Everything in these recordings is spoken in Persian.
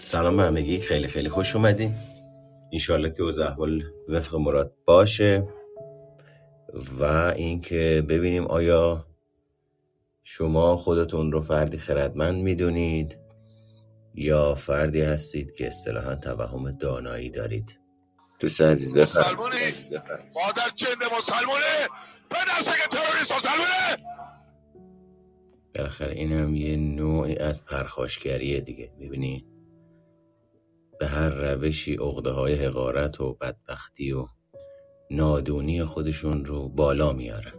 سلام به همگی. خیلی خیلی خوش اومدین. انشالله که اوضاع احوال وفق مراد باشه. و اینکه ببینیم آیا شما خودتون رو فردی خردمند می‌دونید یا فردی هستید که اصطلاحا توهم دانایی دارید. دوست عزیز بفرمایید. مسلمانی مادر جنده مسلمانه پدر سگ تروریست مسلمانه بالاخره این هم یه نوعی از پرخاشگریه دیگه. می‌بینی؟ به هر روشی عقده های حقارت و بدبختی و نادونی خودشون رو بالا میارن.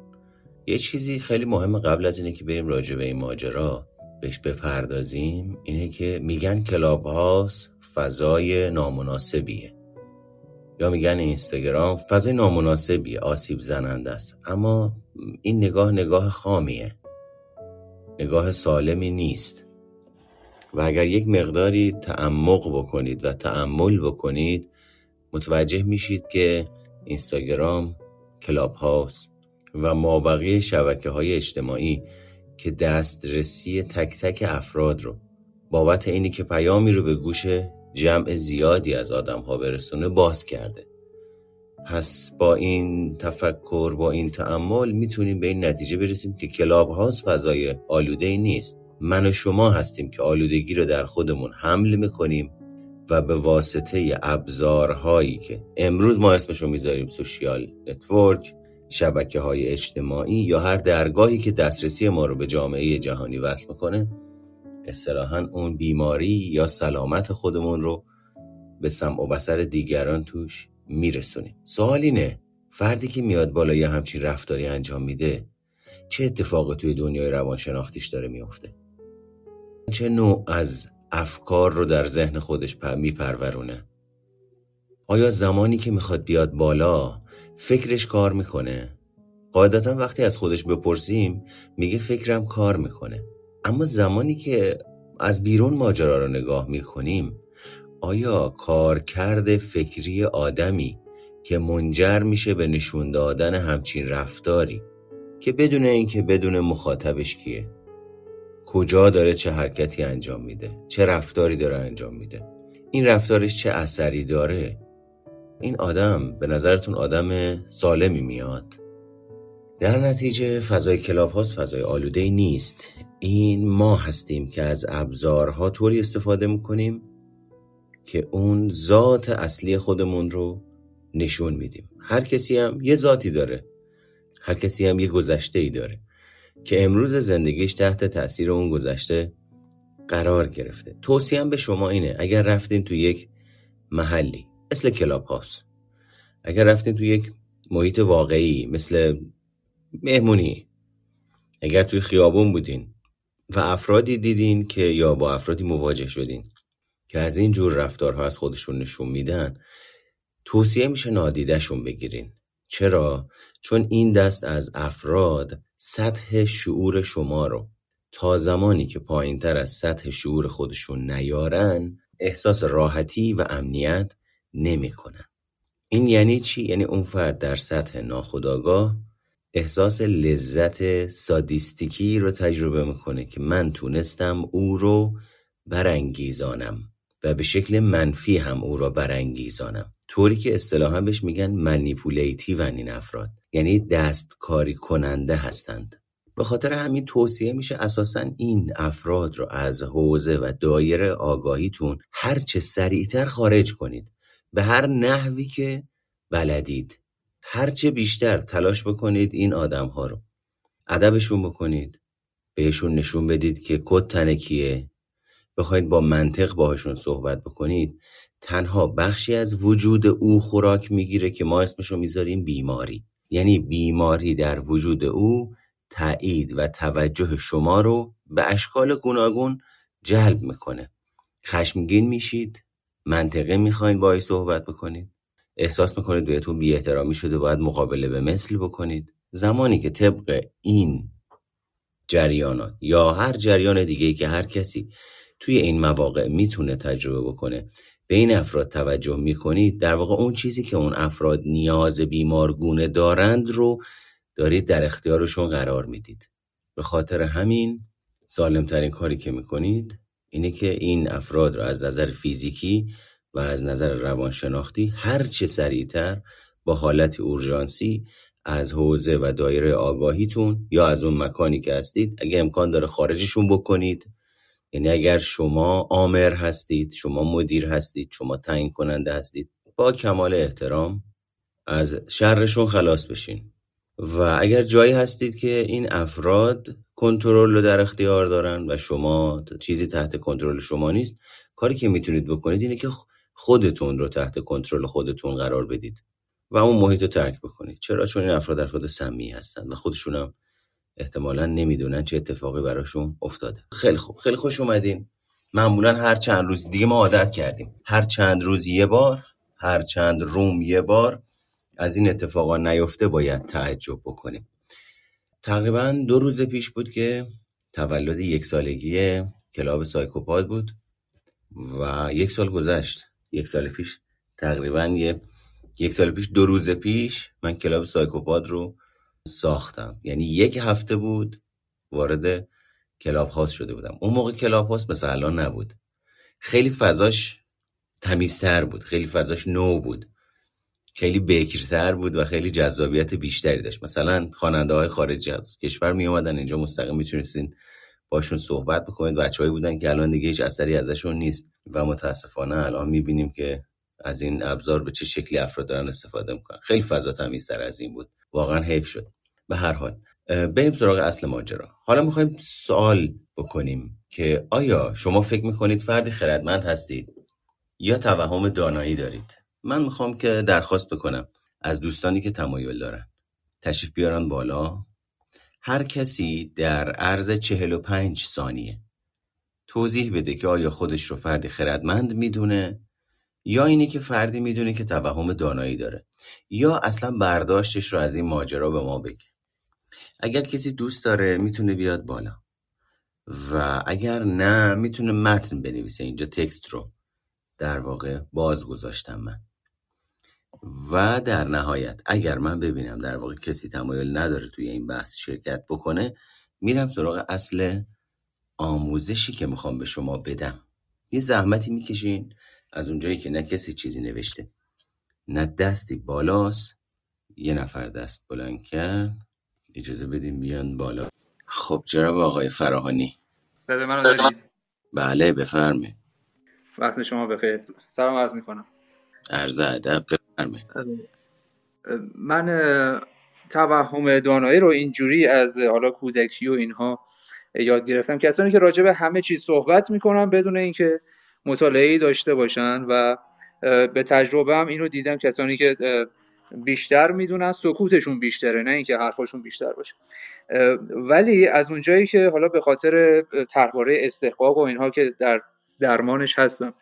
یه چیزی خیلی مهم قبل از اینه که بریم راجع به این ماجرا بهش بپردازیم اینه که میگن کلاب هاوس فضای نامناسبیه. یا میگن اینستاگرام فضای نامناسبیه آسیب زننده است. اما این نگاه نگاه خامیه. نگاه سالمی نیست. و اگر یک مقداری تعمق بکنید و تعمل بکنید متوجه میشید که اینستاگرام کلاب هاوس و مابقی شبکه های اجتماعی که دسترسی تک تک افراد رو بابت اینی که پیامی رو به گوش جمع زیادی از آدم ها برسونه باز کرده. پس با این تفکر با این تأمل می‌تونیم به این نتیجه برسیم که Clubhouse فضای آلوده ای نیست. من و شما هستیم که آلودگی رو در خودمون حمل می‌کنیم و به واسطه ابزارهایی که امروز ما اسمشو می‌ذاریم social network شبکه های اجتماعی یا هر درگاهی که دسترسی ما رو به جامعه جهانی وصل می‌کنه اصطلاحا اون بیماری یا سلامت خودمون رو به سمع و بسر دیگران توش میرسونیم. سوال اینه فردی که میاد بالا یه همچین رفتاری انجام میده چه اتفاقی توی دنیای روانشناختیش داره میفته چه نوع از افکار رو در ذهن خودش میپرورونه؟ آیا زمانی که می‌خواد بیاد بالا فکرش کار می‌کنه؟ قاعدتا وقتی از خودش بپرسیم میگه فکرم کار می‌کنه. اما زمانی که از بیرون ماجرا رو نگاه می‌کنیم آیا کارکرد فکری آدمی که منجر میشه به نشون دادن همچین رفتاری که بدون اینکه بدون مخاطبش کیه؟ کجا داره چه حرکتی انجام میده؟ چه رفتاری داره انجام میده؟ این رفتارش چه اثری داره؟ این آدم به نظرتون آدم سالمی میاد؟ در نتیجه فضای کلاب هاست فضای آلوده نیست. این ما هستیم که از ابزارها طوری استفاده می‌کنیم که اون ذات اصلی خودمون رو نشون میدیم. هر کسی هم یه ذاتی داره. هر کسی هم یه گذشته ای داره. که امروز زندگیش تحت تاثیر اون گذشته قرار گرفته توصیم به شما اینه اگر رفتین تو یک محلی مثل کلاب هاست اگر رفتین تو یک محیط واقعی مثل مهمونی اگر توی خیابون بودین و افرادی دیدین که یا با افرادی مواجه شدین که از این جور رفتارها از خودشون نشون میدن توصیه میشه نادیدشون بگیرین چرا؟ چون این دست از افراد سطح شعور شما رو تا زمانی که پایین تر از سطح شعور خودشون نیارن احساس راحتی و امنیت نمی‌کنن. این یعنی چی؟ یعنی اون فرد در سطح ناخودآگاه احساس لذت سادیستیکی رو تجربه می‌کنه که من تونستم او رو برانگیزانم و به شکل منفی هم او را برانگیزانم طوری که اصطلاحا بهش میگن منیپولیتیو این افراد. یعنی دستکاری کننده هستند. به خاطر همین توصیه میشه اساسا این افراد رو از حوزه و دایره آگاهیتون هرچه سریعتر خارج کنید. به هر نحوی که بلدید. هرچه بیشتر تلاش بکنید این آدم ها رو. ادبشون بکنید. بهشون نشون بدید که کد تن کیه. بخواید با منطق باهاشون صحبت بکنید. تنها بخشی از وجود او خوراک می‌گیره که ما اسمشو می‌ذاریم بیماری. یعنی بیماری در وجود او تایید و توجه شما رو به اشکال گوناگون جلب می‌کنه. خشمگین میشید منطقه می‌خواین باهاش صحبت بکنید. احساس می‌کنید بهتون بی احترامی شده باید مقابله به مثل بکنید. زمانی که طبق این جریانات یا هر جریان دیگه که هر کسی توی این مواقع می‌تونه تجربه بکنه به این افراد توجه می‌کنید در واقع اون چیزی که اون افراد نیاز بیمارگونه دارند رو دارید در اختیارشون قرار می‌دید. به خاطر همین سالمترین کاری که می‌کنید اینه که این افراد رو از نظر فیزیکی و از نظر روانشناختی هر چه سریعتر با حالت اورژانسی از حوزه و دایره آگاهیتون یا از اون مکانی که هستید اگه امکان داره خارجشون بکنید یعنی اگر شما آمر هستید شما مدیر هستید شما تعیین کننده هستید با کمال احترام از شرشون خلاص بشین. و اگر جایی هستید که این افراد کنترل رو در اختیار دارن و شما چیزی تحت کنترل شما نیست کاری که می‌تونید بکنید اینه که خودتون رو تحت کنترل خودتون قرار بدید و اون محیط رو ترک بکنید. چرا؟ چون این افراد افراد سمی هستن و خودشون هم احتمالا نمی‌دونن چه اتفاقی براشون افتاده. خیلی خوب. خیلی خوش اومدین. معمولا هر چند روز دیگه ما عادت کردیم. هر چند روز یه بار هر چند room یه بار از این اتفاقا نیفته باید تعجب بکنیم. تقریبا دو روز پیش بود که تولد یک سالگی club سایکوپاد بود و یک سال گذشت. یک سال پیش. تقریبا یه یک سال پیش دو روز پیش من club سایکوپاد رو ساختم. یعنی یک هفته بود وارد Clubhouse شده بودم. اون موقع Clubhouse مثل الان نبود. خیلی فضاش تمیزتر بود. خیلی فضاش نو بود. خیلی بکرتر بود و خیلی جذابیت بیشتری داشت. مثلا خواننده های خارج از کشور می اومدن اینجا. مستقیم می‌تونستین باشون صحبت بکنید. بچههایی بودن که الان دیگه هیچ اثری ازشون نیست. و متاسفانه الان می‌بینیم که از این ابزار به چه شکلی افراد دارن استفاده می‌کنن. خیلی فضا تمیزتر از این بود. واقعا حیف شد. به هر حال بریم سراغ اصل ماجرا. حالا می‌خوایم سوال بکنیم که آیا شما فکر می‌کنید فردی خردمند هستید یا توهم دانایی دارید؟ من می‌خوام که درخواست بکنم از دوستانی که تمایل دارن. تشریف بیارن بالا. هر کسی در عرض 45 ثانیه توضیح بده که آیا خودش رو فردی خردمند می‌دونه یا اینی که فردی می‌دونه که توهم دانایی داره یا اصلا برداشتش رو از این ماجرا به ما بگه. اگر کسی دوست داره می‌تونه بیاد بالا. و اگر نه می‌تونه متن بنویسه. اینجا تکست رو در واقع باز گذاشتم من. و در نهایت اگر من ببینم در واقع کسی تمایل نداره توی این بحث شرکت بکنه میرم سراغ اصل آموزشی که می‌خوام به شما بدم. یه زحمتی می‌کشین از اونجایی که نه کسی چیزی نوشته. نه دستی بالاست. یه نفر دست بلند کرد. اجازه بدیم بیان بالا. خب جناب آقای فراهانی. صدای منو دارید بله بفرمایید. وقت شما بخیر. سلام عرض می‌کنم. عرض ادب بفرمایید. من توهم دانایی رو اینجوری از حالا کودکی و اینها یاد گرفتم. کسانی که راجع به همه چیز صحبت می‌کنن بدون اینکه مطالعه داشته باشن و به تجربه هم اینو دیدم کسانی که بیشتر می‌دونن سکوتشون بیشتره نه اینکه حرفاشون بیشتر باشه. ولی از اونجایی که حالا به خاطر طرحواره استحقاق و اینها که در درمانش هستم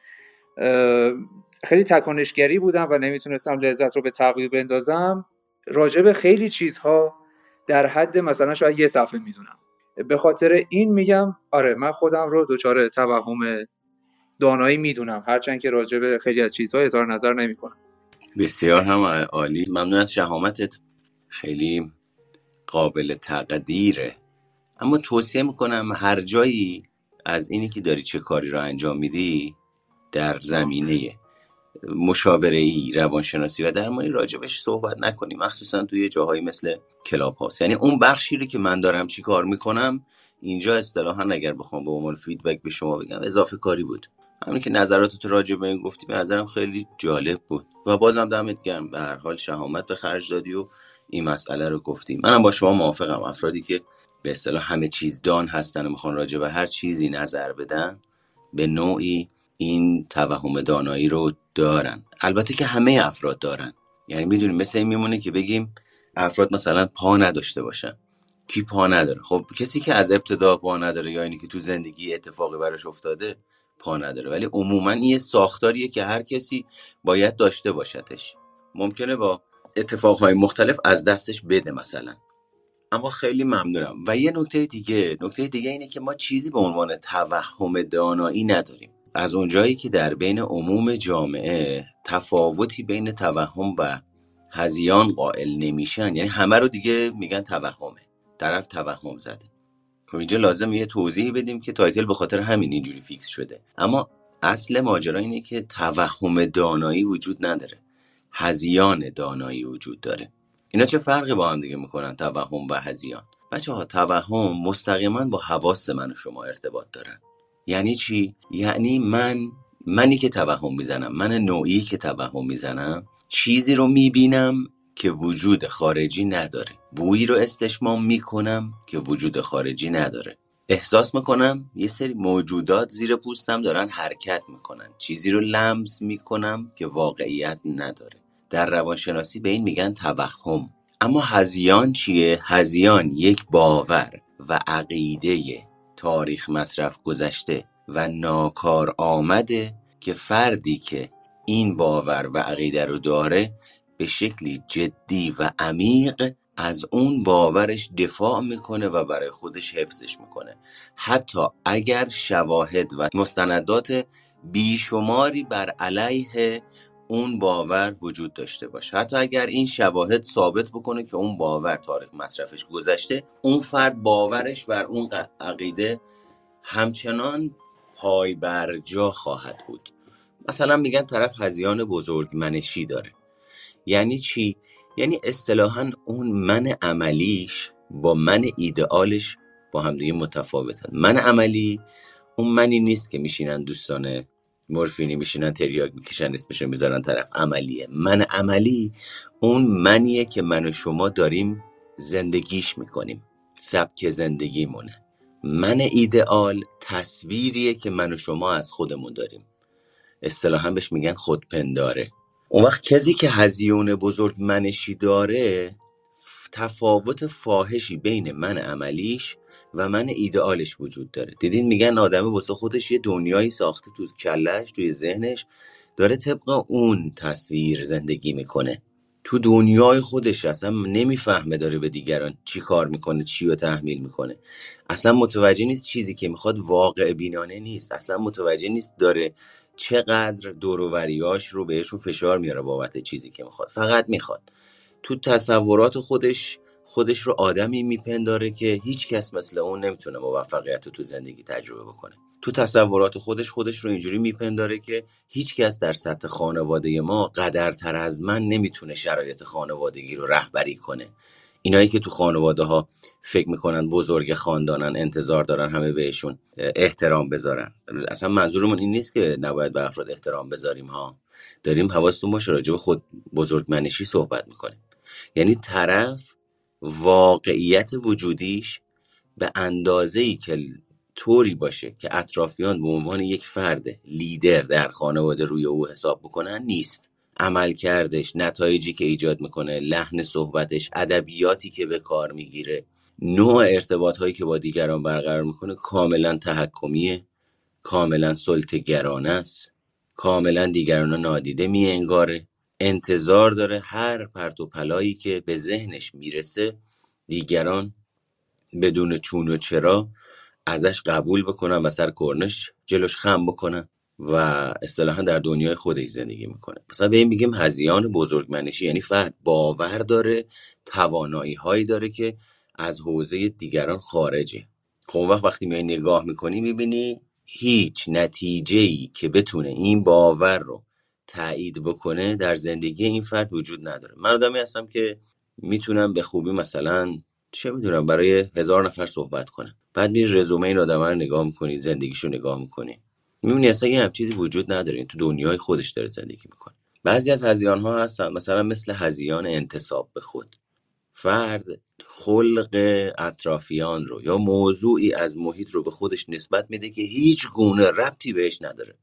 خیلی تکانشگری بودم و نمی‌تونستم لذت رو به تغییر بندازم راجع به خیلی چیزها در حد مثلا شاید یه صفحه می‌دونم. به خاطر این میگم آره من خودم رو دچار توهم دانایی می‌دونم هرچند که راجع به خیلی از چیزها اظهار نظر نمی‌کنم. بسیار هم عالی. ممنون از شهامتت. خیلی قابل تقدیره. اما توصیه می‌کنم هر جایی از اینی که داری چه کاری را انجام میدی در زمینه مشاوره ای روانشناسی و درمانی راجبش صحبت نکنیم مخصوصا توی جاهایی مثل کلاب هاست. یعنی اون بخشی رو که من دارم چی کار می‌کنم اینجا اصطلاحا اگر بخوام به عنوان فیدبک به شما بگم اضافه کاری بود. همین که نظراتت راجع به این گفتی به نظرم خیلی جالب بود. و بازم دمت گرم. به هر حال شهامت به خرج دادی و این مسئله رو گفتی. منم با شما موافقم. افرادی که به اصطلاح همه چیز دان هستن و می‌خوان راجع به هر چیزی نظر بدن به نوعی این توهم دانایی رو دارن. البته که همه افراد دارن. یعنی می‌دونیم مثل این میمونه که بگیم افراد مثلا پا نداشته باشن. کی پا نداره؟ خب کسی که از ابتدا پا نداره یا اینی که تو زندگی اتفاقی براش افتاده پا نداره. ولی عموما این یه ساختاریه که هر کسی باید داشته باشدش ممکنه با اتفاقهای مختلف از دستش بده مثلا. اما خیلی ممنونم. و یه نکته دیگه. نکته دیگه اینه که ما چیزی به عنوان توهم دانایی نداریم. از اونجایی که در بین عموم جامعه تفاوتی بین توهم و هزیان قائل نمیشن. یعنی همه رو دیگه میگن توهمه. طرف توهم زده. خب اینجا لازم یه توضیحی بدیم که title به خاطر همین اینجوری fix شده. اما اصل ماجرا اینه که توهم دانایی وجود نداره. هذیان دانایی وجود داره. اینا چه فرقی با هم دیگه می‌کنن توهم و هذیان؟ بچه ها توهم مستقیما با حواس من و شما ارتباط دارن. یعنی چی؟ یعنی من منی که توهم می‌زنم من نوعی که توهم می‌زنم چیزی رو می‌بینم که وجود خارجی نداره. بویی رو استشمام می‌کنم که وجود خارجی نداره. احساس می‌کنم یه سری موجودات زیر پوستم دارن حرکت می‌کنن. چیزی رو لمس می‌کنم که واقعیت نداره. در روانشناسی به این میگن توهم. اما هزیان چیه؟ هزیان یک باور و عقیده تاریخ مصرف گذشته و ناکار آمده که فردی که این باور و عقیده رو داره به شکلی جدی و عمیق از اون باورش دفاع می‌کنه و برای خودش حفظش می‌کنه. حتی اگر شواهد و مستندات بیشماری بر علیه اون باور وجود داشته باشه. حتی اگر این شواهد ثابت بکنه که اون باور تاریخ مصرفش گذشته اون فرد باورش بر اون عقیده همچنان پای بر جا خواهد بود. مثلا میگن طرف هزیان بزرگ منشی داره. یعنی چی؟ یعنی اصطلاحا اون من عملیش با من ایدئالش با همدیگه متفاوتن. من عملی اون منی نیست که میشینن دوستان مورفینی میشینن تریاک می‌کشن اسمشو می‌ذارن طرف عملیه. من عملی اون منیه که من و شما داریم زندگیش می‌کنیم. سبک زندگیمونه. من ایدئال تصویریه که من و شما از خودمون داریم. اصطلاحا بهش میگن خودپنداره. اون وقت کسی که هزیون بزرگ منشی داره تفاوت فاحشی بین من عملیش و من ایدئالش وجود داره. دیدین میگن آدم واسه خودش یه دنیایی ساخته تو کلش توی ذهنش داره طبق اون تصویر زندگی می‌کنه. تو دنیای خودش اصلا نمی‌فهمه داره به دیگران چی کار می‌کنه چی رو تحمیل می‌کنه. اصلا متوجه نیست چیزی که می‌خواد واقع بینانه نیست. اصلا متوجه نیست داره چقدر دوروریاش رو بهشون فشار میاره بابت چیزی که می‌خواد. فقط می‌خواد. تو تصورات خودش خودش رو آدمی میپنداره که هیچ کس مثل اون نمی‌تونه موفقیت رو تو زندگی تجربه بکنه. تو تصورات خودش خودش رو اینجوری میپنداره که هیچ کس در سطح خانواده ما قدرتر از من نمی‌تونه شرایط خانوادگی رو رهبری کنه. اینایی که تو خانواده ها فکر می‌کنن بزرگ خاندانن انتظار دارن همه بهشون احترام بذارن. اصلا منظورمون این نیست که نباید به افراد احترام بذاریم ها. داریم حواستون باشه راجع به خود بزرگ منشی صحبت می‌کنیم. یعنی طرف واقعیت وجودیش به اندازه ای که طوری باشه که اطرافیان به عنوان یک فرد لیدر در خانواده روی او حساب بکنن نیست. عمل کردش نتایجی که ایجاد می‌کنه لحن صحبتش ادبیاتی که به کار می‌گیره نوع ارتباط هایی که با دیگران برقرار می‌کنه کاملا تحکمیه کاملا سلطگرانه است کاملا دیگران نادیده می انگاره انتظار داره هر پرت و پلایی که به ذهنش می‌رسه دیگران بدون چون و چرا ازش قبول بکنن و سر کرنش جلوش خم بکنن. و اصطلاحا در دنیای خودش زندگی می‌کنه. مثلا به این میگیم هزیان بزرگمنشی یعنی فرد باور داره توانایی هایی داره که از حوزه دیگران خارجه. خب وقت وقتی میای نگاه می‌کنی می‌بینی هیچ نتیجه ای که بتونه این باور رو تایید بکنه در زندگی این فرد وجود نداره. من آدمی هستم که می‌تونم به خوبی مثلا چه می‌دونم برای هزار نفر صحبت کنم. بعد میری رزومه این آدم رو نگاه می‌کنی زندگیشو نگاه می‌کنی. می‌بینی اصلا یه چیزی وجود نداره. تو دنیای خودش داره زندگی می‌کنه. بعضی از هزیان ها هستن. مثلا مثل هزیان انتصاب به خود. فرد خلق اطرافیان رو یا موضوعی از محیط رو به خودش نسبت میده که هیچ گونه ربطی بهش نداره.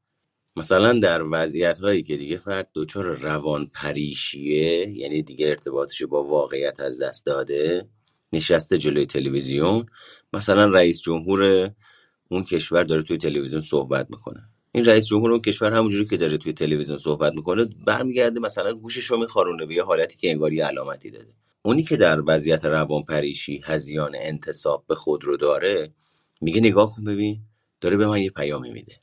مثلا در وضعیت هایی که دیگه فرد دچار روان پریشیه یعنی دیگه ارتباطش با واقعیت از دست داده نشسته جلوی تلویزیون مثلا رئیس جمهور اون کشور داره توی تلویزیون صحبت می‌کنه. این رئیس جمهور اون کشور همونجوری که داره توی تلویزیون صحبت می‌کنه برمیگرده مثلا گوشش رو میخارونه به یه حالتی که انگار یه علامتی داده. اونی که در وضعیت روان پریشی هزیان انتصاب به خود رو داره میگه نگاه کن ببین داره به من یه پیامی میده.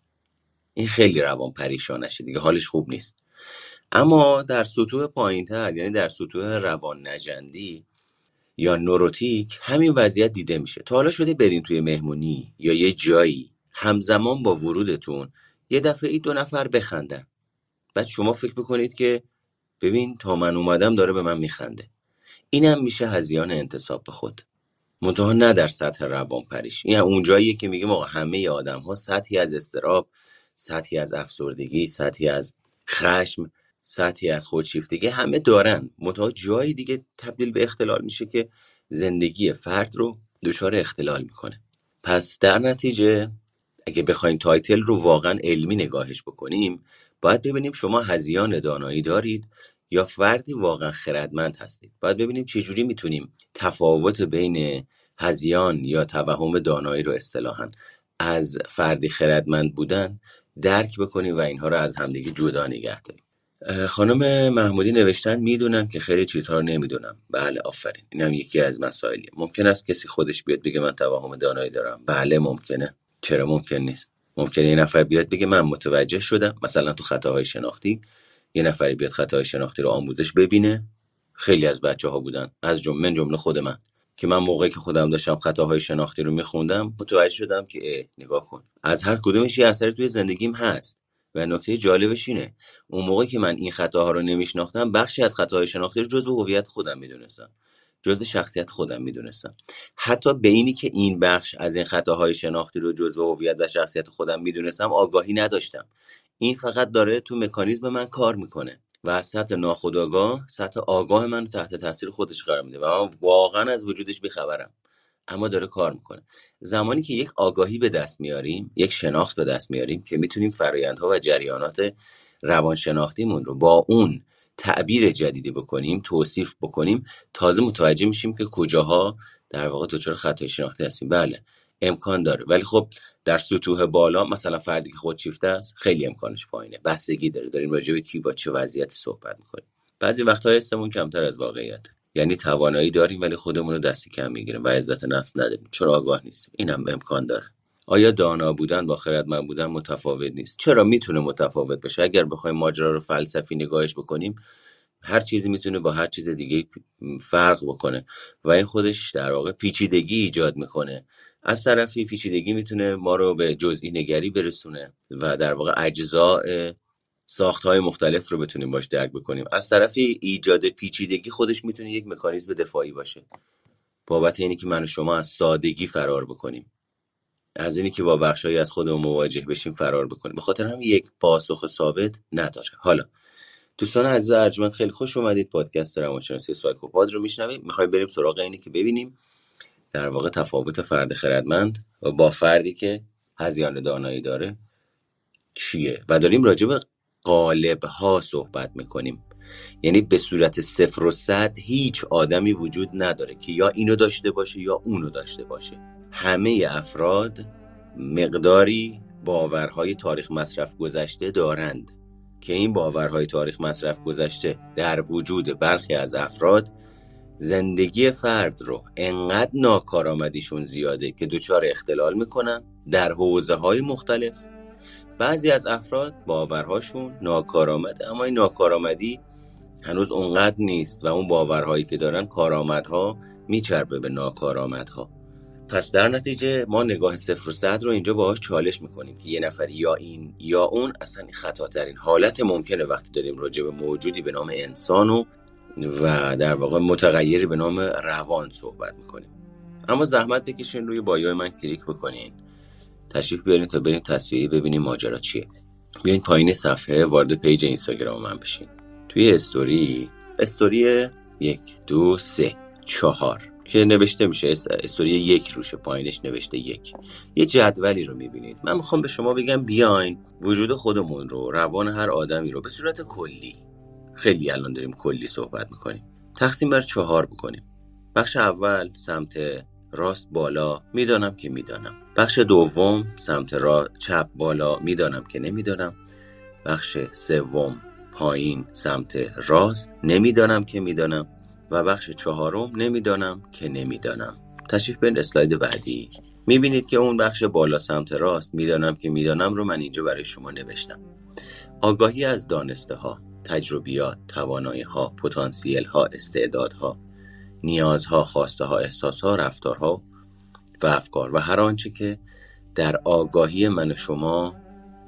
این خیلی روان پریشانشه دیگه حالش خوب نیست. اما در سطوح پایینتر یعنی در سطوح روان نجندی یا نوروتیک همین وضعیت دیده میشه. تا حالا شده برین توی مهمونی یا یه جایی همزمان با ورودتون یه دفعه دو نفر بخندن. بعد شما فکر بکنید که ببین تا من اومدم داره به من میخنده. اینم میشه هزیان انتصاب به خود. منتها نه در سطح روان پریش. این اونجاییه که میگه آقا همه آدم ها سطحی از استراب سطحی از افسردگی سطحی از خشم سطحی از خودشیفتگی همه دارن. منتها جایی دیگه تبدیل به اختلال میشه که زندگی فرد رو دچار اختلال می‌کنه. پس در نتیجه اگه بخوایم title رو واقعا علمی نگاهش بکنیم باید ببینیم شما هذیان دانایی دارید یا فردی واقعا خردمند هستید. باید ببینیم چجوری می‌تونیم تفاوت بین هذیان یا توهم دانایی رو اصطلاحا از فردی خردمند بودن درک بکنیم و اینها رو از همدیگه جدا نگه داریم. خانم محمودی نوشتن می‌دونم که خیلی چیزها رو نمی‌دونم. بله آفرین. اینم یکی از مسائلیه. ممکن است کسی خودش بیاد بگه من توهم دانایی دارم. بله ممکنه. چرا ممکن نیست؟ ممکنه یه نفر بیاد بگه من متوجه شدم. مثلا تو خطاهای شناختی. یه نفری بیاد خطاهای شناختی رو آموزش ببینه. خیلی از بچه ها بودن. از جمله من جمله خود من. که من موقعی که خودم داشتم خطاهای شناختی رو میخوندم متوجه شدم که اه نگاه کن. از هر کدومش یه اثری توی زندگیم هست. و نکته جالبش اینه. اون موقعی که من این خطاها رو نمیشناختم بخشی از خطاهای شناختی جزو هویت خودم می‌دونستم. جزء شخصیت خودم می‌دونستم. حتی به اینی که این بخش از این خطاهای شناختی رو جزء هویت و شخصیت خودم می‌دونستم آگاهی نداشتم. این فقط داره تو مکانیزم من کار می‌کنه و از سطح ناخودآگاه سطح آگاه من تحت تاثیر خودش قرار میده و من واقعا از وجودش بیخبرم. اما داره کار می‌کنه. زمانی که یک آگاهی به دست میاریم یک شناخت به دست میاریم که می‌تونیم فرایندها و جریانات روانشناختیمون رو با اون تعبیر جدیدی بکنیم توصیف بکنیم تازه متوجه میشیم که کجاها در واقع دچار خطای شناختی هستیم. بله امکان داره. ولی خب در سطوح بالا مثلا فردی که خودشیفته است خیلی امکانش پایینه. بستگی داره. داریم راجع به کی با چه وضعیتی صحبت می‌کنیم. بعضی وقتها حسمون کمتر از واقعیت. یعنی توانایی داریم ولی خودمون رو دستی کم می‌گیریم و عزت نفس نداریم. چون آگاه نیستیم؟ اینم امکان داره. آیا دانا بودن با خردمند بودن متفاوت نیست؟ چرا می‌تونه متفاوت باشه؟ اگر بخوایم ماجرا رو فلسفی نگاهش بکنیم هر چیزی می‌تونه با هر چیز دیگه فرق بکنه و این خودش در واقع پیچیدگی ایجاد می‌کنه. از طرفی پیچیدگی می‌تونه ما رو به جزئی نگری برسونه و در واقع اجزاء ساخت های مختلف رو بتونیم باش درک بکنیم. از طرفی ایجاد پیچیدگی خودش می‌تونه یک مکانیزم دفاعی باشه. بابت اینی که من و شما از سادگی فرار بکنیم. از اینی که با بخشهایی از خودمون مواجه بشیم فرار بکنیم. به خاطر هم یک پاسخ ثابت نداره. حالا دوستان عزیز ارجمند خیلی خوش اومدید. پادکست روانشناسی سایکوپاد رو میشنویم می‌خوایم بریم سراغ اینی که ببینیم در واقع تفاوت فرد خردمند با فردی که هزیان دانایی داره چیه؟ و داریم راجع به قالب ها صحبت می‌کنیم. یعنی به صورت صفر و صد هیچ آدمی وجود نداره که یا اینو داشته باشه یا اونو داشته باشه. همه افراد مقداری باورهای تاریخ مصرف گذشته دارند که این باورهای تاریخ مصرف گذشته در وجود برخی از افراد زندگی فرد رو انقدر ناکارآمدیشون زیاده که دچار اختلال می‌کنن در حوزه های مختلف. بعضی از افراد باورهاشون ناکارآمده اما این ناکارآمدی هنوز اونقدر نیست و اون باورهایی که دارن کارآمدها میچربه به ناکارآمدها. پس در نتیجه ما نگاه صفر و صد رو اینجا باهاش چالش می‌کنیم که یه نفر یا این یا اون اصلا خطاترین حالت ممکنه وقتی داریم راجع به موجودی به نام انسان و و در واقع متغیری به نام روان صحبت می‌کنیم. اما زحمت بکشین روی bio من کلیک بکنین. تشریف بیارین تا بریم تصویری ببینیم ماجرا چیه. بیاین پایین صفحه وارد page اینستاگرام من بشین. توی story story یک دو سه چهار که نوشته میشه استوری یک روشه پایینش نوشته یک. یه جدولی رو می‌بینید. من می‌خوام به شما بگم بیاین وجود خودمون رو روان هر آدمی رو به صورت کلی. خیلی الان داریم کلی صحبت می‌کنیم. تقسیم بر چهار بکنیم. بخش اول سمت راست بالا. می‌دانم که می‌دانم. بخش دوم سمت را چپ بالا می‌دانم که نمی‌دانم. بخش سوم پایین سمت راست نمی‌دانم که می‌دانم. و بخش چهارم نمی‌دانم که نمی‌دانم. تشریف به اسلاید بعدی. می‌بینید که اون بخش بالا سمت راست می‌دانم که می‌دانم رو من اینجا برای شما نوشتم. آگاهی از دانسته ها تجربیات توانایی ها پتانسیل ها استعدادها نیازها خواسته ها احساسها رفتارها و افکار و هر آنچه که در آگاهی من و شما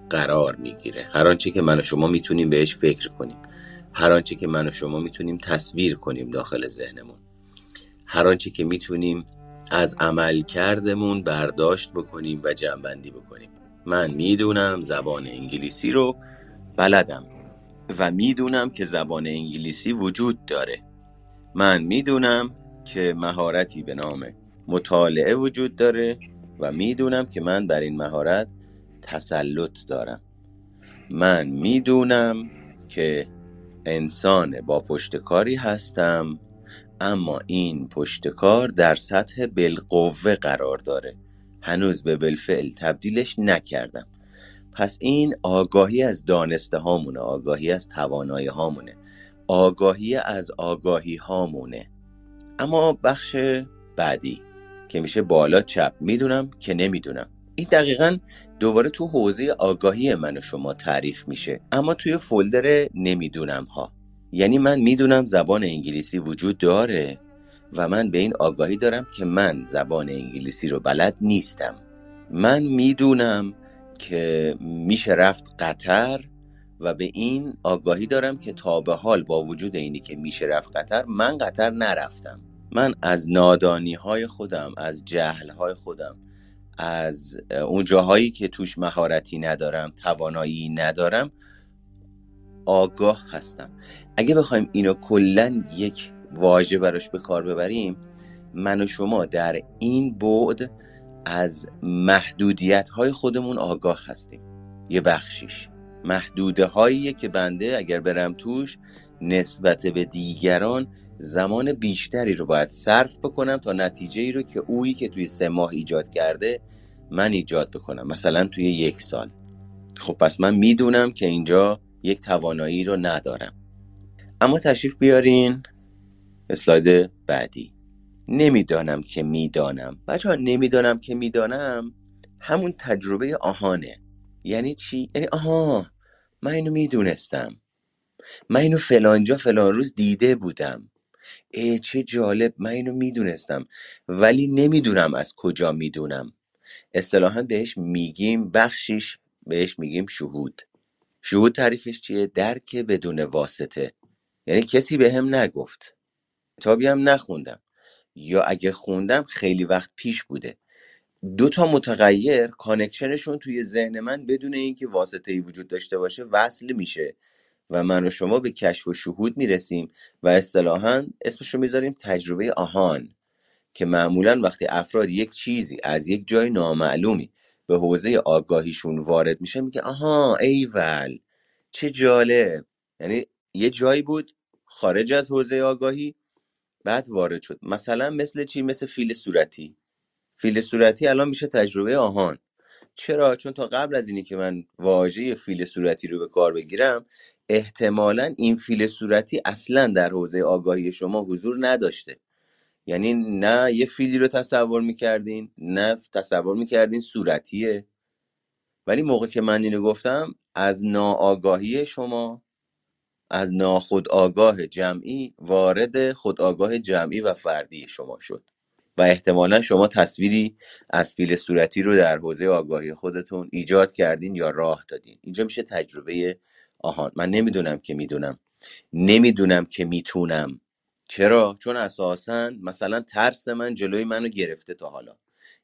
قرار می‌گیره. هر آنچه که من و شما می‌تونیم بهش فکر کنیم. هر آنچه که من و شما می‌تونیم تصویر کنیم داخل ذهنمون. هر آنچه که می‌تونیم از عمل کردمون برداشت بکنیم و جنبندی بکنیم. من می‌دونم زبان انگلیسی رو بلدم و می‌دونم که زبان انگلیسی وجود داره. من می‌دونم که مهارتی به نام مطالعه وجود داره و می‌دونم که من بر این مهارت تسلط دارم. من می‌دونم که انسان با پشتکاری هستم اما این پشتکار در سطح بالقوه قرار داره. هنوز به بالفعل تبدیلش نکردم. پس این آگاهی از دانسته هامونه آگاهی از توانایی هامونه آگاهی از آگاهی هامونه. اما بخش بعدی. که میشه بالا چپ. می‌دونم که نمی‌دونم. این دقیقا دوباره تو حوزه آگاهی من و شما تعریف میشه. اما توی فولدر نمی‌دونم ها یعنی من می‌دونم زبان انگلیسی وجود داره و من به این آگاهی دارم که من زبان انگلیسی رو بلد نیستم. من می‌دونم که میشه رفت قطر و به این آگاهی دارم که تا به حال با وجود اینی که میشه رفت قطر من قطر نرفتم. من از نادانی های خودم از جهل های خودم از اون جاهایی که توش مهارتی ندارم توانایی ندارم آگاه هستم. اگه بخوایم اینو کلا یک واژه براش به کار ببریم من و شما در این بعد از محدودیت های خودمون آگاه هستیم. یه بخشیش. محدوده هاییه که بنده اگر برم توش نسبت به دیگران زمان بیشتری رو باید صرف بکنم تا نتیجه ای رو که اویی که توی سه ماه ایجاد کرده من ایجاد بکنم. مثلا توی یک سال. خب پس من می‌دونم که اینجا یک توانایی رو ندارم. اما تشریف بیارین. اسلاید بعدی. نمی‌دانم که می‌دانم. بچه ها نمی‌دانم که می‌دانم همون تجربه آهانه. یعنی چی؟ یعنی آها من اینو می‌دونستم. من اینو فلانجا فلان روز دیده بودم. ای چه جالب من اینو می‌دونستم. ولی نمی‌دونم از کجا می‌دونم. اصطلاحا بهش میگیم بخشیش بهش میگیم شهود. شهود تعریفش چیه؟ درک بدون واسطه. یعنی کسی به هم نگفت. کتابی هم نخوندم. یا اگه خوندم خیلی وقت پیش بوده. دو تا متغیر کانکشنشون توی ذهن من بدون اینکه واسطه ای وجود داشته باشه وصل میشه. و من و شما به کشف و شهود می‌رسیم و اصطلاحا اسمش رو می‌ذاریم تجربه آهان که معمولا وقتی افراد یک چیزی از یک جای نامعلومی به حوزه آگاهیشون وارد میشه میگه آها ایول چه جالب. یعنی یه جایی بود خارج از حوزه آگاهی بعد وارد شد. مثلا مثل چی؟ مثل فیل صورتی. فیل صورتی الان میشه تجربه آهان. چرا؟ چون تا قبل از اینی که من واژه فیل صورتی رو به کار بگیرم احتمالا این فیل صورتی اصلا در حوزه آگاهی شما حضور نداشته. یعنی نه یه فیلی رو تصور می‌کردین نه تصور می‌کردین صورتیه. ولی موقع که من اینو گفتم از ناآگاهی شما از ناخودآگاه جمعی وارد خودآگاه جمعی و فردی شما شد. و احتمالا شما تصویری از فیل صورتی رو در حوزه آگاهی خودتون ایجاد کردین یا راه دادین. اینجا میشه تجربه آهان من نمی‌دونم که می‌دونم. نمی‌دونم که می‌تونم. چرا؟ چون اساسا مثلا ترس من جلوی منو گرفته تا حالا.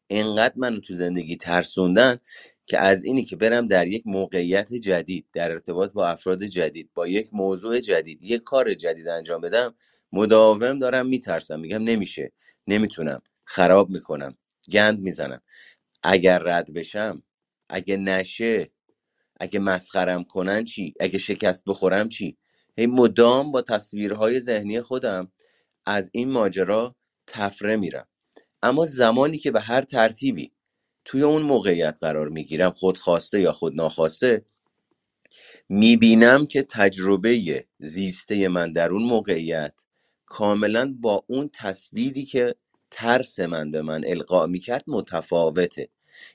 انقدر منو تو زندگی ترسوندن که از اینی که برم در یک موقعیت جدید در ارتباط با افراد جدید با یک موضوع جدید یک کار جدید انجام بدم مداوم دارم میترسم. میگم نمیشه. نمی‌تونم. خراب می‌کنم. گند می‌زنم. اگر رد بشم اگه نشه اگه مسخرم کنن چی؟ اگه شکست بخورم چی؟ هی مدام با تصویرهای ذهنی خودم از این ماجرا تفره میرم. اما زمانی که به هر ترتیبی توی اون موقعیت قرار می‌گیرم خود خواسته یا خود ناخواسته می‌بینم که تجربه زیسته من در اون موقعیت کاملا با اون تصویری که ترس من به من القا می‌کرد متفاوته.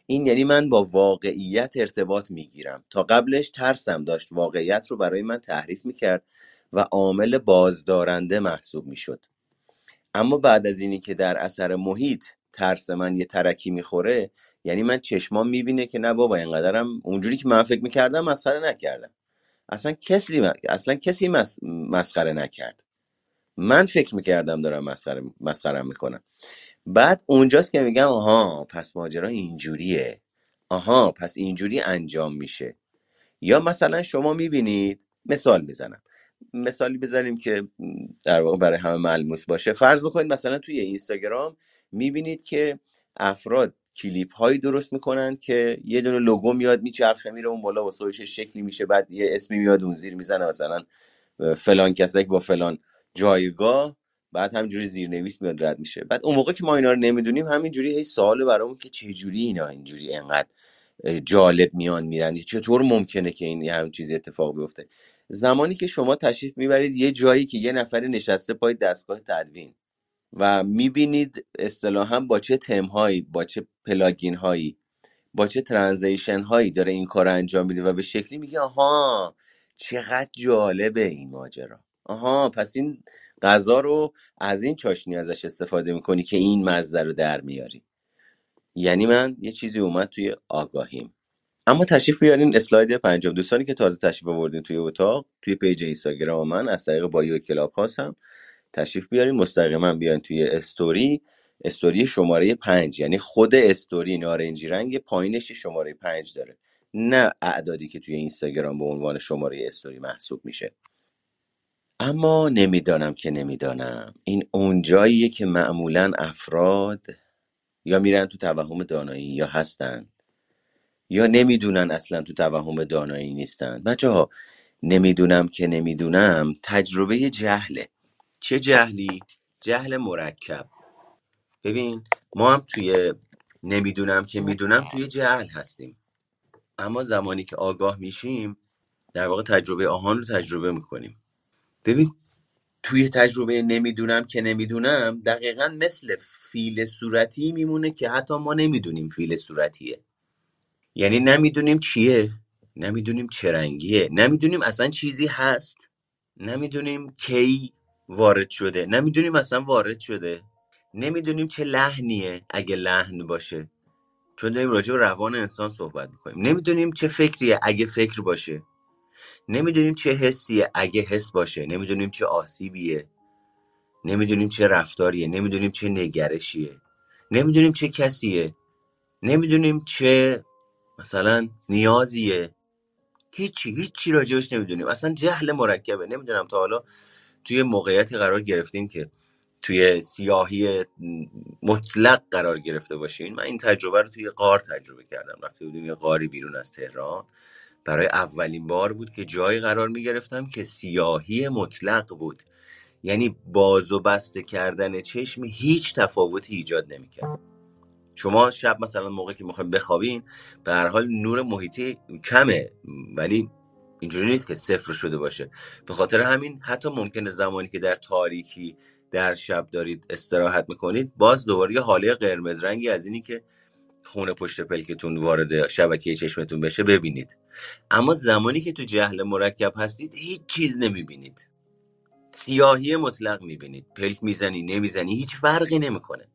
این یعنی من با واقعیت ارتباط می‌گیرم. تا قبلش ترسم داشت واقعیت رو برای من تحریف می‌کرد و عامل بازدارنده محسوب می‌شد. اما بعد از اینی که در اثر محیط ترس من یه ترکی می‌خوره یعنی من چشمام می‌بینه که نه بابا اینقدرم اونجوری که من فکر می‌کردم مسخره نکردم. اصلا کسی اصلا کسی مس... مسخره نکرد. من فکر می‌کردم دارم مسخره مسخرم می‌کنم. بعد اونجاست که میگم آها پس ماجرا اینجوریه. آها پس اینجوری انجام میشه. یا مثلا شما می‌بینید مثال می‌زنم. مثالی بزنیم که در واقع برای همه ملموس باشه. فرض بکنید مثلا توی اینستاگرام می‌بینید که افراد کلیپ هایی درست می‌کنن که یه دونه لوگو میاد میچرخه میره اون بالا واسه شکلی میشه بعد یه اسمی میاد اون زیر می‌زنه مثلا فلان کسک با فلان جایگاه. بعد همینجوری زیرنویس میاد رد میشه. بعد اون موقع که ما اینا رو نمی‌دونیم همینجوری هی سوال برامون که چه جوری اینا اینجوری انقدر جالب میان میرن؟ چطور ممکنه که این همین چیزی اتفاق بیفته؟ زمانی که شما تشریف می‌برید یه جایی که یه نفر نشسته پای دستگاه تدوین و می‌بینید اصطلاحا با چه تمهایی با چه plugin هایی با چه transition هایی داره این کار انجام میده و به شکلی میگه آها چقدر جالبه این ماجرا. آها پس این غذا رو از این چاشنی ازش استفاده می‌کنی که این مزه رو در میاری. یعنی من یه چیزی اومد توی آگاهیم. اما تشریف بیارین اسلاید پنجم دوستانی که تازه تشریف آوردین توی اتاق توی page اینستاگرام من از طریق bio کلاب هاوسم تشریف بیارین مستقیما بیاین توی story. story شماره پنج یعنی خود استوری نارنجی رنگ پایینش شماره پنج داره. نه اعدادی که توی اینستاگرام به عنوان شماره استوری محسوب میشه. اما نمی‌دانم که نمی‌دانم. این اونجاییه که معمولا افراد یا میرن تو توهم دانایی یا هستن یا نمی‌دونن اصلا تو توهم دانایی نیستن. بچه ها نمی‌دونم که نمی‌دونم تجربه جهله. چه جهلی؟ جهل مرکب. ببین ما هم توی نمی‌دونم که می‌دونم توی جهل هستیم. اما زمانی که آگاه میشیم در واقع تجربه آهان رو تجربه می‌کنیم. ببین توی تجربه نمی‌دونم که نمی‌دونم دقیقا مثل فیل صورتی میمونه که حتی ما نمی‌دونیم فیل صورتیه. یعنی نمی‌دونیم چیه نمی‌دونیم چه رنگیه نمی‌دونیم اصلا چیزی هست نمی‌دونیم کی وارد شده نمی‌دونیم اصلا وارد شده نمی‌دونیم چه لحنیه اگه لحن باشه. چون داریم راجع به روان انسان صحبت می‌کنیم. نمی‌دونیم چه فکریه اگه فکر باشه. نمی‌دونیم چه حسیه اگه حس باشه نمی‌دونیم چه آسیبیه نمی‌دونیم چه رفتاریه نمی‌دونیم چه نگرشیه نمی‌دونیم چه کسیه نمی‌دونیم چه مثلا نیازیه. هیچی هیچی راجبش نمی‌دونیم. اصلا جهل مرکبه. نمی‌دونم تا حالا توی موقعیتی قرار گرفتیم که توی سیاهی مطلق قرار گرفته باشین. من این تجربه رو توی غار تجربه کردم. رفته بودیم یه غاری بیرون از تهران. برای اولین بار بود که جایی قرار می گرفتم که سیاهی مطلق بود. یعنی باز و بسته کردن چشم هیچ تفاوتی ایجاد نمی‌کرد. شما شب مثلا موقعی که می‌خوایم بخوابین به هر حال نور محیطی کمه ولی اینجوری نیست که صفر شده باشه. به خاطر همین حتی ممکنه زمانی که در تاریکی در شب دارید استراحت می‌کنید باز دوباره یه حاله قرمز رنگی از اینی که خونه پشت پلکتون وارد شبکه چشمتون بشه ببینید. اما زمانی که تو جهل مرکب هستید هیچ چیز نمی‌بینید. سیاهی مطلق می‌بینید. پلک می‌زنی نمی‌زنی هیچ فرقی نمی‌کنه.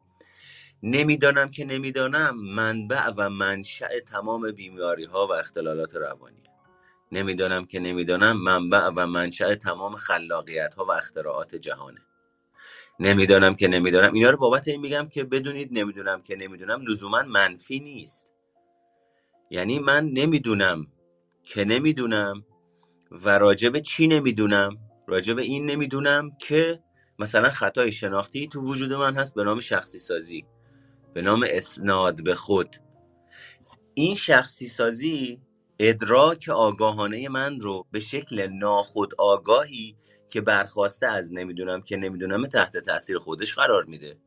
نمی‌دانم که نمی‌دانم منبع و منشأ تمام بیماری ها و اختلالات روانی نمی‌دانم که نمی‌دانم منبع و منشأ تمام خلاقیت ها و اختراعات جهانه. نمی‌دانم که نمی‌دانم. اینا رو بابت این میگم که بدونید نمی‌دونم که نمی‌دونم. لزوما منفی نیست. یعنی من نمی‌دونم که نمی‌دونم و راجب چی نمی‌دونم. راجب این نمی‌دونم که مثلا خطای شناختی تو وجود من هست به نام شخصی سازی به نام اسناد به خود. این شخصی سازی ادراک آگاهانه من رو به شکل ناخود آگاهی که برخواسته از نمی‌دونم که نمی‌دونم تحت تاثیر خودش قرار میده.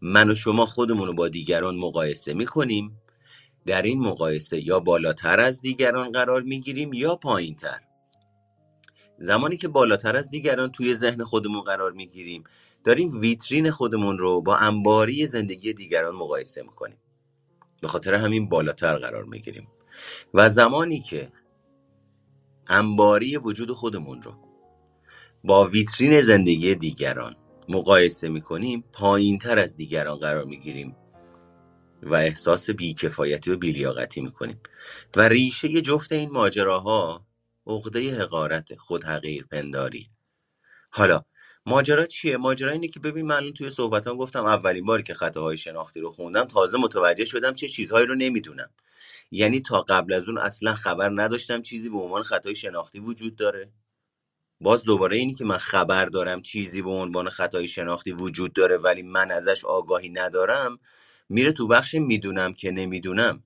من و شما خودمون رو با دیگران مقایسه می‌کنیم. در این مقایسه یا بالاتر از دیگران قرار می‌گیریم یا پایینتر. زمانی که بالاتر از دیگران توی ذهن خودمون قرار می‌گیریم داریم ویترین خودمون رو با انباری زندگی دیگران مقایسه می‌کنیم. به خاطر همین بالاتر قرار می‌گیریم. و زمانی که انباری وجود خودمون رو با ویترین زندگی دیگران مقایسه می‌کنیم پایین تر از دیگران قرار می‌گیریم و احساس بیکفایتی و بیلیاقتی می‌کنیم. و ریشه جفت این ماجراها عقده حقارت خود حقیر پنداری. حالا ماجرا چیه؟ ماجرا اینه که ببین من توی صحبتام گفتم اولین باری که خطاهای شناختی رو خوندم تازه متوجه شدم چه چیزهایی رو نمی‌دونم. یعنی تا قبل از اون اصلا خبر نداشتم چیزی به عنوان خطای شناختی وجود داره. باز دوباره اینی که من خبر دارم چیزی به عنوان خطای شناختی وجود داره ولی من ازش آگاهی ندارم میره تو بخش می‌دونم که نمی‌دونم.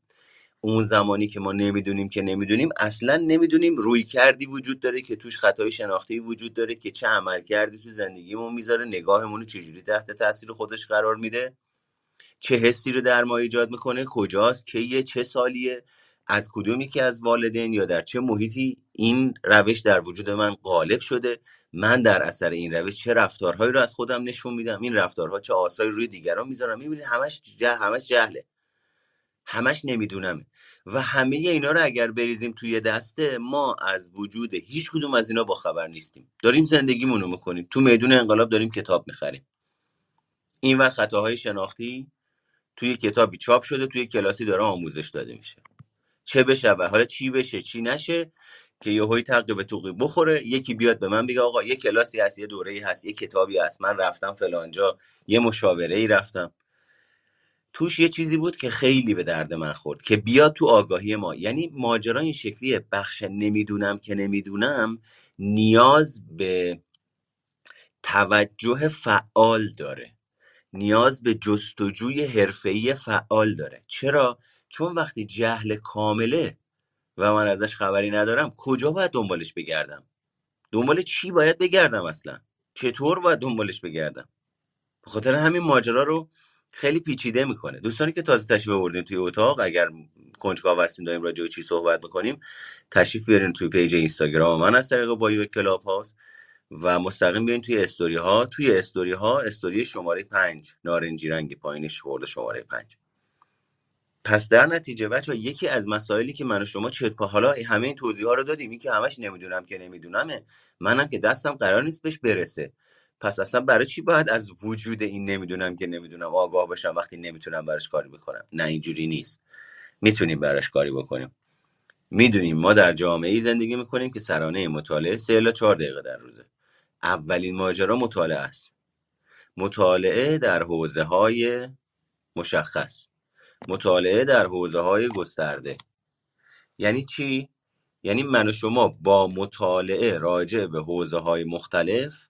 اون زمانی که ما نمی‌دونیم که نمی‌دونیم اصلا نمی‌دونیم روی کردی وجود داره که توش خطای شناختی وجود داره که چه عمل کردی تو زندگیمون می‌ذاره نگاهمون رو چجوری تحت تاثیر خودش قرار میده چه حسی رو در ما ایجاد می‌کنه کجاست کیه چه سالیه. از کدوم یکی از والدین یا در چه محیطی این روش در وجود من غالب شده؟ من در اثر این روش چه رفتارهایی رو از خودم نشون میدم؟ این رفتارها چه آثاری روی دیگران می‌ذارم؟ می‌بینید همش جه، همش جهله. همش نمیدونمه. و همه اینا رو اگر بریزیم توی دسته ما از وجود هیچ کدوم از اینا با خبر نیستیم. داریم زندگیمون رو می‌کنیم. تو میدون انقلاب داریم کتاب می‌خریم. اینور خطاهای شناختی توی کتابی چاپ شده توی کلاسی داره آموزش داده میشه. چه بشه و حالا چی بشه چی نشه که یهویی تقی به توقی بخوره. یکی بیاد به من بگه آقا یه کلاسی هست یه دوره هست یه کتابی هست من رفتم فلانجا یه مشاوره ای رفتم. توش یه چیزی بود که خیلی به درد من خورد که بیاد تو آگاهی ما. یعنی ماجرا این شکلیه. بخش نمی‌دونم که نمی‌دونم نیاز به توجه فعال داره. نیاز به جستجوی حرفه‌ای فعال داره. چرا؟ چون وقتی جهل کامله و من ازش خبری ندارم کجا باید دنبالش بگردم؟ دنبال چی باید بگردم اصلا؟ چطور باید دنبالش بگردم؟ به خاطر همین ماجرا رو خیلی پیچیده می‌کنه. دوستانی که تازه تشریف آوردین توی اتاق اگر کنجکاو هستین داریم راجع به چی صحبت می‌کنیم تشریف بیارین توی page اینستاگرام من از طریق bio کلاب هاوس و مستقیم بیاین توی استوری ها توی استوری ها استوری شماره پنج نارنجی رنگی پایینش خورده شماره پنج. پس در نتیجه بچه یکی از مسائلی که من و شما چت حالا همه این توضیح ها رو دادیم این که همش نمی‌دونم که نمیدونمه. منم که دستم قرار نیست بهش برسه. پس اصلا برای چی باید از وجود این نمی‌دونم که نمی‌دونم آگاه باشم وقتی نمی‌تونم براش کاری بکنم؟ نه اینجوری نیست. می‌تونیم براش کاری بکنیم. می‌دونیم ما در جامعه ای زندگی می‌کنیم که سرانه مطالعه سه الی چهار دقیقه در روزه. اولین ماجرا مطالعه است. مطالعه در حوزه های مشخص. مطالعه در حوزه های گسترده. یعنی چی؟ یعنی من و شما با مطالعه راجع به حوزه های مختلف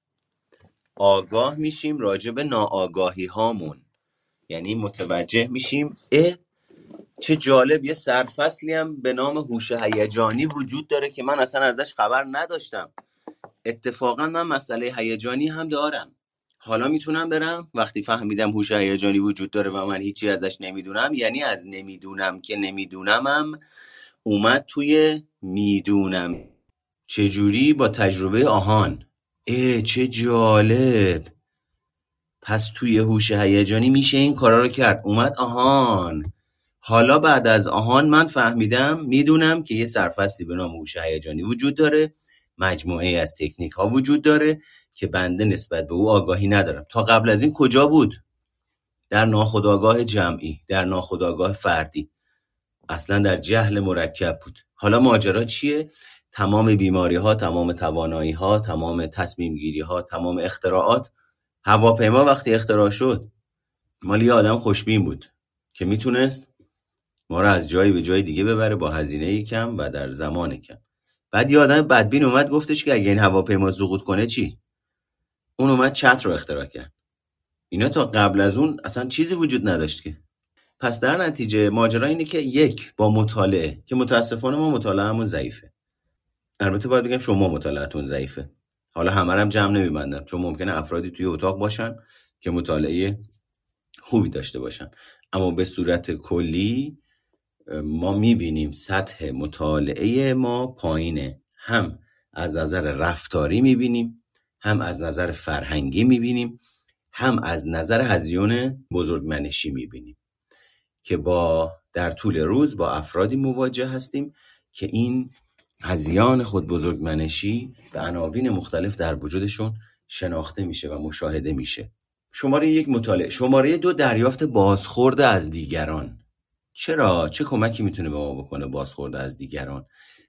آگاه میشیم راجع به ناآگاهی هامون یعنی متوجه میشیم اه چه جالب یه سرفصلی هم به نام هوش هیجانی وجود داره که من اصلا ازش خبر نداشتم. اتفاقا من مسئله هیجانی هم دارم. حالا می‌تونم برم؟ وقتی فهمیدم هوش هیجانی وجود داره و من هیچی ازش نمی‌دونم یعنی از نمی‌دونم که نمیدونمم اومد توی می‌دونم. چجوری؟ با تجربه آهان. اه چه جالب. پس توی هوش هیجانی میشه این کارا رو کرد. اومد آهان. حالا بعد از آهان من فهمیدم می‌دونم که یه سرفصلی به نام هوش هیجانی وجود داره. مجموعه از تکنیک ها وجود داره. که بنده نسبت به او آگاهی ندارم. تا قبل از این کجا بود؟ در ناخودآگاه جمعی در ناخودآگاه فردی. اصلا در جهل مرکب بود. حالا ماجرا چیه؟ تمام بیماری ها تمام توانایی ها تمام تصمیم گیری ها تمام اختراعات. هواپیما وقتی اختراع شد مال آدم خوشبین بود که می‌تونست ما رو از جایی به جای دیگه ببره با هزینه کم و در زمان کم. بعد یه آدم بدبین اومد گفتش که اگه این هواپیما سقوط کنه چی؟ اون اومد چت رو اختراع کرد. اینا تا قبل از اون اصلا چیزی وجود نداشت که. پس در نتیجه ماجرا اینه که یک با مطالعه که متاسفانه ما مطالعهمون ضعیفه. البته باید بگم شما مطالعتون ضعیفه. حالا همه هم جمع نمیبندم. چون ممکنه افرادی توی اتاق باشن که مطالعه خوبی داشته باشن. اما به صورت کلی ما می‌بینیم سطح مطالعه ما پایینه. هم از نظر رفتاری می‌بینیم هم از نظر فرهنگی می‌بینیم هم از نظر هزیون بزرگمنشی می‌بینیم که با در طول روز با افرادی مواجه هستیم که این هزیان خود بزرگمنشی به عناوین مختلف در وجودشون شناخته میشه و مشاهده میشه. شماره یک مطالعه شماره دو دریافت بازخورده از دیگران. چرا؟ چه کمکی می‌تونه به ما بکنه بازخورده از دیگران؟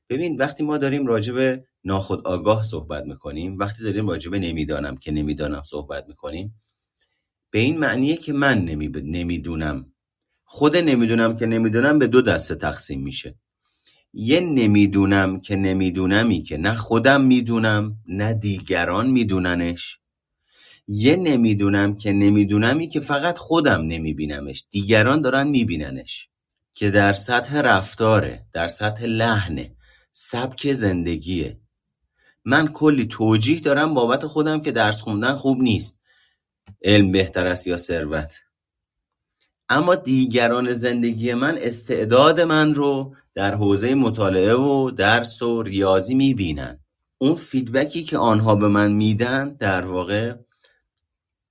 ببین وقتی ما داریم راجع به ناخود آگاه صحبت می‌کنیم. وقتی داریم راجع به نمی‌دانم که نمی‌دانم صحبت می‌کنیم به این معنیه که من نمی... نمی‌دونم. خود نمی‌دونم که نمی‌دونم به دو دسته تقسیم میشه. یه نمی‌دونم که نمیدونمی که نه خودم می‌دونم نه دیگران میدوننش. یه نمی‌دونم که نمیدونمی که فقط خودم نمیبینمش دیگران دارن میبیننش. که در سطح رفتاره در سطح لحنه سبک زندگیه. من کلی توجیه دارم بابت خودم که درس خوندن خوب نیست. علم بهتر است یا ثروت؟ اما دیگران زندگی من استعداد من رو در حوزه مطالعه و درس و ریاضی می‌بینن. اون فیدبکی که آنها به من میدن در واقع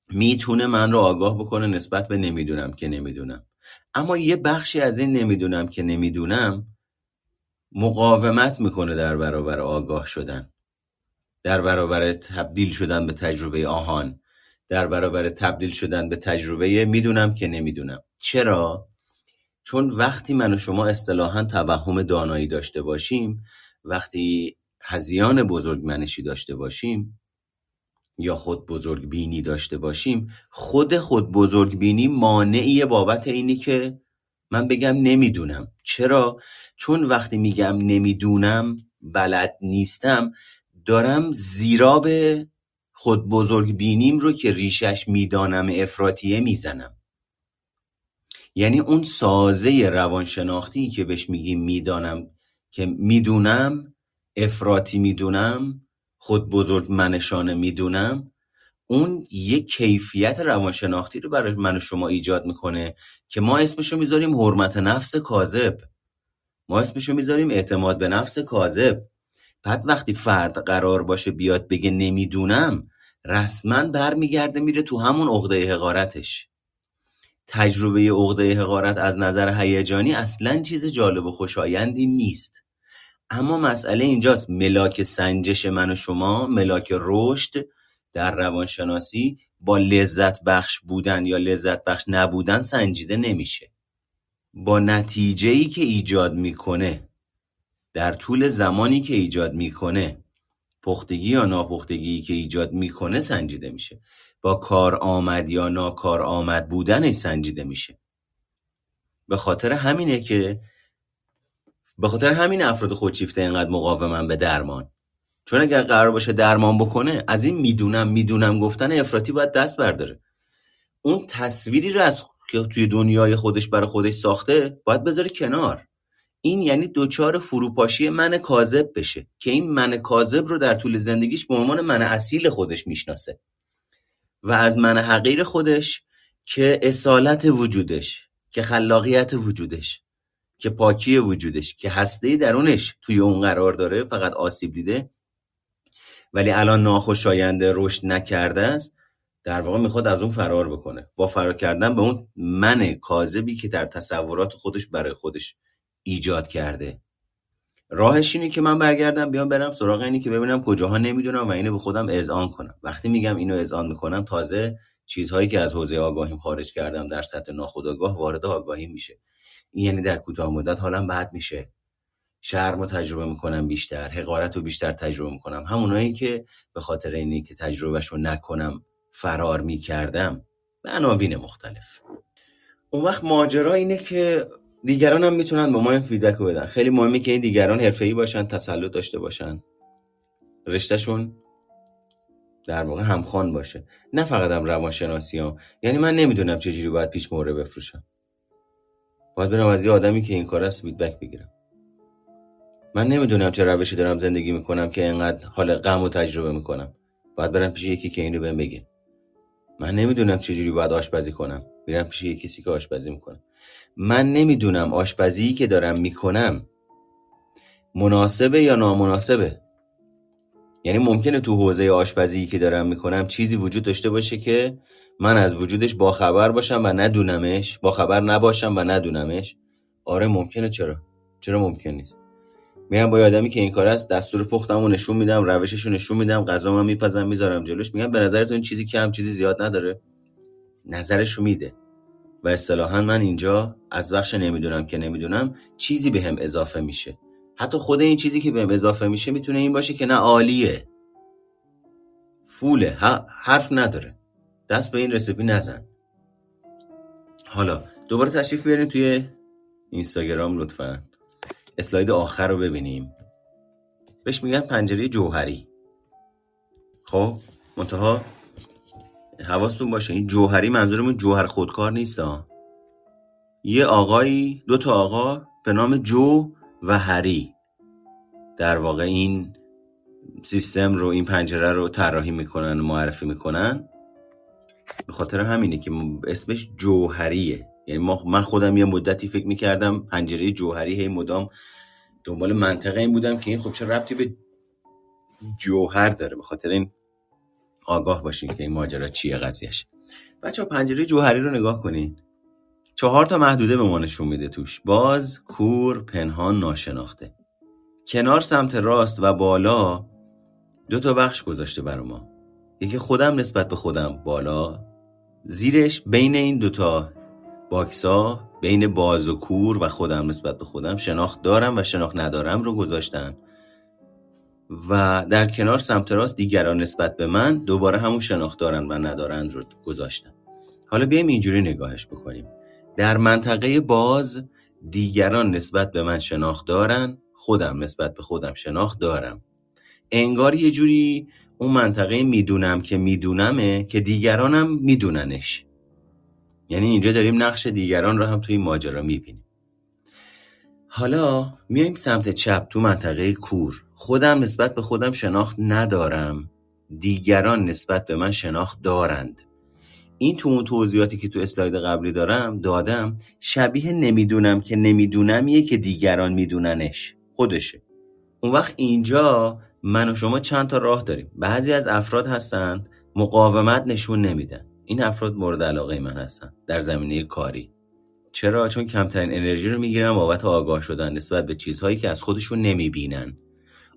می‌تونه من رو آگاه بکنه نسبت به نمی‌دونم که نمی‌دونم. اما یه بخشی از این نمی‌دونم که نمی‌دونم مقاومت می‌کنه در برابر آگاه شدن. در برابر تبدیل شدن به تجربه آهان در برابر تبدیل شدن به تجربه می‌دونم که نمی‌دونم. چرا؟ چون وقتی من و شما اصطلاحا توهم دانایی داشته باشیم وقتی هزیان بزرگ منشی داشته باشیم یا خود بزرگ بینی داشته باشیم خود خود بزرگ بینی مانعی بابت اینی که من بگم نمی‌دونم. چرا؟ چون وقتی میگم نمی‌دونم بلد نیستم. دارم زیرا خود بزرگ بینیم رو که ریشش می‌دانم افراتیه می‌زنم. یعنی اون سازه روانشناختی که بهش میگیم می‌دانم که می‌دونم افراتی می‌دونم خود بزرگ منشانه می‌دونم اون یه کیفیت روانشناختی رو برای من و شما ایجاد می‌کنه که ما اسمشو می‌ذاریم حرمت نفس کاذب. ما اسمشو می‌ذاریم اعتماد به نفس کاذب. بعد وقتی فرد قرار باشه بیاد بگه نمی‌دونم رسما برمیگرده میره تو همون عقده حقارتش. تجربه عقده حقارت از نظر هیجانی اصلا چیز جالب و خوشایندی نیست. اما مسئله اینجاست ملاک سنجش من و شما ملاک رشد در روانشناسی با لذت بخش بودن یا لذت بخش نبودن سنجیده نمیشه. با نتیجه ای که ایجاد می‌کنه در طول زمانی که ایجاد می‌کنه پختگی یا ناپختگی که ایجاد می‌کنه سنجیده میشه. با کار آمد یا ناکار آمد بودنش سنجیده میشه. به خاطر همینه که به خاطر همین افراد خودشیفته اینقدر مقاومن به درمان. چون اگر قرار باشه درمان بکنه از این می‌دونم می‌دونم گفتن افراطی باید دست برداره. اون تصویری رو از که توی دنیای خودش برای خودش ساخته باید بذاره کنار. این یعنی دوچار فروپاشی من کاذب بشه که این من کاذب رو در طول زندگیش به عنوان من اصیل خودش می‌شناسه. و از من حقیر خودش که اصالت وجودش که خلاقیت وجودش که پاکی وجودش که هسته درونش توی اون قرار داره فقط آسیب دیده. ولی الان ناخوشاینده رشد نکرده است در واقع می‌خواد از اون فرار بکنه. با فرار کردن به اون من کاذبی که در تصورات خودش برای خودش ایجاد کرده. راهش اینه که من برگردم بیام برم سراغ اینی که ببینم کجاها نمی‌دونم و اینو به خودم اذعان کنم. وقتی میگم اینو اذعان می‌کنم تازه چیزهایی که از حوزه آگاهیم خارج کردم در سطح ناخودآگاه وارد آگاهی میشه. این یعنی در کوتاه مدت حالم بد میشه. شرم رو تجربه می‌کنم بیشتر حقارت رو بیشتر تجربه می‌کنم. همونایی که به خاطر اینی که تجربهش رو نکنم فرار می‌کردم به عناوین مختلف. اون وقت ماجرا اینه که دیگران هم می‌تونن به ما این فیدبک رو بدن. خیلی مهمه که این دیگران حرفه‌ای باشن تسلط داشته باشن. رشتهشون در واقع همخوان باشه. نه فقط هم روانشناسی ها. یعنی من نمی‌دونم چجوری باید پیش موره بفروشم. باید برم از یه آدمی که این کار است فیدبک بگیرم. من نمی‌دونم چه روشی دارم زندگی می‌کنم که اینقدر حال غم و تجربه می‌کنم. باید برم پیش یکی که اینو بهم بگه. من نمی‌دونم چجوری باید آشپزی کنم. میرم پیش یکی کسی که آشپزی می‌کنم من نمی‌دونم آشپزی که دارم می‌کنم. مناسبه یا نامناسبه؟ یعنی ممکنه تو حوزه آشپزی که دارم می‌کنم چیزی وجود داشته باشه که من از وجودش باخبر باشم و ندونمش باخبر نباشم و ندونمش. آره ممکنه. چرا؟ چرا ممکن نیست؟ میرم با آدمی که این کار است دستور پختمو نشون میدم روششو نشون میدم غذا من میپزم می‌ذارم جلوش میگم به نظرتون چیزی کم چیزی زیاد نداره؟ نظرشو میده. و اصطلاحا من اینجا از بخش نمی‌دونم که نمی‌دونم چیزی بهم اضافه میشه. حتی خود این چیزی که بهم اضافه میشه می‌تونه این باشه که نه عالیه. فوله حرف نداره. دست به این رسیپی نزن. حالا دوباره تشریف بیاریم توی اینستاگرام لطفا. اسلاید آخر رو ببینیم. بهش میگن پنجره جوهری. خب منتها حواستون باشه این جوهری منظورمون جوهر خودکار نیست ها یه آقایی دو تا آقا به نام جو و هری. در واقع این سیستم رو این پنجره رو طراحی می‌کنن و معرفی می‌کنن. به خاطر همینه که اسمش جوهریه. یعنی من خودم یه مدتی فکر می‌کردم پنجره جوهری هی مدام دنبال منطقه این بودم که این خب چه ربطی به جوهر داره؟ به خاطر این آگاه باشین که این ماجرا چیه قضیهش. بچه پنجره جوهری رو نگاه کنین. چهار تا محدوده به ما نشون میده توش. باز کور پنهان ناشناخته. کنار سمت راست و بالا دو تا بخش گذاشته برا ما. یکی خودم نسبت به خودم بالا. زیرش بین این دوتا باکسا بین باز و کور و خودم نسبت به خودم شناخت دارم و شناخت ندارم رو گذاشتن. و در کنار سمت راست دیگران نسبت به من دوباره همون شناخت دارن و ندارند رو گذاشتن. حالا بیایم اینجوری نگاهش بکنیم. در منطقه باز دیگران نسبت به من شناخت دارن خودم نسبت به خودم شناخت دارم. انگار یه جوری اون منطقه می‌دونم که میدونمه که دیگرانم میدوننش. یعنی اینجا داریم نقش دیگران رو هم توی ماجرا می‌بینیم. حالا میایم سمت چپ تو منطقه کور. خودم نسبت به خودم شناخت ندارم. دیگران نسبت به من شناخت دارند. این تو اون توضیحاتی که تو اسلاید قبلی دارم دادم شبیه نمی‌دونم که نمیدونمیه که دیگران میدوننش. خودشه. اون وقت اینجا من و شما چند تا راه داریم. بعضی از افراد هستند مقاومت نشون نمیدن. این افراد مورد علاقه من هستن در زمینه کاری. چرا؟ چون کمترین انرژی رو می‌گیرن بابت آگاه شدن نسبت به چیزهایی که از خودشون نمی‌بینن.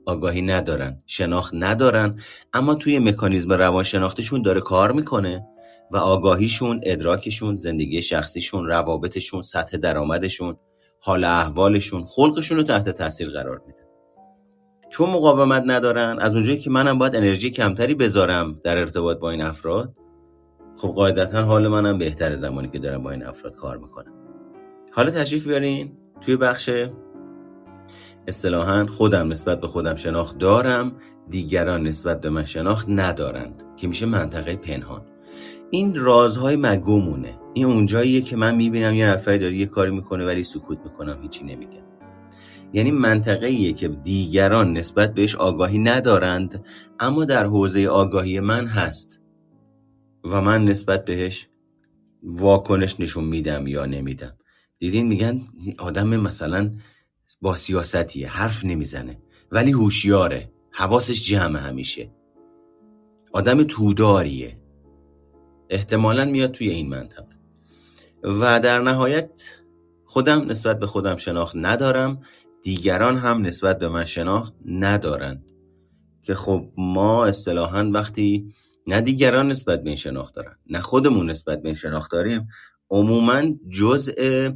آگاهی ندارن شناخت ندارن اما توی مکانیزم روانشناختشون داره کار می‌کنه و آگاهیشون ادراکشون زندگی شخصیشون روابطشون سطح درآمدشون حال احوالشون خلقشون رو تحت تاثیر قرار میده. چون مقاومت ندارن از اونجایی که منم باید انرژی کمتری بذارم در ارتباط با این افراد خب قاعدتا حال منم بهتر زمانی که دارم با این افراد کار می‌کنم. حالا تشریف بیارین توی بخش اصطلاحا خودم نسبت به خودم شناخت دارم دیگران نسبت به من شناخت ندارند که میشه منطقه پنهان. این رازهای مگومونه این اونجاییه که من می‌بینم یه نفری داره یه کاری می‌کنه ولی سکوت می‌کنم هیچی نمیگم. یعنی منطقه که دیگران نسبت بهش آگاهی ندارند اما در حوزه آگاهی من هست. و من نسبت بهش واکنش نشون میدم یا نمیدم. دیدین میگن آدم مثلا با سیاستیه حرف نمی‌زنه. ولی هوشیاره. حواسش جمع همیشه. آدم توداریه. احتمالا میاد توی این منطقه. و در نهایت خودم نسبت به خودم شناخت ندارم. دیگران هم نسبت به من شناخت ندارند. که خب ما اصطلاحا وقتی نه دیگران نسبت به این شناخت دارن نه خودمون نسبت به این شناخت داریم. عموما جزء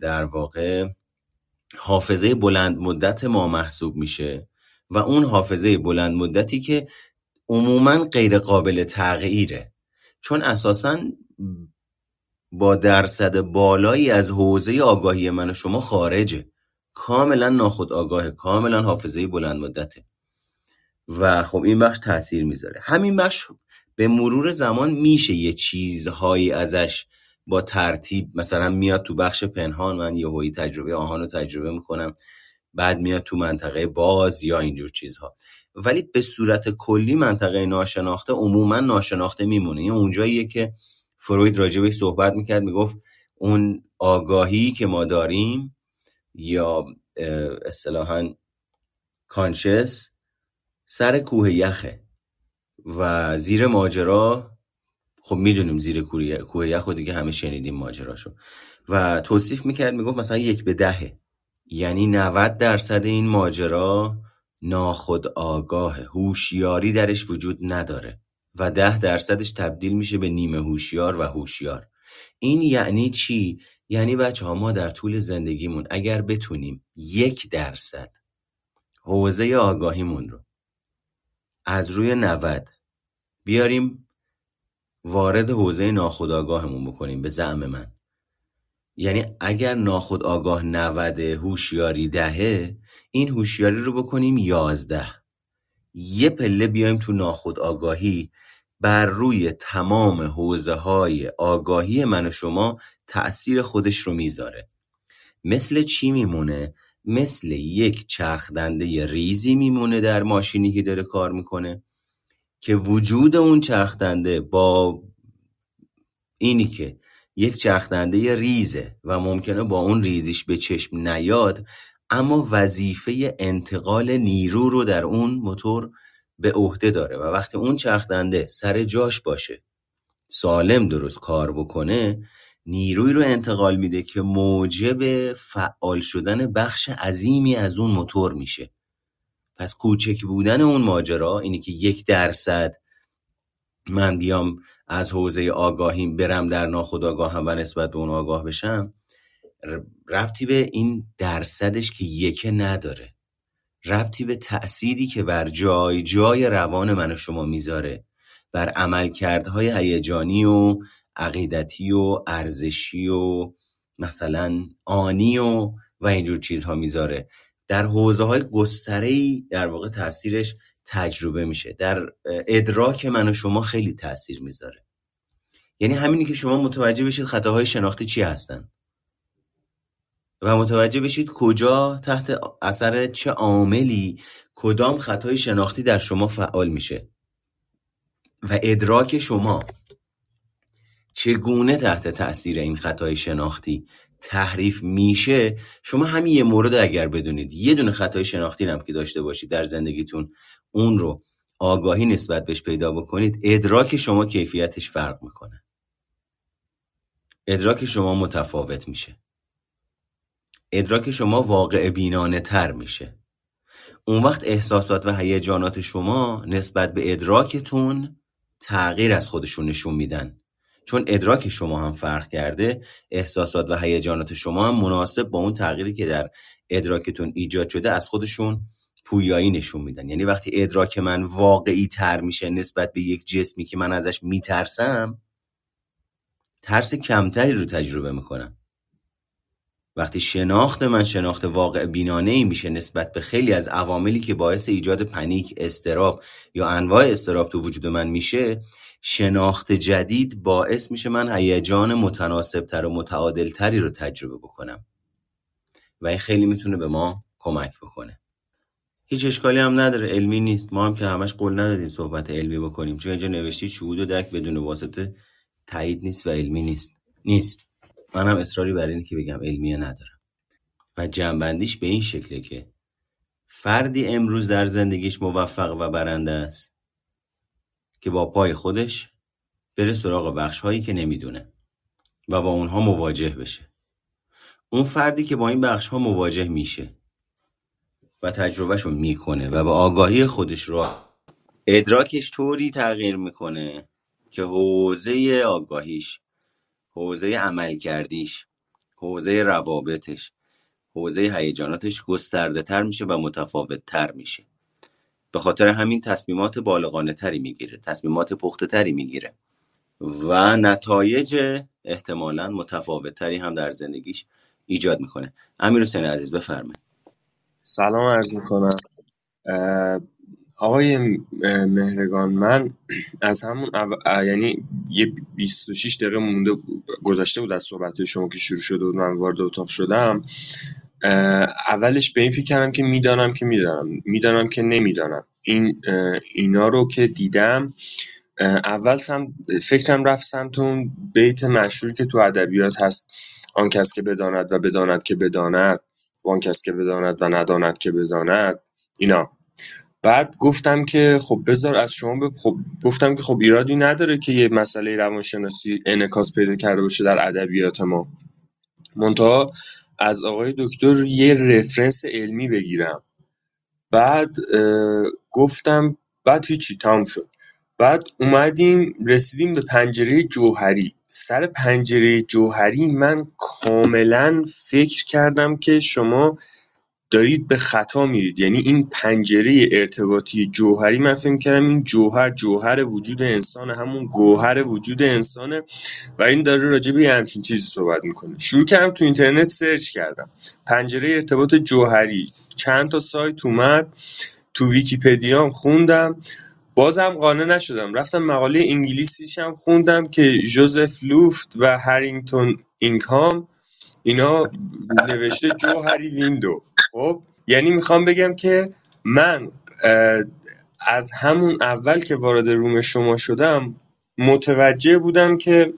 در واقع حافظه بلند مدت ما محسوب میشه و اون حافظه بلند مدتی که عموما غیر قابل تغییره. چون اساسا با درصد بالایی از حوزه آگاهی من و شما خارجه. کاملا ناخود آگاه کاملا حافظه بلند مدته. و خب این بخش تاثیر می‌ذاره. همین بخش به مرور زمان میشه یه چیزهایی ازش با ترتیب مثلا میاد تو بخش پنهان من یه هایی تجربه آهان رو تجربه می‌کنم بعد میاد تو منطقه باز یا اینجور چیزها. ولی به صورت کلی منطقه ناشناخته عموما ناشناخته میمونه. این اونجاییه که فروید راجبش صحبت می‌کرد می‌گفت اون آگاهی که ما داریم یا اصطلاحا کانشس سر کوه یخه و زیر ماجرا خب می‌دونیم زیر کوه یخ و دیگه همه شنیدیم ماجراشو و توصیف می‌کرد می‌گفت مثلا یک به دهه. یعنی 90 درصد این ماجرا ناخود آگاه هوشیاری درش وجود نداره و ده درصدش تبدیل میشه به نیمه هوشیار و هوشیار. این یعنی چی؟ یعنی بچه ها ما در طول زندگیمون اگر بتونیم یک درصد حوزه آگاهیمون رو از روی 90 بیاریم وارد حوزه ناخودآگاهمون بکنیم به زعم من. یعنی اگر ناخودآگاه 90 هوشیاری دهه این هوشیاری رو بکنیم یازده. یه پله بیایم تو ناخودآگاهی بر روی تمام حوزه های آگاهی من و شما تأثیر خودش رو می‌ذاره. مثل چی میمونه؟ مثل یک چرخ دنده ریزی میمونه در ماشینی که داره کار می‌کنه. که وجود اون چرخ دنده با اینی که یک چرخ دنده ریزه و ممکنه با اون ریزیش به چشم نیاد اما وظیفه انتقال نیرو رو در اون موتور به عهده داره و وقتی اون چرخ دنده سر جاش باشه سالم درست کار بکنه نیروی رو انتقال میده که موجب فعال شدن بخش عظیمی از اون موتور میشه. پس کوچک بودن اون ماجرا اینی که یک درصد من بیام از حوزه آگاهیم برم در ناخودآگاهم و نسبت به اون آگاه بشم ربطی به این درصدش که یکه نداره. ربطی به تأثیری که بر جای جای روان من و شما می‌ذاره. بر عملکردهای هیجانی و عقیدتی و ارزشی و مثلا آنی و و اینجور چیزها می‌ذاره. در حوزه های گستره در واقع تاثیرش تجربه میشه. در ادراک من و شما خیلی تاثیر می‌ذاره. یعنی همینی که شما متوجه بشید خطاهای شناختی چی هستن. و متوجه بشید کجا تحت اثر چه عاملی کدام خطای شناختی در شما فعال میشه. و ادراک شما چگونه تحت تاثیر این خطای شناختی تحریف میشه شما همین یه مورد اگر بدونید. یه دونه خطای شناختی هم که داشته باشید در زندگیتون اون رو آگاهی نسبت بهش پیدا بکنید. ادراک شما کیفیتش فرق می‌کنه. ادراک شما متفاوت میشه. ادراک شما واقع بینانه تر میشه. اون وقت احساسات و هیجانات شما نسبت به ادراکتون تغییر از خودشون نشون میدن. چون ادراک شما هم فرق کرده احساسات و هیجانات شما هم مناسب با اون تغییری که در ادراکتون ایجاد شده از خودشون پویایی نشون میدن. یعنی وقتی ادراک من واقعی تر میشه نسبت به یک جسمی که من ازش میترسم ترس کمتری رو تجربه می‌کنم. وقتی شناخت من شناخت واقع بینانه ای میشه نسبت به خیلی از عواملی که باعث ایجاد پنیک، استراب یا انواع استراب تو وجود من میشه شناخت جدید باعث میشه من هیجان متناسبتر و متعادلتری رو تجربه بکنم. و این خیلی می‌تونه به ما کمک بکنه. هیچ اشکالی هم نداره علمی نیست. ما هم که همش قول ندادیم صحبت علمی بکنیم. چون اینجا نوشتی شهود و درک بدون واسطه تایید نیست و علمی نیست. نیست. من هم اصراری بر اینه که بگم علمیه ندارم. و جنبندیش به این شکله که فردی امروز در زندگیش موفق و برنده است. که با پای خودش بره سراغ بخش هایی که نمی‌دونه و با اونها مواجه بشه. اون فردی که با این بخش ها مواجه میشه و تجربهشو می‌کنه و به آگاهی خودش رو ادراکش طوری تغییر می‌کنه که حوزه آگاهیش حوزه عمل کردیش حوزه روابطش حوزه هیجاناتش گسترده تر میشه و متفاوت تر میشه. به خاطر همین تصمیمات بالغانه تری می‌گیره تصمیمات پخته تری می‌گیره. و نتایج احتمالا متفاوت تری هم در زندگیش ایجاد می‌کنه. امیر حسین عزیز بفرمایید. سلام عرض می‌کنم. آقای مهرگان من از همون او... یعنی یه 26 دقیقه مونده گذشته بود از صحبت شما که شروع شده بود من وارد اتاق شدم. اولش به این فکر کردم که می‌دانم که می‌دانم. می‌دانم که نمی‌دانم. این اینا رو که دیدم اول سم فکرم رفت سمت اون بیت مشهور که تو ادبیات هست. آن کس که بداند و بداند که بداند و آن کس که بداند و نداند که بداند. اینا. بعد گفتم که خب بذار از شما ب... خب گفتم که خب ایرادی نداره که یه مسئله روانشناسی انعکاس پیدا کرده باشه در ادبیات ما. منتها از آقای دکتر یه رفرنس علمی بگیرم. بعد گفتم بعد هیچی تموم شد. بعد اومدیم رسیدیم به پنجره جوهری. سر پنجره جوهری من کاملا فکر کردم که شما دارید به خطا میرید. یعنی این پنجره ارتباطی جوهری من فکر کردم این جوهر جوهر وجود انسان همون گوهر وجود انسانه. و این داره راجع به همچین چیزی صحبت می‌کنه. شروع کردم تو اینترنت search کردم. پنجره ارتباط جوهری. چند تا سایت اومد. تو ویکیپدیام خوندم. بازم قانع نشدم. رفتم مقاله انگلیسیش هم خوندم که جوزف لوفت و هرینگتون اینگام اینا نوشته جوهری ویندو. خب یعنی می‌خوام بگم که من از همون اول که وارد روم شما شدم متوجه بودم که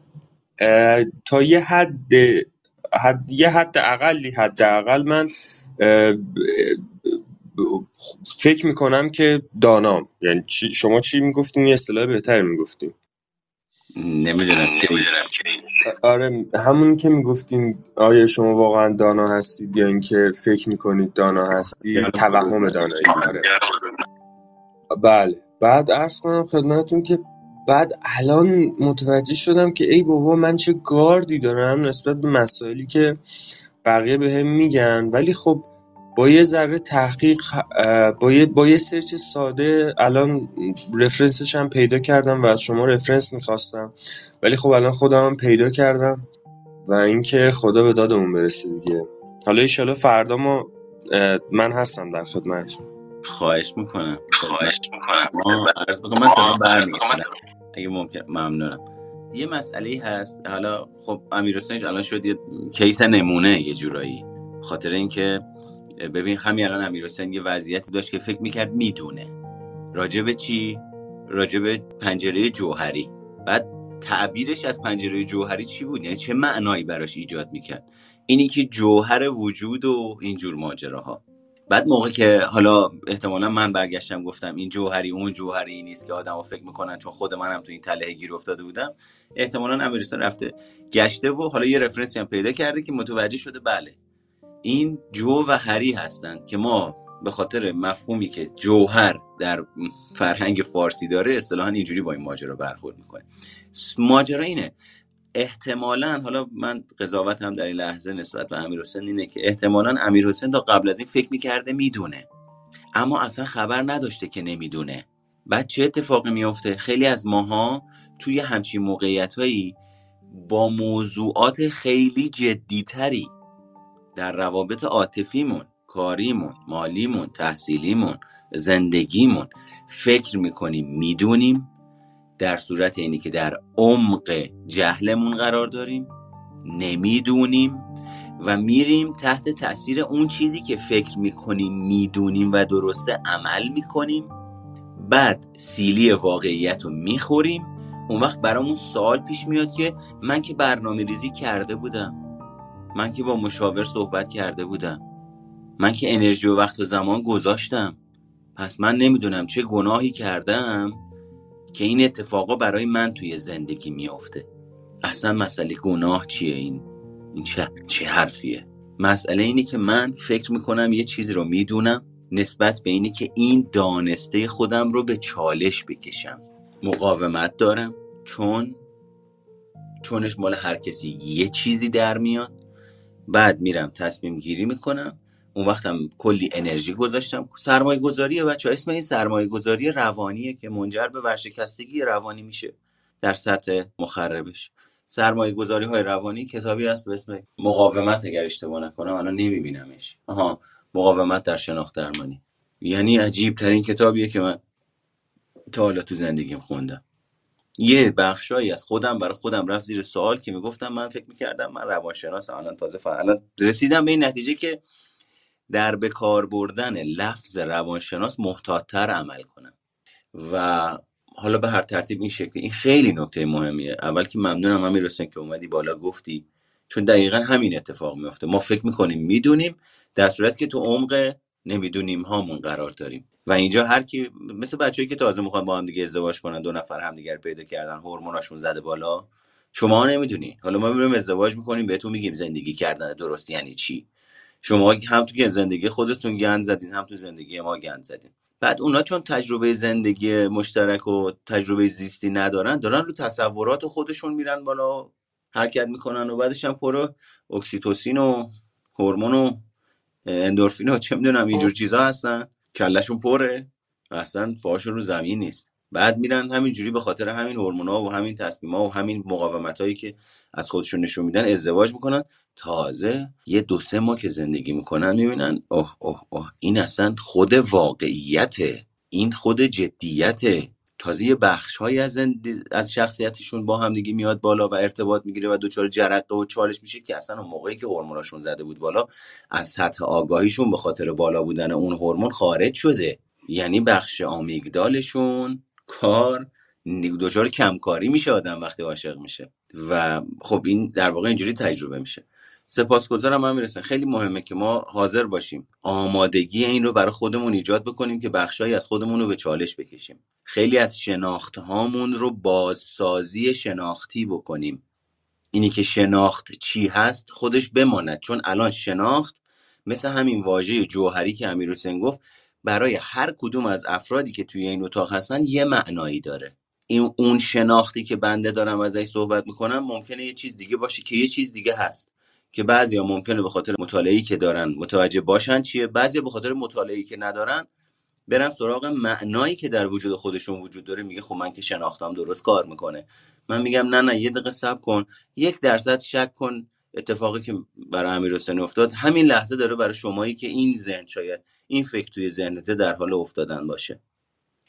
تا یه حد حد یه حد اقلی حداقل من فکر می‌کنم که دانام. یعنی شما چی می‌گفتین؟ یه اصطلاح بهتر می‌گفتین. نمی‌دونم آره همون که می‌گفتیم آیا شما واقعا دانا هستید یا اینکه فکر می‌کنید دانا هستی توهم دانایی آره بله. بعد عرض کنم خدمتون که بعد الان متوجه شدم که ای بابا من چه گاردی دارم نسبت به مسائلی که بقیه به هم میگن. ولی خب با یه ذره تحقیق با یه, با یه سرچ ساده الان رفرنسش هم پیدا کردم و از شما رفرنس می‌خواستم. ولی خب الان خودم هم پیدا کردم و اینکه خدا به دادمون برسه دیگه. حالا ایشالا فردا ما من هستم در خدمت. خواهش می‌کنم. خواهش می‌کنم. عرض می‌کنم من سلام اگه ممکن ممنونم. یه مسئله هست. حالا خب امیر الان شد یه کیس نمونه یه جورایی. خاطر اینکه ببین همین الان امیر حسین یه وضعیتی داشت که فکر می‌کرد می‌دونه راجب چی؟ راجب پنجره جوهری بعد تعبیرش از پنجره جوهری چی بود؟ یعنی چه معنایی براش ایجاد می‌کرد؟ اینی که جوهر وجود و اینجور ماجراها بعد موقع که حالا احتمالا من برگشتم گفتم این جوهری اون جوهری نیست که آدم فکر می‌کنن چون خود منم تو این تله گیر افتاده بودم احتمالا امیرستان رفته گشته و حالا یه رفرنسی هم پیدا کرده که متوجه شده بله این جو و هری هستند که ما به خاطر مفهومی که جوهر در فرهنگ فارسی داره اصطلاحا اینجوری با این ماجرا برخورد می‌کنه ماجرا اینه. احتمالا حالا من قضاوتم در این لحظه نسبت به امیر حسین اینه که احتمالا امیر حسین تا قبل از این فکر می‌کرده می‌دونه. اما اصلا خبر نداشته که نمی‌دونه. بعد چه اتفاقی میافته؟ خیلی از ماها توی همچین موقعیت هایی با موضوعات خیلی جدیتری در روابط عاطفیمون کاریمون مالیمون تحصیلیمون زندگیمون فکر می‌کنیم می‌دونیم. در صورت اینی که در عمق جهلمون قرار داریم نمی‌دونیم و میریم تحت تاثیر اون چیزی که فکر می‌کنیم می‌دونیم و درسته عمل می‌کنیم. بعد سیلی واقعیت رو می‌خوریم. اون وقت برامون سوال پیش میاد که من که برنامه ریزی کرده بودم. من که با مشاور صحبت کرده بودم. من که انرژی و وقت و زمان گذاشتم. پس من نمی‌دونم چه گناهی کردم که این اتفاقا برای من توی زندگی میافته. اصلا مسئله گناه چیه این؟ این چه, چه حرفیه؟ مسئله اینه که من فکر می‌کنم یه چیزی رو می‌دونم نسبت به اینه که این دانسته خودم رو به چالش بکشم. مقاومت دارم چون چونش مال هر کسی یه چیزی در میاد. بعد میرم تصمیم گیری می‌کنم. اون وقتم کلی انرژی گذاشتم. سرمایه گذاریه بچه اسم این سرمایه گذاری روانیه که منجر به ورشکستگی روانی میشه در سطح مخربش. سرمایه گذاری های روانی کتابی هست به اسم مقاومت اگر اشتباه نکنم الان نمیبینمش. آها مقاومت در شناخت درمانی. یعنی عجیب ترین کتابیه که من تا حالا تو زندگیم خوندم. یه بخشایی از خودم برای خودم رفت زیر سوال که می‌گفتم من فکر می‌کردم من روانشناس الان تازه فعلا رسیدم به این نتیجه که در به کار بردن لفظ روانشناس محتاطتر عمل کنم. و حالا به هر ترتیب این شکلی این خیلی نکته مهمیه. اول که ممنونم امیر حسین که اومدی بالا گفتی چون دقیقا همین اتفاق میفته ما فکر می‌کنیم می‌دونیم در صورت که تو عمق نمی‌دونیم هامون قرار داریم. و اینجا هر کی مثل بچه‌ای که تازه می‌خوان با هم دیگه ازدواج کنن دو نفر همدیگر پیدا کردن هورموناشون زده بالا شما نمی‌دونی. حالا ما میریم ازدواج می‌کنیم بهتون میگیم زندگی کردن درست یعنی چی. شما هم تو زندگی خودتون گند زدین هم تو زندگی ما گند زدین. بعد اونا چون تجربه زندگی مشترک و تجربه زیستی ندارن دارن رو تصورات خودشون میرن بالا حرکت می‌کنن و بعدش هم پر اکسیتوسین و هورمون و اندورفین و چه می‌دونم اینجور چیزا هستن. کلشون پره و اصلا پاهاشون رو زمین نیست. بعد میرن همینجوری به خاطر همین هورمونا و همین تصمیما و همین مقاومت هایی که از خودشون نشون میدن ازدواج می‌کنن. تازه یه دو سه ماه که زندگی می‌کنن می‌بینن اوه اوه اوه این اصلا خود واقعیته این خود جدیته تازه یه بخش از, زند... از شخصیتشون با هم دیگه میاد بالا و ارتباط می‌گیره و دچار جرقه و چالش میشه که اصلا اون موقعی که هورموناشون زده بود بالا از سطح آگاهیشون به خاطر بالا بودن اون هورمون خارج شده. یعنی بخش آمیگدالشون کار دچار کمکاری میشه آدم وقتی عاشق میشه. و خب این در واقع اینجوری تجربه میشه. سپاسگزارم هم می‌رسن خیلی مهمه که ما حاضر باشیم آمادگی این رو برای خودمون ایجاد بکنیم که بخشهایی از خودمون رو به چالش بکشیم. خیلی از شناخت هامون رو بازسازی شناختی بکنیم. اینی که شناخت چی هست خودش بماند. چون الان شناخت مثل همین واژه جوهری که امیر حسین گفت برای هر کدوم از افرادی که توی این اتاق هستن یه معنایی داره. این اون شناختی که بنده دارم ازش صحبت می‌کنم ممکنه یه چیز دیگه باشه که یه چیز دیگه هست. که بعضیا ممکنه به خاطر مطالعه‌ای که دارن متوجه باشن چیه؟ بعضیا به خاطر مطالعه‌ای که ندارن برن سراغ معنایی که در وجود خودشون وجود داره میگه خب من که شناختم درست کار می‌کنه. من میگم نه نه یه دقیقه صبر کن یک درصد شک کن. اتفاقی که برای امیر حسین افتاد همین لحظه داره برای شمایی که این ذهن شاید این فکر توی ذهنته در حال افتادن باشه.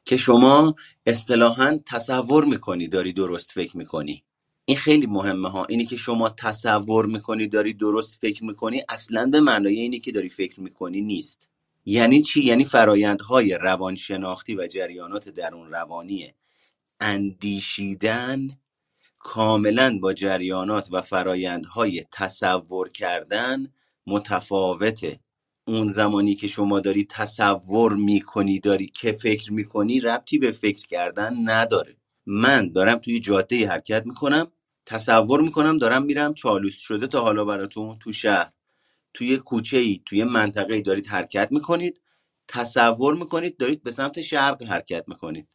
که شما اصطلاحا تصور می‌کنی داری درست فکر می‌کنی. این خیلی مهمه ها. اینی که شما تصور می‌کنی داری درست فکر می‌کنی اصلا به معنای اینی که داری فکر می‌کنی نیست. یعنی چی؟ یعنی فرایندهای روانشناختی و جریانات درون روانی اندیشیدن کاملا با جریانات و فرایندهای تصور کردن متفاوته. اون زمانی که شما داری تصور می‌کنی داری که فکر می‌کنی ربطی به فکر کردن نداره. من دارم توی جاده حرکت می‌کنم تصور می‌کنم دارم میرم چالوس شده تا حالا براتون تو شهر. توی کوچه ای توی منطقه ای دارید حرکت می‌کنید تصور می‌کنید دارید به سمت شرق حرکت می‌کنید.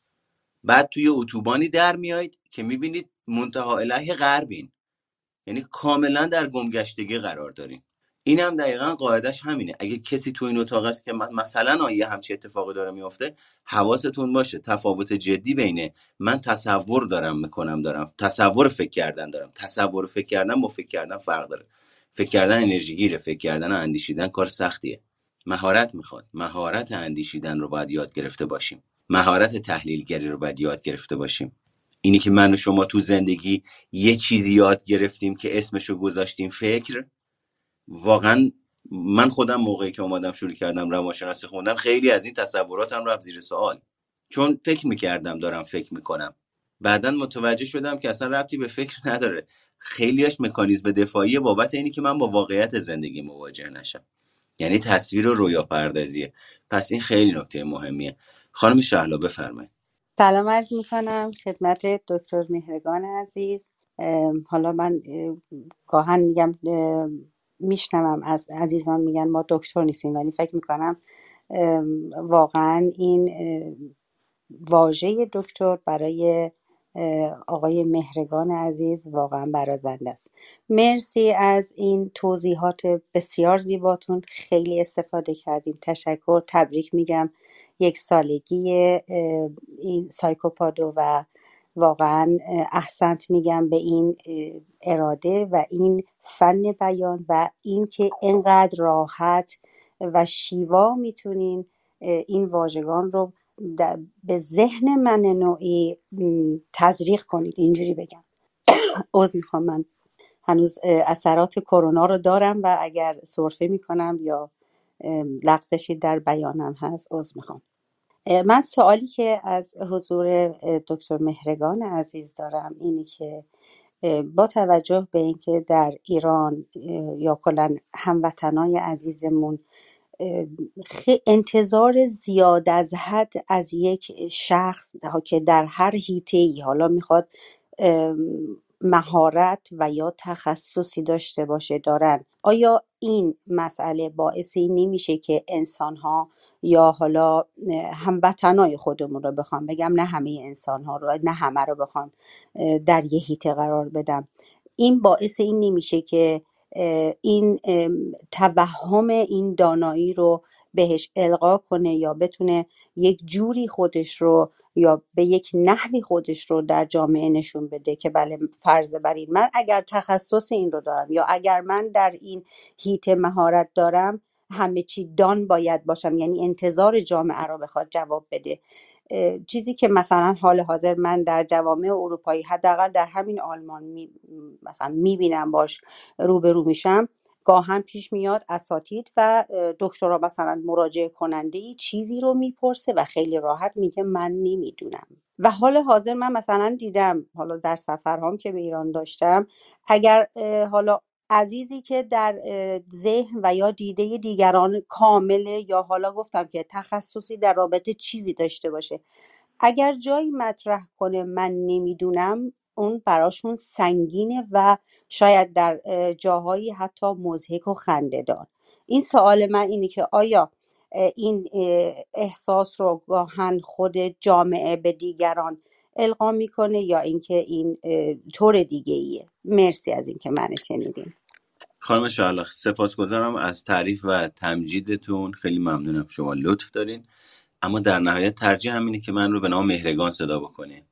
بعد توی اتوبانی در میایید که می‌بینید منتها اله غربین. یعنی کاملا در گمگشتگی قرار دارین این هم دقیقا قاعدش همینه. اگه کسی تو این اتاق است که مثلا آیه همچی اتفاقی داره میفته حواستون باشه تفاوت جدی بینه من تصور دارم می‌کنم دارم تصور فکر کردن دارم. تصور فکر کردن با فکر کردن فرق داره. فکر کردن انرژی گیره فکر کردن و اندیشیدن کار سختیه. مهارت می‌خواد. مهارت اندیشیدن رو باید یاد گرفته باشیم. مهارت تحلیلگری رو باید یاد گرفته باشیم. اینی که من و شما تو زندگی یه چیزی یاد گرفتیم که اسمشو گذاشتیم فکر واقعا من خودم موقعی که اومدم شروع کردم روانشناسی خوندم خیلی از این تصوراتم رفت زیر سوال. چون فکر می‌کردم دارم فکر می‌کنم. بعدا متوجه شدم که اصلا ربطی به فکر نداره. خیلیش مکانیزم دفاعی بابت اینی که من با واقعیت زندگی مواجه نشم. یعنی تصویر و رویا پردازیه. پس این خیلی نکته مهمیه. خانم شهلا بفرمایید. سلام عرض می کنم خدمت دکتر مهرگان عزیز. حالا من گاهن میگم میشنوم. از عزیزان میگن ما دکتر نیستیم ولی فکر می‌کنم واقعا این واژه دکتر برای آقای مهرگان عزیز واقعا برازنده است. مرسی از این توضیحات بسیار زیباتون. خیلی استفاده کردیم. تشکر. تبریک میگم. یک سالگی این سایکوپادو و واقعا احسنت میگم به این اراده و این فن بیان و اینکه اینقدر راحت و شیوا می‌تونین این واژگان رو به ذهن من نوعی تزریق کنید. اینجوری بگم. عوض می‌خوام. من هنوز اثرات کرونا رو دارم و اگر سرفه می‌کنم یا لغزشی در بیانم هست عوض می‌خوام. من سوالی که از حضور دکتر مهرگان عزیز دارم اینی که با توجه به اینکه در ایران یا کلا هموطنای عزیزمون انتظار زیاد از حد از یک شخص که در هر هیته ای حالا می‌خواد مهارت و یا تخصصی داشته باشه دارن. آیا این مسئله باعث این نمیشه که انسان ها یا حالا هموطنای خودمون رو بخوام بگم نه همه انسان ها رو نه همه رو بخوام در یه هیته قرار بدم. این باعث این نمیشه که این توهم این دانایی رو بهش القا کنه یا بتونه یک جوری خودش رو یا به یک نحوی خودش رو در جامعه نشون بده که بله فرض بر این من اگر تخصص این رو دارم یا اگر من در این هیت مهارت دارم همه چی دان باید باشم یعنی انتظار جامعه رو بخواد جواب بده. چیزی که مثلا حال حاضر من در جوامع اروپایی حداقل در همین آلمان می مثلا می‌بینم باش روبرو میشم گاهن پیش میاد اساتید و دکترا مثلا مراجعه کننده ای چیزی رو می‌پرسه و خیلی راحت میگه من نمی‌دونم. و حال حاضر من مثلا دیدم حالا در سفرهام که به ایران داشتم اگر حالا عزیزی که در ذهن و یا دیده دیگران کامله یا حالا گفتم که تخصصی در رابطه چیزی داشته باشه اگر جایی مطرح کنه من نمی‌دونم اون براشون سنگینه و شاید در اه، جاهایی حتی مضحک و خندهدار این سوال من اینه که آیا این احساس رو گاهن خود جامعه به دیگران القا می‌کنه یا اینکه این طور دیگه ایه مرسی از اینکه من شنیدین. خانم شاهلا سپاسگزارم از تعریف و تمجیدتون. خیلی ممنونم شما لطف دارین. اما در نهایت ترجیح همینه که من رو به نام مهرگان صدا بکنین.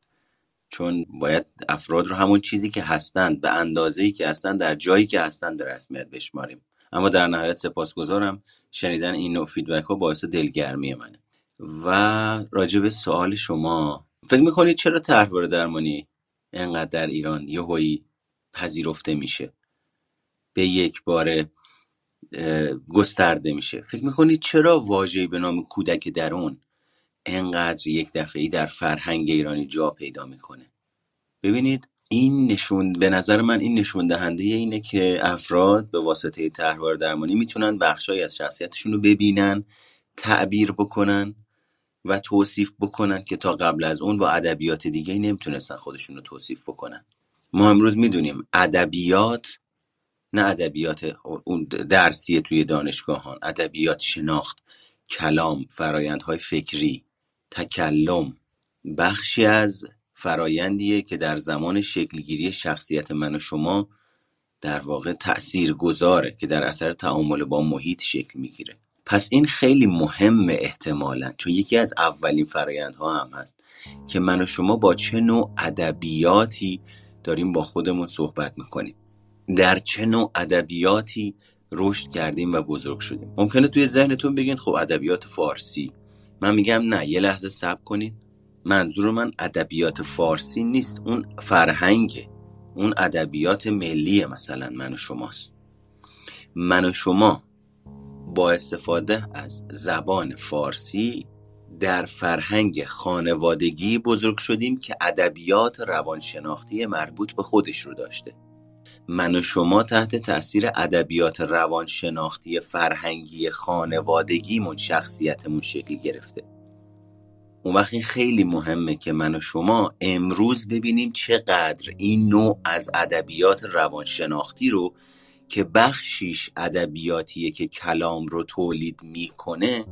چون باید افراد رو همون چیزی که هستند به اندازه‌ای که هستند در جایی که هستند به رسمیت بشماریم. اما در نهایت سپاسگزارم شنیدن این نوع فیدبک ها باعث دلگرمی منه. و راجع به سوال شما فکر می‌کنید چرا طرحواره درمانی انقدر در ایران یهویی پذیرفته میشه؟ به یک باره گسترده میشه. فکر می‌کنید چرا واژه‌ای به نام کودک درون انقدر یک دفعه در فرهنگ ایرانی جا پیدا می‌کنه. ببینید این نشون به نظر من این نشون دهنده اینه که افراد به واسطه طرحواره درمانی می‌تونن بخشهایی از شخصیتشون رو ببینن تعبیر بکنن و توصیف بکنن که تا قبل از اون با ادبیات دیگه نمی‌تونستن خودشون رو توصیف بکنن. ما امروز می‌دونیم ادبیات نه ادبیات اون درسی توی دانشگاهان ادبیات شناخت کلام فرایندهای فکری. تکلم. بخشی از فرایندیه که در زمان شکلگیری شخصیت من و شما در واقع تأثیر گذاره که در اثر تعامل با محیط شکل می‌گیره. پس این خیلی مهمه احتمالا چون یکی از اولین فرایندها هم هست که من و شما با چه نوع ادبیاتی داریم با خودمون صحبت می‌کنیم. در چه نوع ادبیاتی رشد کردیم و بزرگ شدیم. ممکنه توی ذهنتون بگین خب ادبیات فارسی من میگم نه یه لحظه صبر کنید منظور من ادبیات فارسی نیست اون فرهنگه. اون ادبیات ملیه مثلا من و شماست. من و شما با استفاده از زبان فارسی در فرهنگ خانوادگی بزرگ شدیم که ادبیات روانشناختی مربوط به خودش رو داشته. من و شما تحت تاثیر ادبیات روانشناختی فرهنگی خانوادگیمون شخصیتمون شکل گرفته. اون وقت این خیلی مهمه که من و شما امروز ببینیم چقدر این نوع از ادبیات روانشناختی رو که بخشیش ادبیاتیه که کلام رو تولید می‌کنه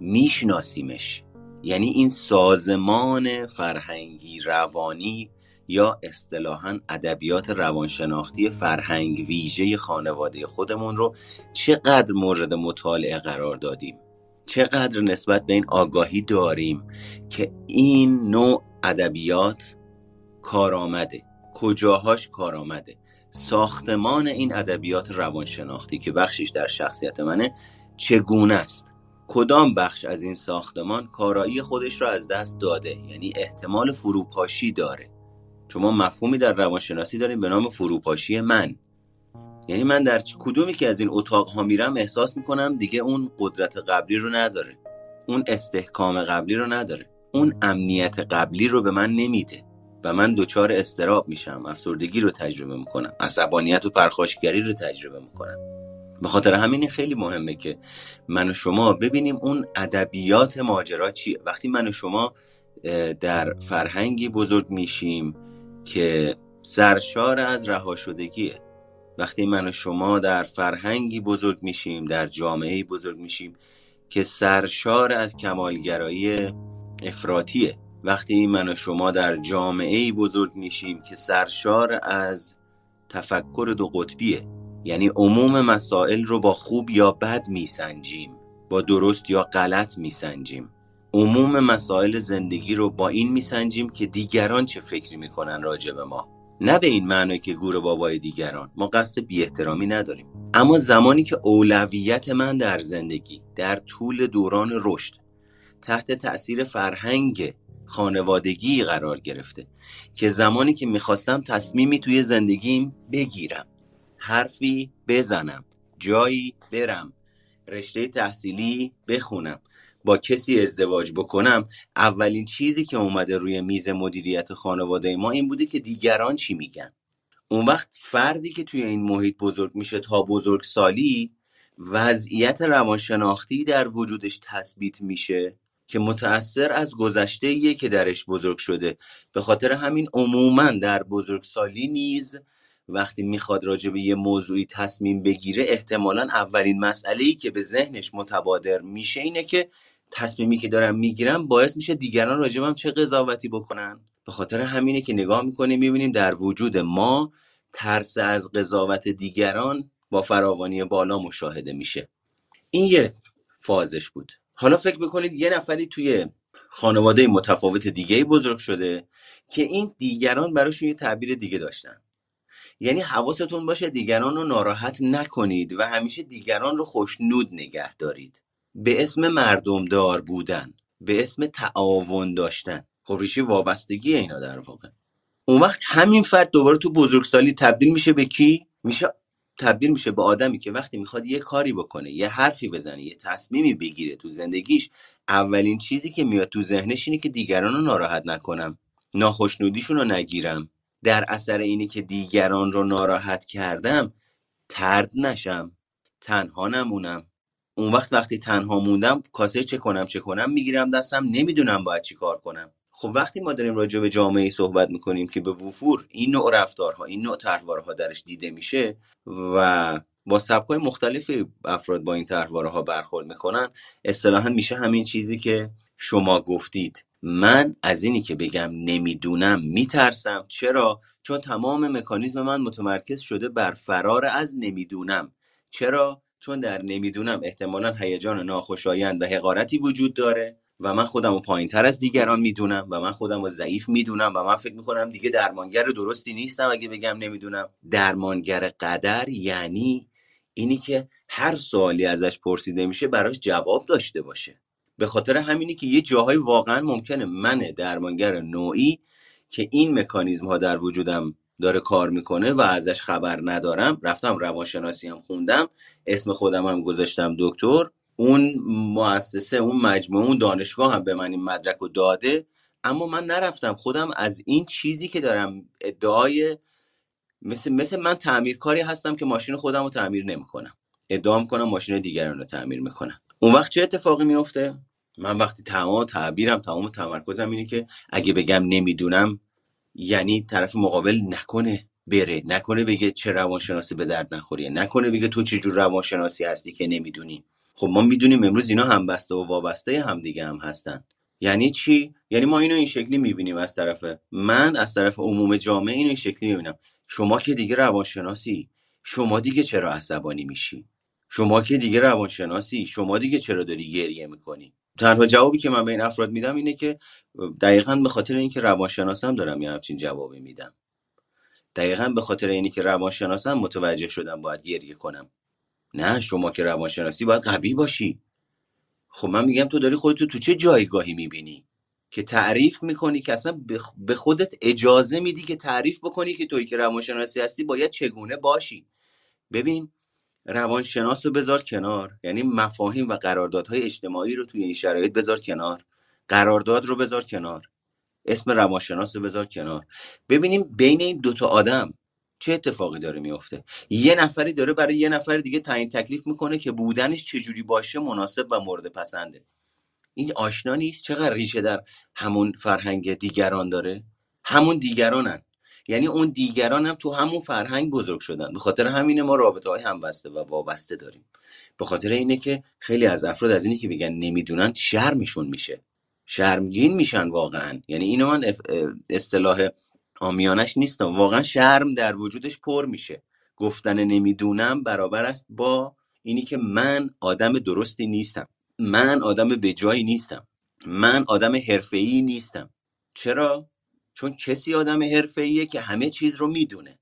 میشناسیمش. یعنی این سازمان فرهنگی روانی یا اصطلاحا ادبیات روانشناختی فرهنگ ویژه خانواده خودمون رو چقدر مورد مطالعه قرار دادیم؟ چقدر نسبت به این آگاهی داریم که این نوع ادبیات کارآمده؟ کجاهاش کارآمده؟ ساختمان این ادبیات روانشناختی که بخشش در شخصیت منه چگونه است؟ کدام بخش از این ساختمان کارایی خودش را از دست داده؟ یعنی احتمال فروپاشی داره. چون ما مفهومی در روانشناسی داریم به نام فروپاشی من. یعنی من در کدومی که از این اتاق ها میرم احساس می‌کنم دیگه اون قدرت قبلی رو نداره. اون استحکام قبلی رو نداره. اون امنیت قبلی رو به من نمیده و من دچار استراب میشم افسردگی رو تجربه می‌کنم عصبانیت و پرخاشگری رو تجربه می‌کنم. به خاطر همین خیلی مهمه که من و شما ببینیم اون ادبیات ماجرا چیه. وقتی من و شما در فرهنگی بزرگ میشیم که سرشار از رهاشدگیه. وقتی من و شما در فرهنگی بزرگ میشیم در جامعه بزرگ میشیم که سرشار از کمالگرایی افراطیه. وقتی من و شما در جامعه بزرگ میشیم که سرشار از تفکر دو قطبیه. یعنی عموم مسائل رو با خوب یا بد میسنجیم با درست یا غلط میسنجیم. عموم مسائل زندگی رو با این میسنجیم که دیگران چه فکری می‌کنن راجع به ما. نه به این معنی که گور بابای دیگران. ما قصد بی احترامی نداریم. اما زمانی که اولویت من در زندگی در طول دوران رشد تحت تأثیر فرهنگ خانوادگی قرار گرفته که زمانی که می‌خواستم تصمیمی توی زندگیم بگیرم حرفی بزنم جایی برم رشته تحصیلی بخونم با کسی ازدواج بکنم اولین چیزی که اومده روی میز مدیریت خانواده ما این بوده که دیگران چی میگن. اون وقت فردی که توی این محیط بزرگ میشه تا بزرگ سالی وضعیت روانشناختی در وجودش تثبیت میشه که متأثر از گذشته که درش بزرگ شده. به خاطر همین عموما در بزرگسالی نیز وقتی می‌خواد راجع به یه موضوعی تصمیم بگیره احتمالا اولین مسئله ای که به ذهنش متبادر میشه اینه که تصمیمی که دارم می‌گیرم باعث میشه دیگران راجبم چه قضاوتی بکنن. به خاطر همینه که نگاه می‌کنیم می‌بینیم در وجود ما ترس از قضاوت دیگران با فراوانی بالا مشاهده میشه. این یه فازش بود. حالا فکر بکنید یه نفری توی خانواده متفاوت دیگه بزرگ شده که این دیگران براشون یه تعبیر دیگه داشتن. یعنی حواستون باشه دیگران رو ناراحت نکنید و همیشه دیگران رو خوشنود نگه دارید. به اسم مردمدار بودن به اسم تعاون داشتن. خب ریشه وابستگی اینا در واقع. اون وقت همین فرد دوباره تو بزرگسالی تبدیل میشه به کی؟ میشه تبدیل میشه به آدمی که وقتی می‌خواد یه کاری بکنه یه حرفی بزنه یه تصمیمی بگیره تو زندگیش اولین چیزی که میاد تو ذهنش اینه که دیگران رو ناراحت نکنم ناخشنودیشون رو نگیرم. در اثر اینی که دیگران رو ناراحت کردم ترد نشم تنها نمونم. اون وقت وقتی تنها موندم کاسه چه کنم چه کنم می‌گیرم دستم نمی‌دونم باید چی کار کنم. خب وقتی ما داریم راجع به جامعه صحبت می‌کنیم که به وفور این نوع رفتارها این نوع طرحوارها درش دیده میشه و با سبکای مختلفی افراد با این طرحوارها برخورد می‌کنن اصطلاحا میشه همین چیزی که شما گفتید. من از اینی که بگم نمی‌دونم میترسم. چرا؟ چون تمام مکانیزم من متمرکز شده بر فرار از نمی‌دونم. چرا؟ چون در نمی‌دونم احتمالا هیجان ناخوشایند و حقارتی وجود داره و من خودم رو پایین تر از دیگران می‌دونم و من خودم رو ضعیف می‌دونم و من فکر می‌کنم دیگه درمانگر درستی نیستم اگه بگم نمی‌دونم. درمانگر قدر یعنی اینی که هر سوالی ازش پرسیده میشه براش جواب داشته باشه. به خاطر همینی که یه جاهای واقعا ممکنه من درمانگر نوعی که این مکانیزم ها در وجودم داره کار می‌کنه و ازش خبر ندارم رفتم روانشناسی هم خوندم اسم خودم هم گذاشتم دکتر. اون مؤسسه اون مجموعه اون دانشگاه هم به من این مدرک رو داده اما من نرفتم. خودم از این چیزی که دارم ادعای مثل, مثل من تعمیرکاری هستم که ماشین خودم رو تعمیر نمی‌کنم. ادعا می‌کنم ماشین دیگران رو تعمیر می‌کنم. اون وقت چه اتفاقی میفته من وقتی تمام تعبیرم تمام تمرکزم اینه که اگه بگم نمی‌دونم یعنی طرف مقابل نکنه بره نکنه بگه چه روانشناسی به درد نخوریه نکنه بگه تو چه جور روانشناسی هستی که نمی‌دونی. خب ما می‌دونیم امروز اینا هم بسته و وابسته هم دیگه هم هستن. یعنی چی؟ یعنی ما اینو این شکلی می‌بینیم از طرف من از طرف عموم جامعه اینو این شکلی می‌بینم. شما که دیگه روانشناسی شما دیگه چرا عصبانی میشی؟ شما که دیگه روانشناسی شما دیگه چرا داری گریه می‌کنی؟ تنها جوابی که من به این افراد میدم اینه که دقیقا به خاطر اینکه روانشناسم دارم یه همچین جوابی میدم. دقیقا به خاطر اینی که روانشناسم متوجه شدم باید گریه کنم. نه شما که روانشناسی باید قوی باشی. خب من میگم تو داری خودتو تو چه جایگاهی می‌بینی؟ که تعریف می‌کنی که اصلا به خودت اجازه میدی که تعریف بکنی که توی که روانشناسی هستی باید چگونه باشی. ببین روانشناس رو بذار کنار. یعنی مفاهیم و قراردادهای اجتماعی رو توی این شرایط بذار کنار. قرارداد رو بذار کنار. اسم روانشناس رو بذار کنار. ببینیم بین این دوتا آدم چه اتفاقی داره میفته یه نفری داره برای یه نفر دیگه تعیین تکلیف می‌کنه که بودنش چجوری باشه مناسب و مورد پسنده. این آشنا نیست؟ چقدر ریشه در همون فرهنگ دیگران داره؟ همون دیگرانن. یعنی اون دیگران هم تو همون فرهنگ بزرگ شدن. به خاطر همینه ما رابطه های همبسته و وابسته داریم. به خاطر اینه که خیلی از افراد از اینی که بگن نمی‌دونن شرمشون میشه. شرمگین میشن واقعا. یعنی اینو من اصطلاح آمیانش نیستم. واقعا شرم در وجودش پر میشه. گفتن نمی‌دونم برابر است با اینی که من آدم درستی نیستم. من آدم بجایی نیستم. من آدم حرفه‌ای نیستم. چرا؟ چون کسی آدم حرفه‌ایه که همه چیز رو می‌دونه.